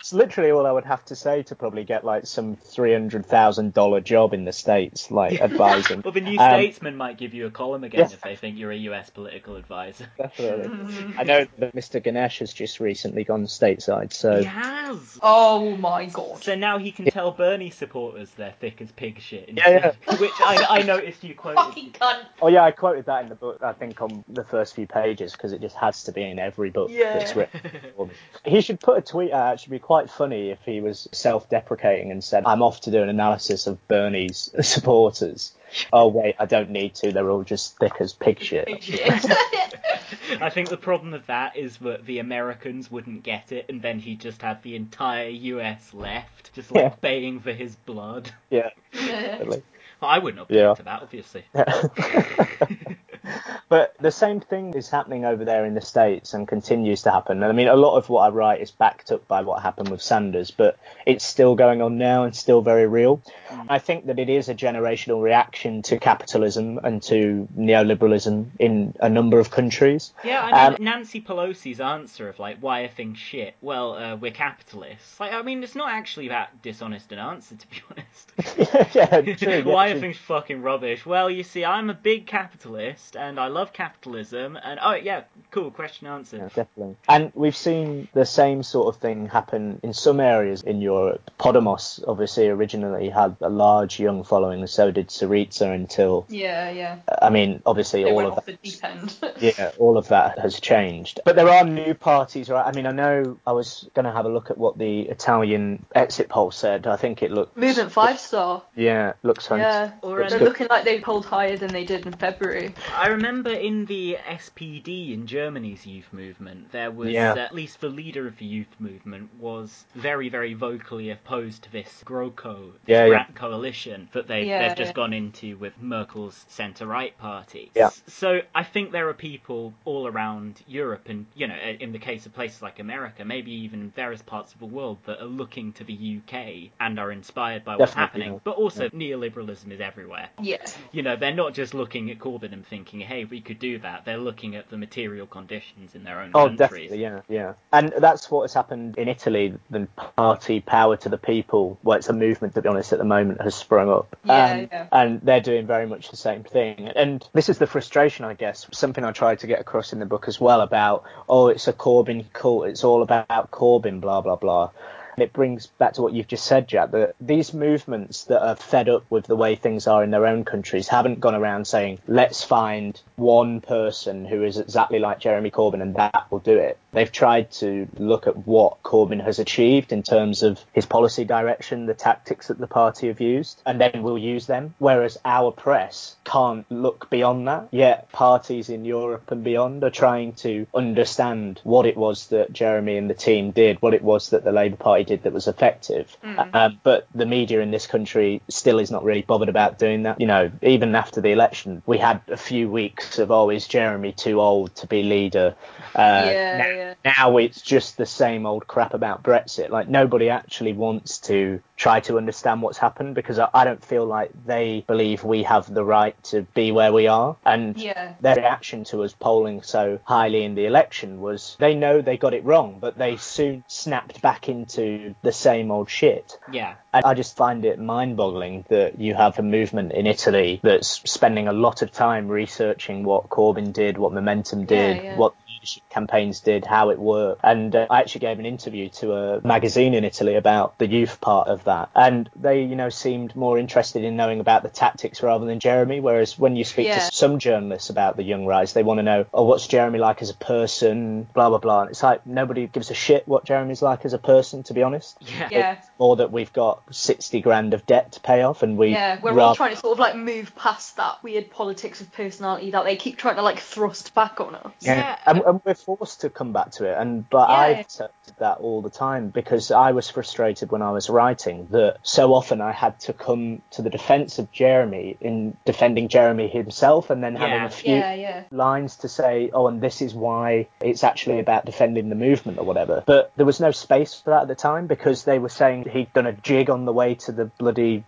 It's literally all I would have to say to probably get like some three hundred thousand dollar job in the states, like advising.
Well, the New
Um,
Statesman might give you a column again
Yes.
if they think you're a US political advisor.
Definitely. I know that Mr. Ganesh has just recently gone stateside, so
He has.
Oh my god.
So now he can tell Bernie supporters they're thick as pig shit.
Yeah,
instead- Which I, I noticed you quoted.
Fucking cunt.
Oh yeah, I quoted that in the book. I think on the first few pages because it just has to be in every book
Yeah.
that's written. for me. He should put a tweet out. It should be quite funny if he was self-deprecating and said, "I'm off to do an analysis of Bernie's supporters." Oh wait, I don't need to. They're all just thick as pig shit.
I think the problem with that is that the Americans wouldn't get it, and then he'd just have the entire US left, just like
Yeah.
baying for his blood.
Yeah. Definitely.
I wouldn't object
Yeah.
to that, obviously.
But the same thing is happening over there in the States and continues to happen. And I mean, a lot of what I write is backed up by what happened with Sanders, but it's still going on now and still very real. I think that it is a generational reaction to capitalism and to neoliberalism in a number of countries.
Yeah, I mean,
Um,
Nancy Pelosi's answer of, like, why are things shit? Well, uh, we're capitalists. Like, I mean, it's not actually that dishonest an answer, to be honest.
yeah, true.
why
yeah,
are things fucking rubbish? Well, you see, I'm a big capitalist, and I love capitalism, and, oh, yeah, cool, question answered.
Definitely. And we've seen the same sort of thing happen in some areas in Europe. Podemos obviously originally had a large young following, and so did Syriza until,
Yeah, yeah.
I mean, obviously
They
all of that.
the deep end.
Yeah, all of that has changed. But there are new parties, right? I mean, I know I was going to have a look at what the Italian exit poll said. I think it looked,
Movement five star.
yeah, looks
Yeah,
fantastic.
Or, uh,
Looks
they're
good.
looking like they polled higher than they did in February.
I remember in the SPD in Germany's youth movement, there was
Yeah.
Uh, at least the leader of the youth movement was very, very vocally opposed to this GroKo, this
Yeah, yeah.
coalition that they
Yeah,
they've just
yeah.
gone into with Merkel's centre right party.
Yeah.
So I think there are people all around Europe, and you know, in the case of places like America, maybe even various parts of the world, that are looking to the UK and are inspired by what's happening.
yeah.
But also, neoliberalism is everywhere.
Yeah.
You know, they're not just looking at Corbyn and thinking, hey, we could do that. They're looking at the material conditions in their own
Oh,
countries.
definitely, yeah, yeah. And that's what has happened in Italy. The party Power to the People, well, it's a movement, to be honest, at the moment, has sprung up.
Yeah, yeah.
And they're doing very much the same thing. And this is the frustration, I guess, something I tried to get across in the book as well about, oh, it's a Corbyn cult, it's all about Corbyn, blah, blah, blah. And it brings back to what you've just said, Jack, that these movements that are fed up with the way things are in their own countries haven't gone around saying, let's find one person who is exactly like Jeremy Corbyn and that will do it. They've tried to look at what Corbyn has achieved in terms of his policy direction, the tactics that the party have used, and then we'll use them. Whereas our press can't look beyond that. Yet parties in Europe and beyond are trying to understand what it was that Jeremy and the team did, what it was that the Labour Party did that was effective. Um, but the media in this country still is not really bothered about doing that. You know, even after the election, we had a few weeks of, oh, is Jeremy too old to be leader? Uh,
Yeah,
now,
yeah.
Now it's just the same old crap about Brexit. Like nobody actually wants to try to understand what's happened because I, I don't feel like they believe we have the right to be where we are. And
Yeah.
their reaction to us polling so highly in the election was they know they got it wrong, but they soon snapped back into the same old shit.
Yeah.
And I just find it mind boggling that you have a movement in Italy that's spending a lot of time researching what Corbyn did, what Momentum did,
yeah.
what leadership campaigns did, how it worked. And uh, I actually gave an interview to a magazine in Italy about the youth part of that. And they, you know, seemed more interested in knowing about the tactics rather than Jeremy. Whereas when you speak
Yeah.
to some journalists about the young rise, they want to know, oh, what's Jeremy like as a person, blah, blah, blah. And it's like nobody gives a shit what Jeremy's like as a person, to be honest.
Yeah.
Yeah.
It's more that we've got 60 grand of debt to pay off and we
Yeah, we're all trying to sort of like move past that weird politics of personality that they keep trying to like thrust back on us.
Yeah, And, and we're forced to come back to it. And but
Yeah.
I've said that all the time because I was frustrated when I was writing that so often I had to come to the defence of Jeremy in defending Jeremy himself, and then having
Yeah.
a few
yeah.
lines to say, oh, and this is why it's actually about defending the movement or whatever. But there was no space for that at the time because they were saying he'd done a jig on the way to the bloody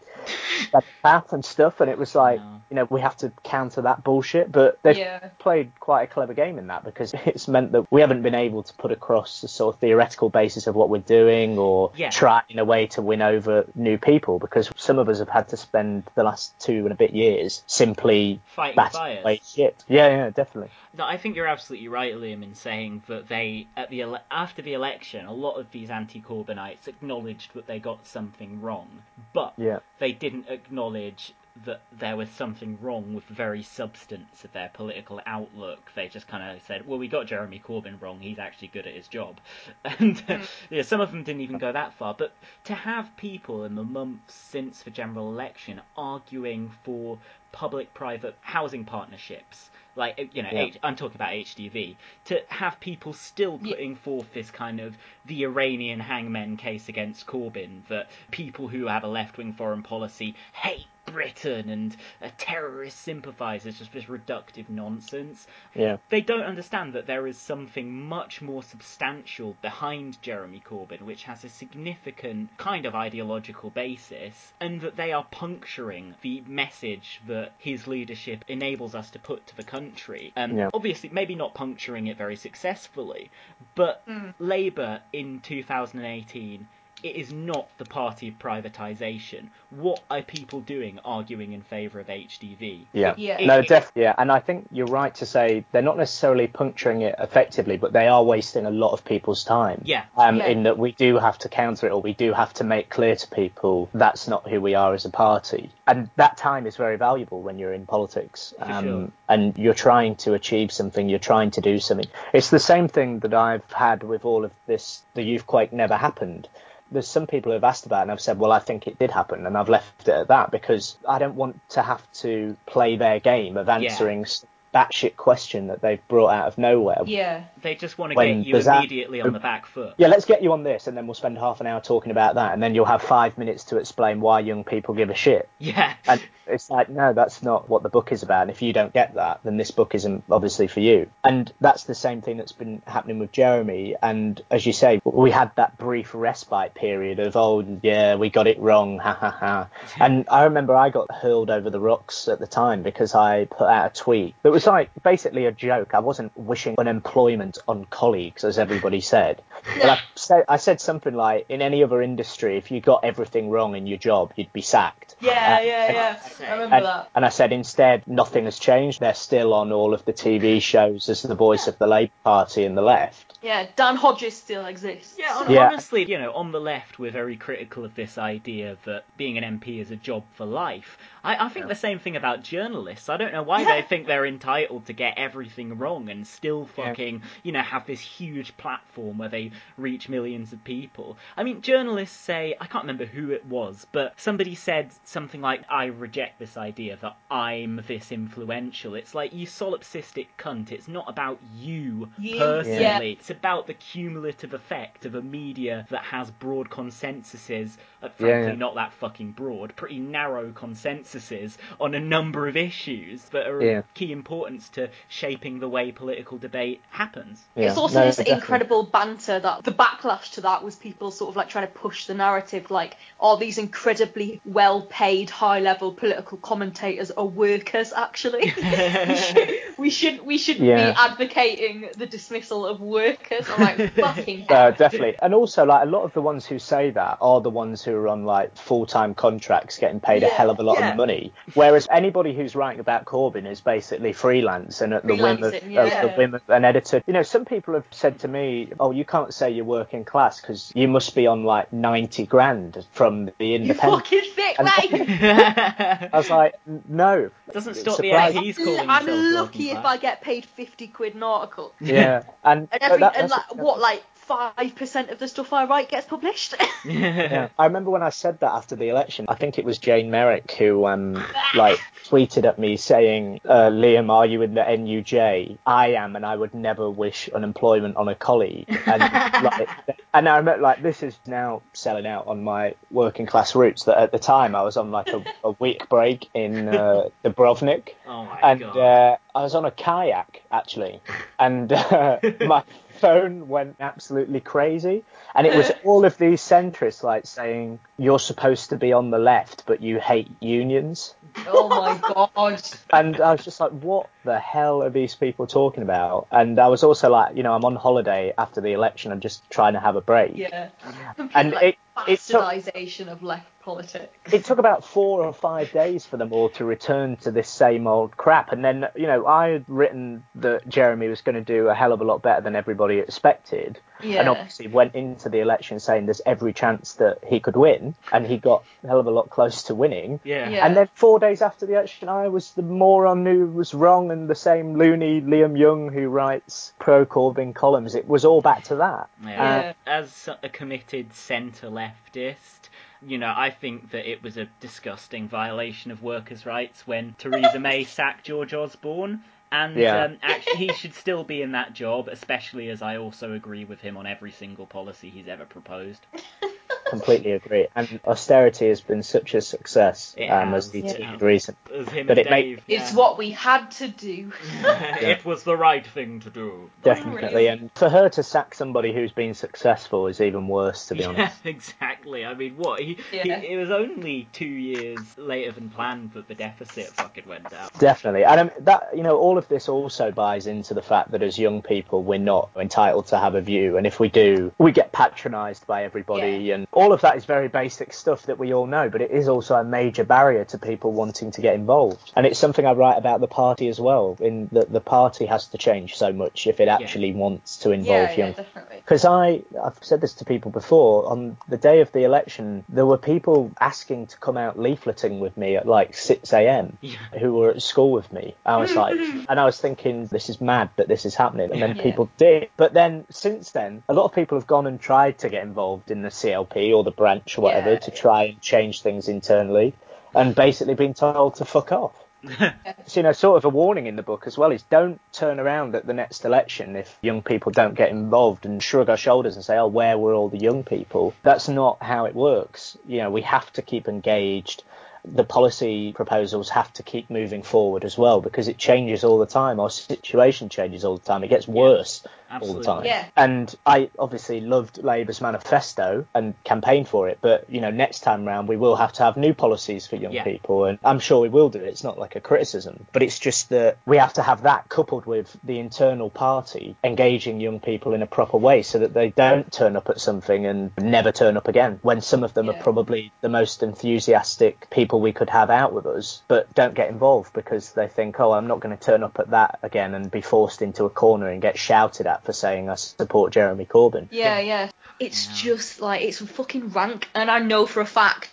path and stuff, and it was like, you know, we have to counter that bullshit. But they've
Yeah.
played quite a clever game in that because it's meant that we haven't been able to put across the sort of theoretical basis of what we're doing or
Yeah.
try in a way to win over new people because some of us have had to spend the last two and a bit years simply
Fighting fires.
shit. Yeah, yeah, definitely.
No, I think you're absolutely right, Liam, in saying that they at the ele- after the election, a lot of these anti-Corbynites acknowledged that they got something wrong, but
Yeah.
they didn't acknowledge that there was something wrong with the very substance of their political outlook. They just kind of said, "Well, we got Jeremy Corbyn wrong. He's actually good at his job," and uh, yeah, some of them didn't even go that far. But to have people in the months since the general election arguing for public-private housing partnerships. Like you know,
Yeah.
H- I'm talking about HDV. To have people still putting forth this kind of the Iranian hangmen case against Corbyn, that people who have a left-wing foreign policy hate Britain and are terrorist sympathisers, just this reductive nonsense.
Yeah.
They don't understand that there is something much more substantial behind Jeremy Corbyn, which has a significant kind of ideological basis, and that they are puncturing the message that his leadership enables us to put to the country. Um,
Yeah.
Obviously, maybe not puncturing it very successfully, but
Mm.
Labour in 2018 it is not the party of privatisation. What are people doing arguing in favour of HDV?
Yeah.
It-
No,
it-
def- yeah, and I think you're right to say they're not necessarily puncturing it effectively, but they are wasting a lot of people's time.
Yeah.
Um,
Yeah.
In that we do have to counter it, or we do have to make clear to people that's not who we are as a party, and that time is very valuable when you're in politics. Um,
sure.
And you're trying to achieve something. You're trying to do something. It's the same thing that I've had with all of this. The youth quake never happened there's some people who have asked about it and I've said, well, I think it did happen, and I've left it at that because I don't want to have to play their game of answering s batshit question that they've brought out of nowhere.
Yeah.
They just want to
When
get you
there's that-
immediately on the back foot.
Yeah, let's get you on this, and then we'll spend half an hour talking about that, and then you'll have five minutes to explain why young people give a shit.
Yeah.
And it's like, no, that's not what the book is about. And if you don't get that, then this book isn't obviously for you. And that's the same thing that's been happening with Jeremy. And as you say, we had that brief respite period of, oh, yeah, we got it wrong, ha ha ha. And I remember I got hurled over the rocks at the time because I put out a tweet that was like basically a joke. I wasn't wishing unemployment on colleagues, as everybody said. But I said, I said something like, in any other industry, if you got everything wrong in your job, you'd be sacked.
Yeah,
Uh,
yeah, yeah. I remember
and,
that.
and I said instead, nothing has changed. They're still on all of the TV shows as the voice of the Labour Party and the left.
Yeah, Dan Hodges still exists.
Yeah, hon-
Yeah.
honestly, you know, on the left, we're very critical of this idea that being an MP is a job for life. I, I think the same thing about journalists. I don't know why they think they're entitled to get everything wrong and still fucking, you know, have this huge platform where they reach millions of people. I mean, journalists say, I can't remember who it was, but somebody said something like, I reject this idea that I'm this influential. It's like, you solipsistic cunt, it's not about you
You,
personally.
yeah.
It's about the cumulative effect of a media that has broad consensuses, uh,
Yeah,
frankly
yeah.
not that fucking broad, pretty narrow consensuses on a number of issues that are
Yeah.
of key importance to shaping the way political debate happens.
It's also this incredible banter that the backlash to that was people sort of like trying to push the narrative like, are these incredibly well paid, high level political commentators are workers actually. we should we should, we should
Yeah.
be advocating the dismissal of workers. workers. I'm like, fucking hell.
Uh, definitely. And also, like, a lot of the ones who say that are the ones who are on, like, full time contracts getting paid a hell of a lot
yeah.
of money. Whereas anybody who's writing about Corbyn is basically freelance and at the whim of,
Freelancing,
of the whim of an editor. You know, some people have said to me, oh, you can't say you're working class because you must be on, like, 90 grand from the independent."
You
independent.
fucking thick,
And-
mate.
I was like, no.
Doesn't stop the
Surprise-
MPs calling
I'm
themselves
lucky if. I get paid 50 quid an article.
Yeah. And,
And, every,
that-
and like, what, like, 5% of the stuff I write gets published?
Yeah. I remember when I said that after the election. I think it was Jane Merrick who, um, like, tweeted at me saying, uh, "Liam, are you in the NUJ? I am, and I would never wish unemployment on a colleague." And like, and I remember, like, this is now selling out on my working class roots. That at the time I was on like a, a week break in uh, Dubrovnik,
Oh my
and
god.
uh, I was on a kayak actually, and uh, my phone went absolutely crazy, and it was all of these centrists like saying you're supposed to be on the left, but you hate unions.
oh my god.
And I was just like, what the hell are these people talking about? And I was also like, you know, I'm on holiday after the election. I'm just trying to have a break.
Yeah. Complete,
And
like,
it- it took-
bastardisation of left politics.
it took about four or five days for them all to return to this same old crap. And then, you know, I had written that Jeremy was going to do a hell of a lot better than everybody expected.
Yeah.
And obviously went into the election saying there's every chance that he could win. And he got a hell of a lot close to winning.
Yeah.
Yeah.
And then four days after the election, I was the moron who was wrong and the same loony Liam Young who writes pro Corbyn columns. It was all back to that.
Yeah. Uh, As a committed centre leftist, you know, I think that it was a disgusting violation of workers' rights when Theresa May sacked George Osborne. And
Yeah.
um, actually, he should still be in that job, especially as I also agree with him on every single policy he's ever proposed.
Completely agree. And austerity has been such a success, um,
has,
as the
yeah.
tweeted recent. But it make-
Dave.
It's
yeah.
what we had to do.
it was the right thing to do.
Definitely, and for her to sack somebody who's been successful is even worse, to be
Yeah,
honest.
exactly. I mean, what? He,
Yeah.
he, it was only two years later than planned that the deficit fucking went down.
Definitely, and um, that you know, all of this also buys into the fact that as young people, we're not entitled to have a view, and if we do, we get patronised by everybody, and all of that is very basic stuff that we all know. But it is also a major barrier to people wanting to get involved, and it's something I write about the party as well. In that the party has to change so much if it actually wants to involve
yeah,
young
yeah, definitely.
Because I, I've said this to people before. On the day of the election, there were people asking to come out leafleting with me at like 6 a.m. Yeah. who were at school with me. I was like, and I was thinking, this is mad that this is happening. And then
Yeah.
people did. But then since then, a lot of people have gone and tried to get involved in the CLP or the branch or whatever
Yeah.
to try and change things internally, and basically been told to fuck off. So, you know, sort of a warning in the book as well is don't turn around at the next election if young people don't get involved and shrug our shoulders and say, oh, where were all the young people? That's not how it works. You know, we have to keep engaged. The policy proposals have to keep moving forward as well because it changes all the time. Our situation changes all the time. It gets worse all the time.
Yeah.
And I obviously loved Labour's manifesto and campaigned for it, but you know, next time round we will have to have new policies for young
Yeah.
people, and I'm sure we will do it. It's not like a criticism, but it's just that we have to have that coupled with the internal party engaging young people in a proper way, so that they don't turn up at something and never turn up again. When some of them
Yeah.
are probably the most enthusiastic people we could have out with us, but don't get involved because they think, oh, I'm not going to turn up at that again and be forced into a corner and get shouted at for saying I support Jeremy Corbyn.
Yeah, yeah. It's just like it's fucking rank, and I know for a fact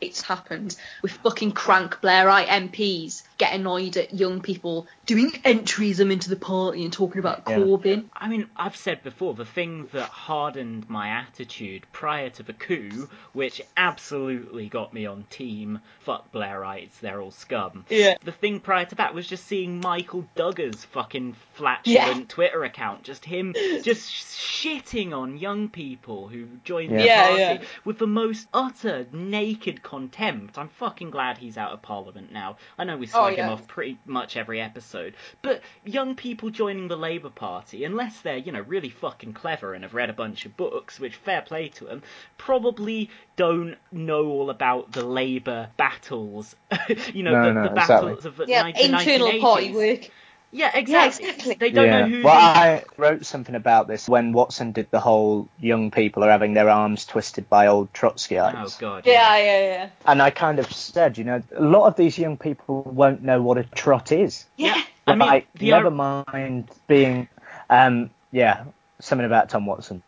it's happened with fucking crank Blairite MPs get annoyed at young people doing entryism into the party and talking about
Yeah.
Corbyn.
I mean, I've said before, the thing that hardened my attitude prior to the coup, which absolutely got me on team fuck Blairites, they're all scum.
Yeah.
The thing prior to that was just seeing Michael Dugher's fucking flatulent
Yeah.
Twitter account, just him just shitting on young people who joined the
Yeah.
party
Yeah, yeah.
with the most utter naked contempt. I'm fucking glad he's out of parliament now. I know we
Oh,
slag him
yeah.
off pretty much every episode, but young people joining the Labour Party, unless they're, you know, really fucking clever and have read a bunch of books, which fair play to them, probably don't know all about the Labour battles. you know,
No,
the,
no,
the
exactly.
battles of the
Yeah,
ni- the
internal
1980s.
party work.
Yeah, exactly.
exactly.
They don't
yeah.
know who.
Well,
these-
I wrote something about this when Watson did the whole young people are having their arms twisted by old Trotskyites.
Oh god.
Yeah, yeah, yeah.
And I kind of said, you know, a lot of these young people won't know what a trot is.
Yeah.
I mean,
Like,
the
never
ir-
mind being, um, yeah, something about Tom Watson.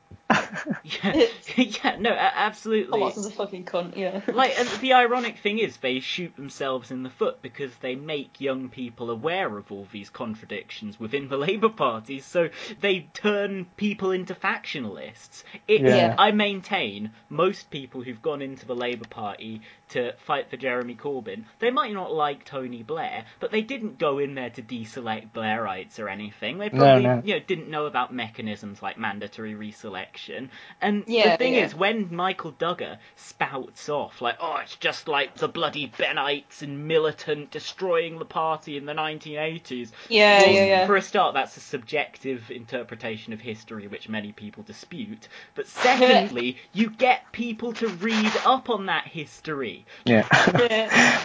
Yeah, yeah, no, a- absolutely.
Oh, Watson's a fucking cunt, yeah.
like and the ironic thing is they shoot themselves in the foot because they make young people aware of all these contradictions within the Labour Party so they turn people into factionalists. It,
Yeah.
I maintain most people who've gone into the Labour Party to fight for Jeremy Corbyn, they might not like Tony Blair, but they didn't go in there to deselect Blairites or anything. They
No,
probably
no.
you know didn't know about mechanisms like mandatory reselection. And
Yeah,
the thing
yeah.
is when Michael Dugher spouts off like, oh, it's just like the bloody Bennites and militant destroying the party in the 1980s.
Yeah,
well,
yeah, yeah.
For a start, that's a subjective interpretation of history which many people dispute. But secondly, you get people to read up on that history.
Yeah.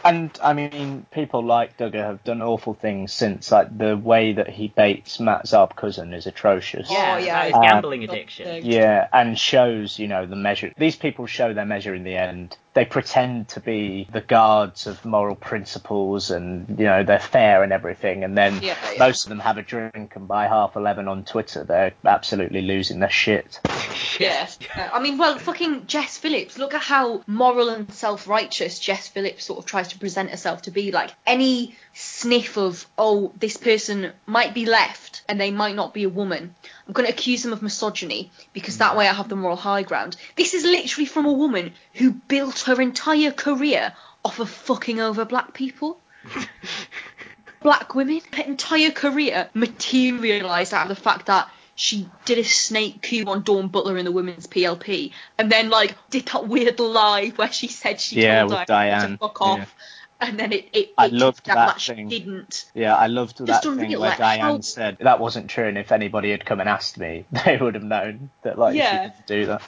and I mean, people like Dugher have done awful things since. Like the way that he baits Matt Zarb-Cousin is atrocious.
Yeah,
Oh, yeah,
that is
yeah.
Um, gambling addiction.
Yeah, and shows, you know, the measure. These people show their measure in the end. They pretend to be the guards of moral principles and, you know, they're fair and everything. And then
Yeah, yeah.
most of them have a drink and by half 11 on Twitter, they're absolutely losing their shit.
Yeah. Uh, I mean, well, fucking Jess Phillips. Look at how moral and self-righteous Jess Phillips sort of tries to present herself to be. Like any sniff of, oh, this person might be left and they might not be a woman. I'm going to accuse them of misogyny because hmm. that way I have the moral high ground. This is literally from a woman who built her entire career off of fucking over black people. black women. Her entire career materialised out of the fact that she did a snake coup on Dawn Butler in the women's PLP, and then like did that weird lie where she said she
Yeah,
told Diane,
Diane,
to fuck off, and then it it,
I loved that
she
thing.
didn't.
Yeah, I loved that
Just
thing where
like,
Diane
how-
said that wasn't true, and if anybody had come and asked me, they would have known that like
Yeah.
she didn't do that.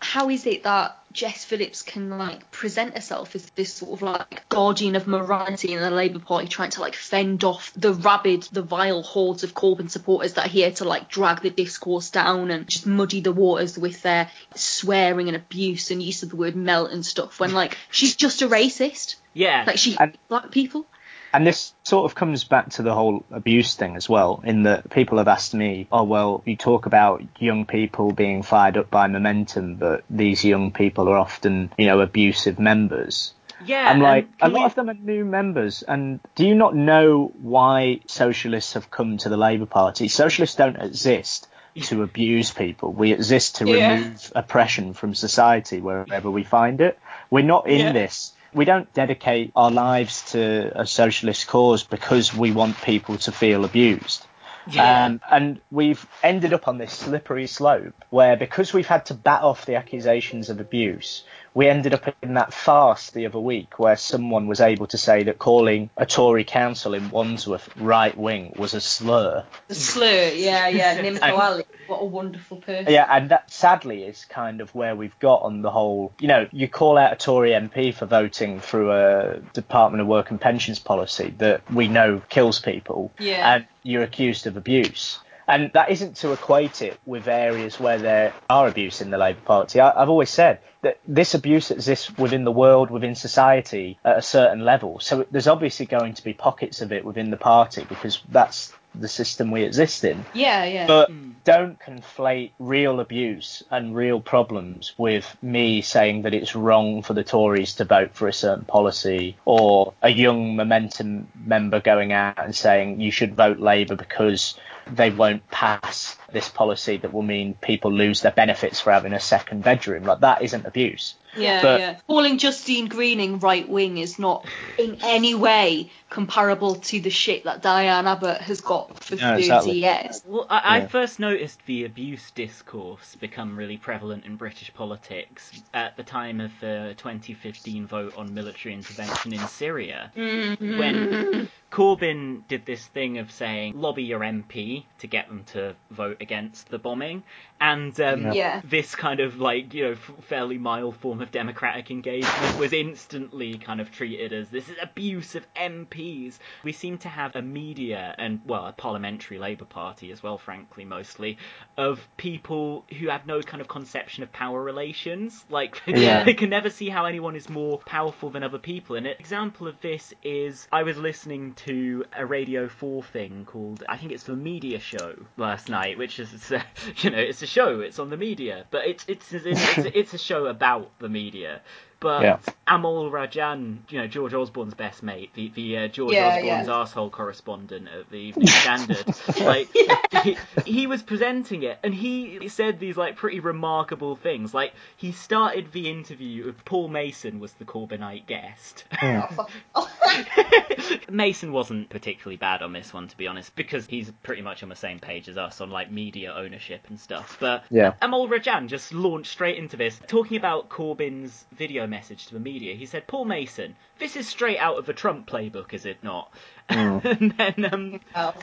How is it that Jess Phillips can like present herself as this sort of like guardian of morality in the Labour Party, trying to like fend off the rabid, the vile hordes of Corbyn supporters that are here to like drag the discourse down and just muddy the waters with their swearing and abuse and use of the word melt and stuff? When like she's just a racist,
Yeah.
like she
And-
black people.
And this sort of comes back to the whole abuse thing as well, in that people have asked me, oh, well, you talk about young people being fired up by momentum, but these young people are often, you know, abusive members.
Yeah,
I'm like,
and
a lot
we-
of them are new members, and do you not know why socialists have come to the Labour Party? Socialists don't exist to abuse people. We exist to
Yeah.
remove oppression from society wherever we find it. We're not in
Yeah.
this. We don't dedicate our lives to a socialist cause because we want people to feel abused.
Yeah.
Um, and we've ended up on this slippery slope where because we've had to bat off the accusations of abuse, we ended up in that farce the other week where someone was able to say that calling a Tory council in Wandsworth right wing was a slur.
The slur, yeah, yeah,
Nimco
Ali, what a wonderful person.
Yeah, and that sadly is kind of where we've got on the whole. You know, you call out a Tory MP for voting through a Department of Work and Pensions policy that we know kills people,
Yeah.
and you're accused of abuse. And that isn't to equate it with areas where there are abuse in the Labour Party. I, I've always said that this abuse exists within the world, within society at a certain level. So there's obviously going to be pockets of it within the party because that's the system we exist in.
Yeah, yeah.
But hmm. don't conflate real abuse and real problems with me saying that it's wrong for the Tories to vote for a certain policy or a young Momentum member going out and saying you should vote Labour because they won't pass this policy that will mean people lose their benefits for having a second bedroom. Like that isn't abuse.
Yeah,
But-
yeah. Calling Justine Greening right wing is not in any way comparable to the shit that Diane Abbott has got for
No,
30
exactly.
years.
Well, I, I first noticed the abuse discourse become really prevalent in British politics at the time of the 2015 vote on military intervention in Syria,
Mhm.
when Corbyn did this thing of saying, lobby your MP to get them to vote against the bombing. And um,
Yeah.
this kind of like, you know, f- fairly mild form of democratic engagement was instantly kind of treated as this is abuse of MPs. We seem to have a media and, well, a parliamentary Labour Party as well, frankly, mostly, of people who have no kind of conception of power relations. Like,
Yeah.
they can never see how anyone is more powerful than other people. And an example of this is I was listening to a Radio 4 thing called, I think it's the Media Show last night, which is, it's a, you know, it's a show, it's on the media, but it's, it's, it's, it's, it's a show about the media. But
Yeah.
Amol Rajan, you know, George Osborne's best mate, the, the uh, George
Yeah,
Osborne's
yeah.
arsehole correspondent at the Evening Standard, like, he, he was presenting it, and he said these, like, pretty remarkable things. Like, he started the interview with Paul Mason was the Corbynite guest. Mason wasn't particularly bad on this one, to be honest, because he's pretty much on the same page as us on like media ownership and stuff. But
Yeah.
Amol Rajan just launched straight into this, talking about Corbyn's video message to the media. He said, "Paul Mason, this is straight out of the Trump playbook, is it not?" and then um,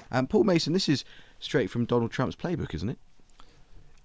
And Paul Mason, this is straight from Donald Trump's playbook, isn't it?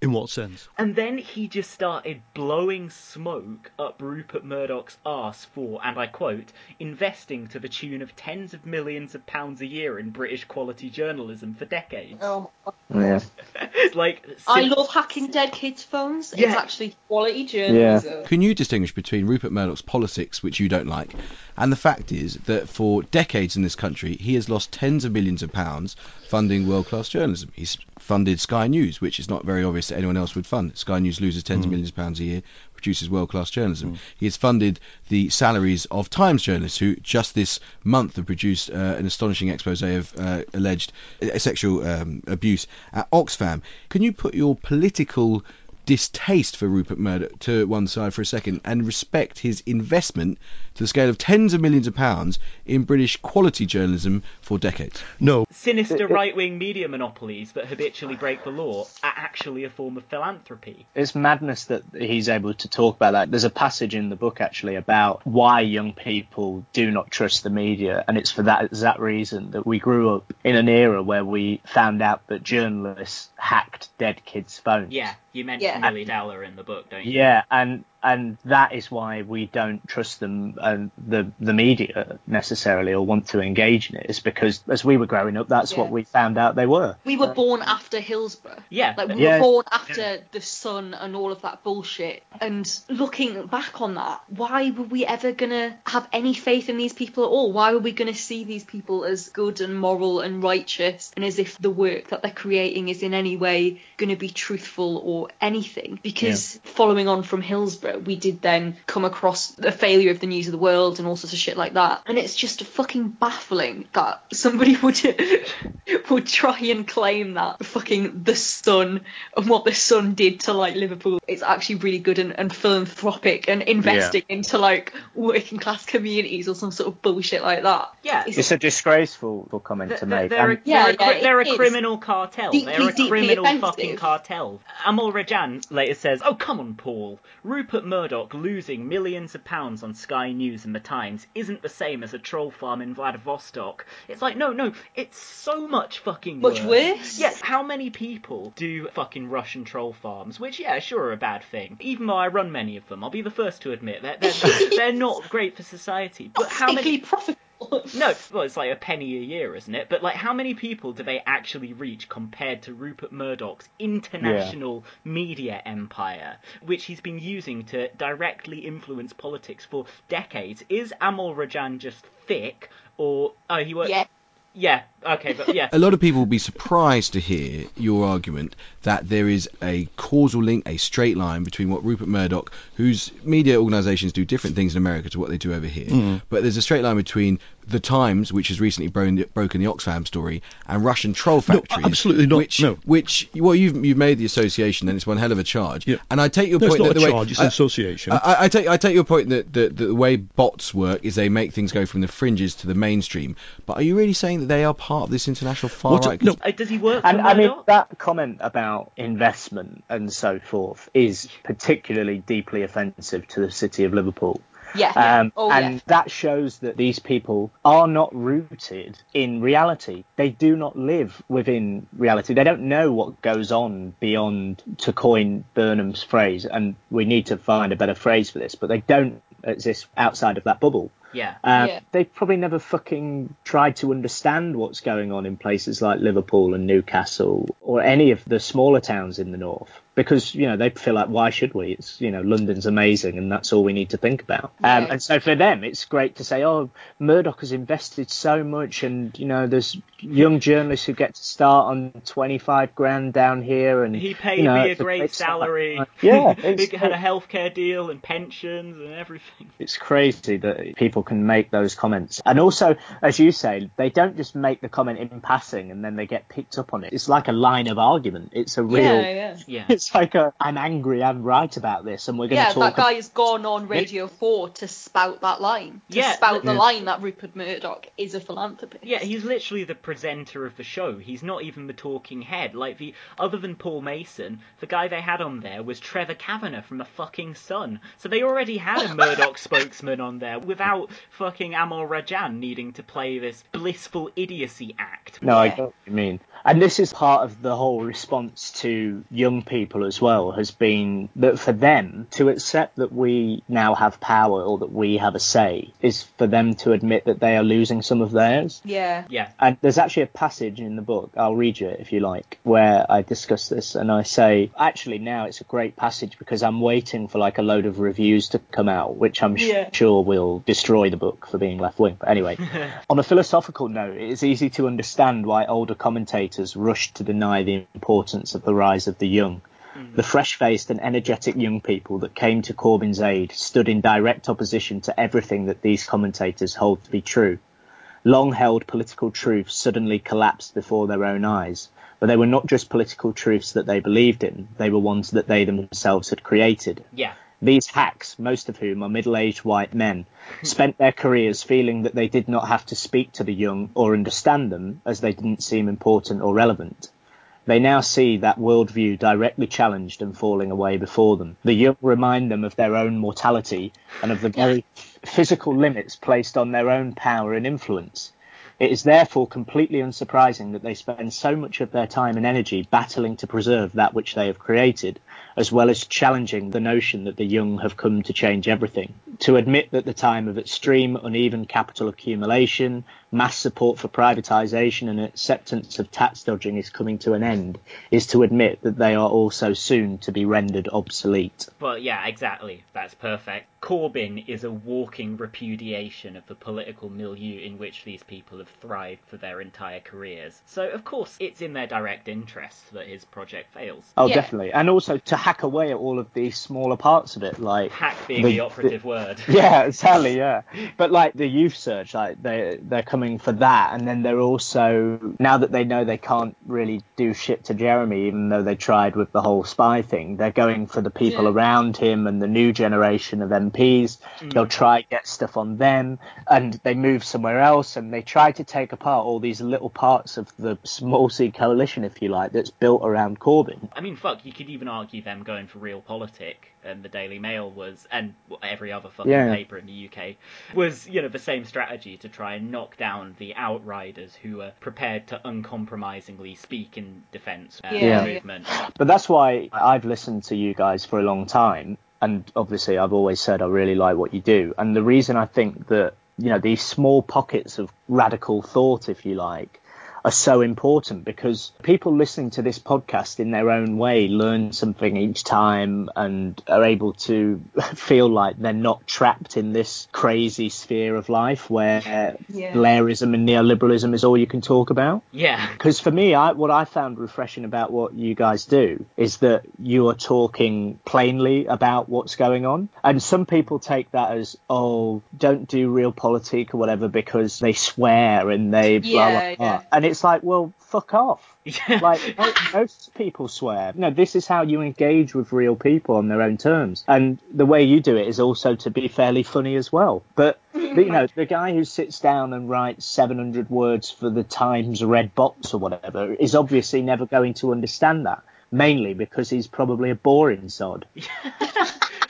In what sense?
And then he just started blowing smoke up Rupert Murdoch's arse for, and I quote, investing to the tune of tens of millions of pounds a year in British quality journalism for decades.
Oh, oh
Yeah.
like,
I love hacking dead kids' phones.
Yeah.
It's actually quality journalism. Yeah.
Can you distinguish between Rupert Murdoch's politics, which you don't like, and the fact is that for decades in this country, he has lost tens of millions of pounds funding world class journalism? He's funded Sky News, which is not very obvious that anyone else would fund. Sky News loses tens of millions of pounds a year, produces world class journalism. He has funded the salaries of Times journalists, who just this month have produced uh, an astonishing expose of uh, alleged uh, sexual um, abuse at Oxfam. Can you put your political distaste for Rupert Murdoch to one side for a second and respect his investment to the scale of tens of millions of pounds in British quality journalism for decades.
No.
Sinister right wing media monopolies that habitually break the law are actually a form of philanthropy.
It's madness that he's able to talk about that. There's a passage in the book actually about why young people do not trust the media, and it's for that exact reason that we grew up in an era where we found out that journalists hacked dead kids' phones.
Yeah, you mentioned
Yeah.
Milly Dowler in the book, don't you?
Yeah, and and that is why we don't trust them and the the media necessarily or want to engage in it. Is because as we were growing up, that's what we found out they were.
We were born after Hillsborough.
Yeah.
Like we
Yeah.
were born after the sun and all of that bullshit. And looking back on that, why were we ever gonna have any faith in these people at all? Why were we gonna see these people as good and moral and righteous and as if the work that they're creating is in any way gonna be truthful or anything? Because following on from Hillsborough, we did then come across the failure of the news of the world and all sorts of shit like that. And it's just fucking baffling that somebody would would try and claim that fucking the sun and what the sun did to like Liverpool. It's actually really good and, and philanthropic and investing into like working class communities or some sort of bullshit like that.
Yeah.
It's a disgraceful comment to make.
they're, a,
and-
Yeah,
they're, a,
yeah,
cri- they're a criminal cartel.
Deeply,
they're a criminal
offensive.
fucking cartel. Amol Rajan later says, "Oh come on, Paul. Rupert Murdoch losing millions of pounds on Sky News and the Times isn't the same as a troll farm in Vladivostok." It's like, no, no, it's so much fucking
Much worse?
Yes. How many people do fucking Russian troll farms? Which, yeah, sure, are a bad thing. Even though I run many of them, I'll be the first to admit that they're, they're not great for society. But how many?
profitable.
No, well, it's like a penny a year, isn't it? But like, how many people do they actually reach compared to Rupert Murdoch's international media empire, which he's been using to directly influence politics for decades? Is Amol Rajan just thick, or oh, he works?
Yeah.
Yeah. Okay, but yeah.
A lot of people will be surprised to hear your argument that there is a causal link, a straight line between what Rupert Murdoch, whose media organisations do different things in America to what they do over here,
Mm.
but there's a straight line between the Times, which has recently broken, broken the Oxfam story, and Russian troll factories.
No, absolutely not,
Which,
no.
which, well, you've you've made the association, and it's one hell of a charge. Yeah. And I take your
No, it's
point
not
that
a
the way
charge, it's an association.
I, I take I take your point that, that, that the way bots work is they make things go from the fringes to the mainstream. But are you really saying that they are part of this international far right?
Uh, does he work
And I mean that comment about investment and so forth is particularly deeply offensive to the city of Liverpool.
Yeah.
Um,
Oh,
and
yeah.
that shows that these people are not rooted in reality. They do not live within reality. They don't know what goes on beyond, to coin Burnham's phrase, and we need to find a better phrase for this, but they don't exist outside of that bubble.
Yeah.
Um,
Yeah.
They've probably never fucking tried to understand what's going on in places like Liverpool and Newcastle or any of the smaller towns in the north because, you know, they feel like, why should we? It's, you know, London's amazing and that's all we need to think about. Um, and so for them, it's great to say, oh, Murdoch has invested so much and, you know, there's young journalists who get to start on 25 grand down here and,
He paid
you know,
me a
it's
great
start.
salary.
Yeah.
he had a healthcare deal and pensions and everything.
It's crazy that people can make those comments. And also, as you say, they don't just make the comment in passing and then they get picked up on it. It's like a line of argument. It's a real.
Yeah, yeah.
Yeah.
It's like a, I'm angry, I'm right about this, and we're going to
Yeah,
to talk.
that guy has gone on Radio 4 to spout that line. To
Yeah,
spout the
yeah.
line that Rupert Murdoch is a philanthropist.
Yeah, he's literally the presenter of the show. He's not even the talking head. Like the other than Paul Mason, the guy they had on there was Trevor Kavanagh from the fucking Sun. So they already had a Murdoch spokesman on there without fucking Amol Rajan needing to play this blissful idiocy act.
No, I don't mean. And this is part of the whole response to young people as well, has been that for them to accept that we now have power or that we have a say is for them to admit that they are losing some of theirs.
Yeah.
Yeah.
And there's actually a passage in the book, I'll read you it if you like, where I discuss this and I say, actually now it's a great passage because I'm waiting for like a load of reviews to come out, which I'm
Yeah.
sure will destroy the book for being left wing. But anyway, on a philosophical note, it is easy to understand why older commentators rushed to deny the importance of the rise of the young. Mm. The fresh faced and energetic young people that came to Corbyn's aid stood in direct opposition to everything that these commentators hold to be true. Long held political truths suddenly collapsed before their own eyes, but they were not just political truths that they believed in, they were ones that they themselves had created.
Yeah.
These hacks, most of whom are middle aged white men, hmm. spent their careers feeling that they did not have to speak to the young or understand them as they didn't seem important or relevant. They now see that worldview directly challenged and falling away before them. The young remind them of their own mortality and of the very physical limits placed on their own power and influence. It is therefore completely unsurprising that they spend so much of their time and energy battling to preserve that which they have created, as well as challenging the notion that the young have come to change everything. To admit that the time of extreme uneven capital accumulation, mass support for privatisation and acceptance of tax dodging is coming to an end is to admit that they are also soon to be rendered obsolete.
But yeah, exactly. That's perfect. Corbyn is a walking repudiation of the political milieu in which these people have thrived for their entire careers. So, of course, it's in their direct interest that his project fails.
Oh, definitely. And also to hack away at all of these smaller parts of it, like
Hack being the, operative word.
Yeah, exactly. Yeah, but like the youth search, like they they're coming for that, and then they're also now that they know they can't really do shit to Jeremy, even though they tried with the whole spy thing, they're going for the people
Yeah.
around him and the new generation of MPs.
Mm.
They'll try get stuff on them, and they move somewhere else, and they try to take apart all these little parts of the small C coalition, if you like, that's built around Corbyn.
I mean, fuck, you could even argue them going for realpolitik, and the Daily Mail was, and every other fucking
Yeah.
paper in the UK, was, you know, the same strategy to try and knock down the outriders who are prepared to uncompromisingly speak in defence of
Yeah.
the movement.
But that's why I've listened to you guys for a long time, and obviously I've always said I really like what you do. And the reason I think that you know these small pockets of radical thought, if you like, are so important because people listening to this podcast in their own way learn something each time and are able to feel like they're not trapped in this crazy sphere of life where
Yeah.
Blairism and neoliberalism is all you can talk about.
Yeah.
Because for me, I, what I found refreshing about what you guys do is that you are talking plainly about what's going on. And some people take that as, oh, don't do real politic or whatever because they swear and they blah, blah, blah.
yeah.
And it's like, well, fuck off. like, most people swear. No, this is how you engage with real people on their own terms. And the way you do it is also to be fairly funny as well. But, but, you know, the guy who sits down and writes 700 words for the Times red box or whatever is obviously never going to understand that. Mainly because he's probably a boring sod.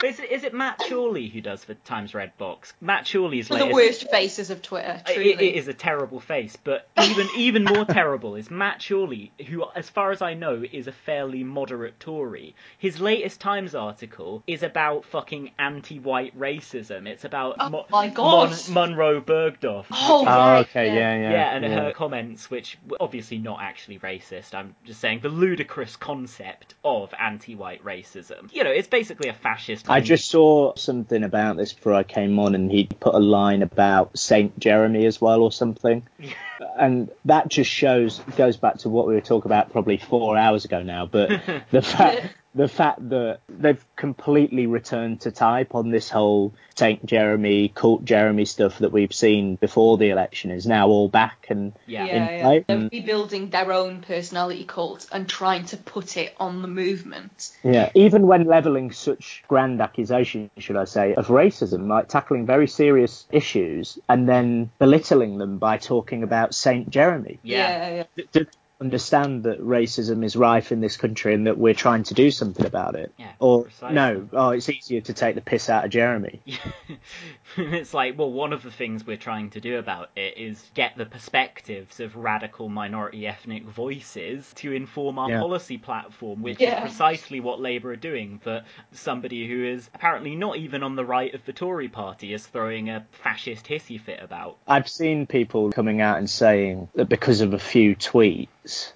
It's, is it Matt Chorley who does the Times Red Box? Matt Chorley's
One of the worst faces of Twitter,
It- it is a terrible face, but even even more terrible is Matt Chorley, who, as far as I know, is a fairly moderate Tory. His latest Times article is about fucking anti-white racism. It's about
Oh
Mo-
my God.
Mon- Monroe Bergdorf.
Oh,
Oh,
yeah,
okay, yeah, yeah.
Yeah, and
yeah.
her comments, which were obviously not actually racist. I'm just saying the ludicrous concept of anti-white racism. You know, it's basically a fascist.
I just saw something about this before I came on, and he put a line about Saint Jeremy as well, or something. and that just shows goes back to what we were talking about probably four hours ago now. But the fact the fact that they've completely returned to type on this whole Saint Jeremy, cult Jeremy stuff that we've seen before the election is now all back and
Yeah,
in
yeah.
play.
They're
And,
rebuilding their own personality cult and trying to put it on the movement.
yeah, even when leveling such grand accusations, should I say, of racism, like tackling very serious issues and then belittling them by talking about Saint Jeremy.
Yeah, yeah.
Do they understand that racism is rife in this country and that we're trying to do something about it?
Yeah,
or
precisely.
no, oh, it's easier to take the piss out of Jeremy.
it's like, well, one of the things we're trying to do about it is get the perspectives of radical minority ethnic voices to inform our
Yeah.
policy platform, which
Yeah.
is precisely what Labour are doing. But somebody who is apparently not even on the right of the Tory party is throwing a fascist hissy fit about.
I've seen people coming out and saying that because of a few tweets,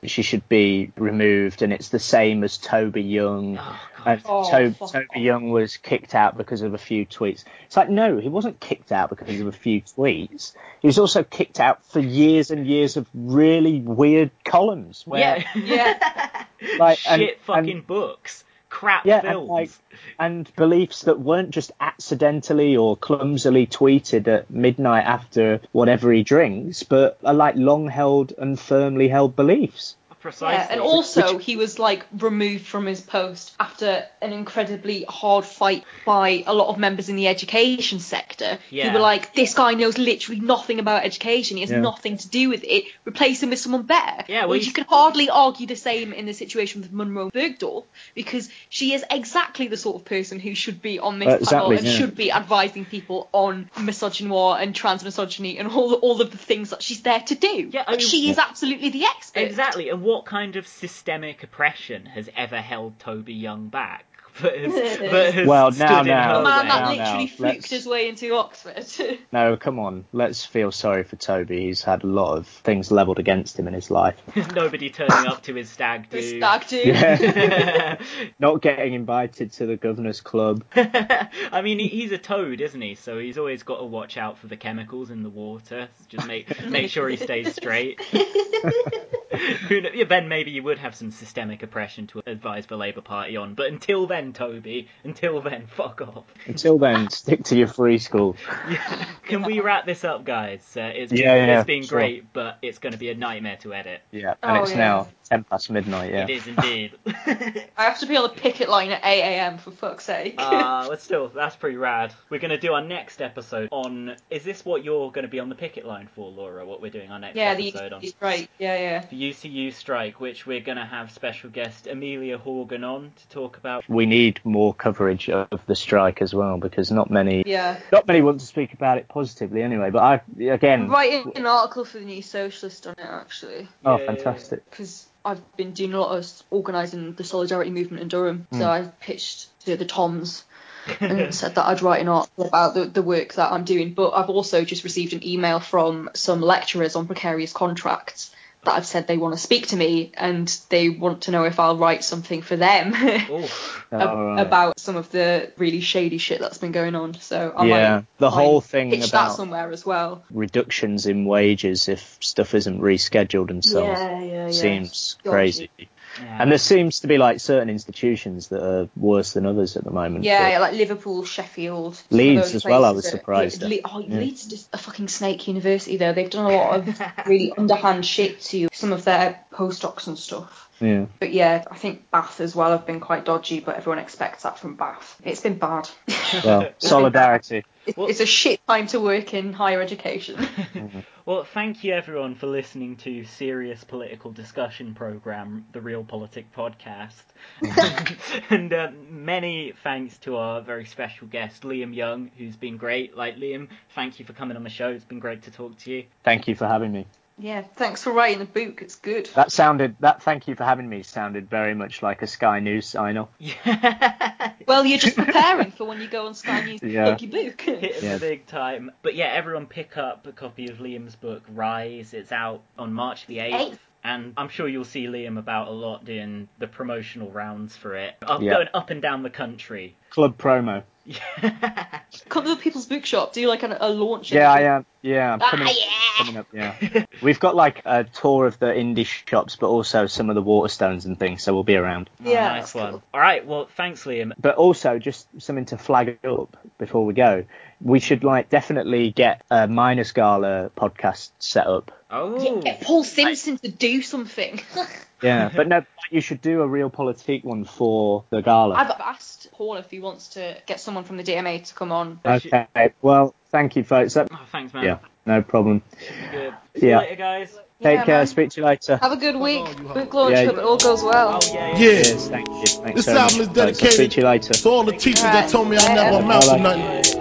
she should be removed, and it's the same as Toby Young. Oh, and
Oh,
To- Toby Young was kicked out because of a few tweets. It's like, no, he wasn't kicked out because of a few tweets. He was also kicked out for years and years of really weird columns. Where,
yeah,
yeah,
like,
shit
and-
fucking
and-
books, crap
yeah, and, like, and beliefs that weren't just accidentally or clumsily tweeted at midnight after whatever he drinks, but are like long held and firmly held beliefs.
Precisely.
Yeah, and also he was like removed from his post after an incredibly hard fight by a lot of members in the education sector
Yeah.
who were like, "This guy knows literally nothing about education. He has
Yeah.
nothing to do with it. Replace him with someone better."
Yeah, well,
which you can hardly argue the same in the situation with Monroe Bergdorf because she is exactly the sort of person who should be on this
Uh,
panel and
yeah.
should be advising people on misogynoir and trans misogyny and all all of the things that she's there to do.
Yeah, I mean-
she is absolutely the expert.
Exactly, and what kind of systemic oppression has ever held Toby Young back? That has, that has
Well, now, now,
her
The man
way?
that
now,
literally
now,
fluked
let's-
his way into Oxford.
No, come on. Let's feel sorry for Toby. He's had a lot of things levelled against him in his life.
Nobody turning up to his stag do.
His stag do.
Yeah. Not getting invited to the governor's club.
I mean, he's a toad, isn't he? So he's always got to watch out for the chemicals in the water. Just make make sure he stays straight. Who kn- yeah, then maybe you would have some systemic oppression to advise the Labour Party on. But until then, Toby, until then, fuck off.
Until then, stick to your free school.
Can we wrap this up, guys? Uh, it's
Yeah,
been,
yeah,
it's been
sure.
great, but it's going to be a nightmare to edit.
Yeah, and
Oh,
it's
yeah.
now 10 past midnight, yeah.
It is indeed.
I have to be on the picket line at 8 a.m. for fuck's sake.
Uh, but still, that's pretty rad. We're going to do our next episode on. Is this what you're going to be on the picket line for, Laura? What we're doing our next
yeah, the
episode on?
UCU strike. Yeah, yeah.
The UCU strike, which we're going to have special guest Amelia Horgan on to talk about.
We need more coverage of the strike as well because not many,
Yeah.
not many want to speak about it positively anyway. But I, again,
writing an article for the New Socialist on it actually.
oh, fantastic.
Because I've been doing a lot of organising the solidarity movement in Durham. So
Mm.
I pitched to the Toms and said that I'd write an article about the, the work that I'm doing. But I've also just received an email from some lecturers on precarious contracts that have said they want to speak to me and they want to know if I'll write something for them
Oh, right.
about some of the really shady shit that's been going on. So I
Yeah,
might
the whole
and
thing
pitch
about-
that somewhere as well.
Reductions in wages if stuff isn't rescheduled and so
Yeah, yeah, yeah.
seems
Dodgy.
crazy. And there seems to be like certain institutions that are worse than others at the moment.
Yeah, yeah, like Liverpool, Sheffield.
Leeds as well, I was
that-
surprised
Yeah,
at.
Le- oh,
Yeah.
Leeds is just a fucking snake university though. They've done a lot of really underhand shit to some of their postdocs and stuff.
yeah.
But yeah, I think Bath as well have been quite dodgy, but everyone expects that from Bath. It's been bad.
Well, solidarity.
It- it's a shit time to work in higher education. Mm-hmm.
Well, thank you everyone for listening to serious political discussion program, the Real Politic Podcast, and uh, many thanks to our very special guest Liam Young, who's been great. Like Liam, thank you for coming on the show. It's been great to talk to you.
Thank you for having me.
Yeah, thanks for writing the book. It's good.
That sounded that. Thank you for having me. Sounded very much like a Sky News sign off.
Well, you're just preparing for when you go on Sky News to
Yeah.
plug your book.
Hit
Yeah.
the big time. But yeah, everyone pick up a copy of Liam's book Rise. It's out on March the 8th. And I'm sure you'll see Liam about a lot doing the promotional rounds for it. Up,
Yeah.
Going up and down the country.
Club promo.
Come to the People's Bookshop. Do you like a, a launch.
Yeah, I am. Yeah, I'm
Ah,
coming, up, coming up. Yeah, we've got like a tour of the indie shops, but also some of the Waterstones and things. So we'll be around.
Yeah,
Oh, nice one. All right, well, thanks, Liam.
But also, just something to flag up before we go. We should like definitely get a Miners Gala podcast set up.
Oh.
Yeah, get Paul Simpson to do something.
Yeah, but no, you should do a real politique one for the gala.
I've asked Paul if he wants to get someone from the DMA to come on.
Okay, well, thank you, folks. That-
Oh, thanks, man.
yeah, no problem.
Good. See
Yeah.
you later, guys.
Take
Yeah,
care.
man.
Speak to you later.
Have a good week. Book launch.
Yeah.
Hope it all goes well.
Oh, yeah,
Cheers, thank you. Thanks
This
very much,
is
folks. I'll
dedicated
speak to you later.
to all the teachers that told me I never amount to nothing.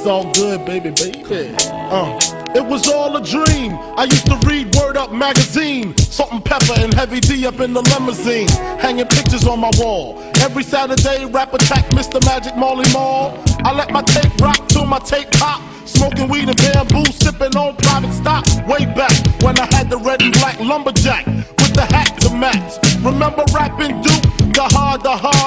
it's all good, baby, baby. Uh. It was all a dream. I used to read Word Up magazine. Salt-n-Pepa and Heavy D up in the limousine. Hanging pictures on my wall. Every Saturday, rap attack Mr. Magic Marley Marl. I let my tape rock till my tape pop. Smoking weed and bamboo, sipping on private stock. Way back when I had the red and black lumberjack with the hat to match. Remember rapping Duke?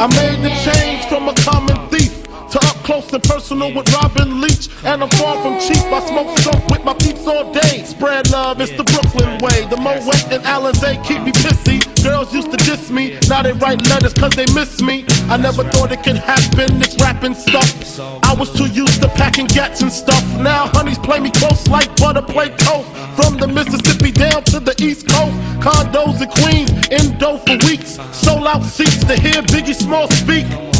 I made the change from a common thief to up close and personal with Robin Leach. And I'm far from cheap. I smoke skunk with my peeps all day. Spread love, it's the Brooklyn way. The Moet and Alizé keep me pissy. Girls used to diss me, now they write letters cause they miss me. I never thought it could happen, this rapping stuff. I was too used to packing gats and stuff. Now honeys play me close like butter play coke. From the Mississippi down to the East Coast. Condos in Queens, in dough for weeks. Sold out seats to hear Biggie Small speak.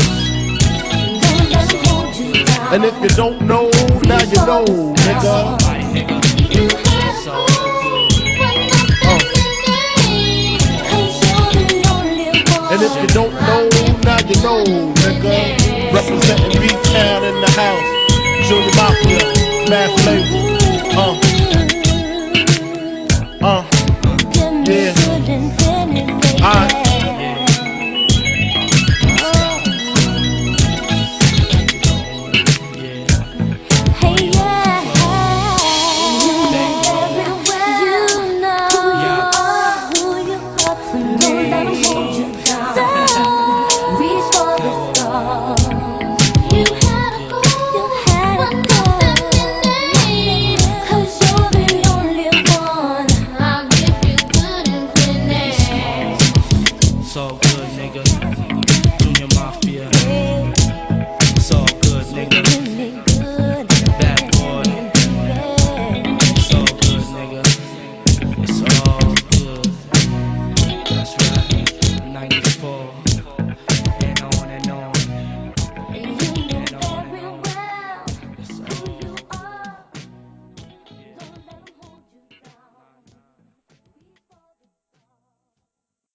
And if you don't know, now you know, nigga.
And if you don't know, now you know, nigga. Representing B-Town in the house. Junior Mafia, Math Label.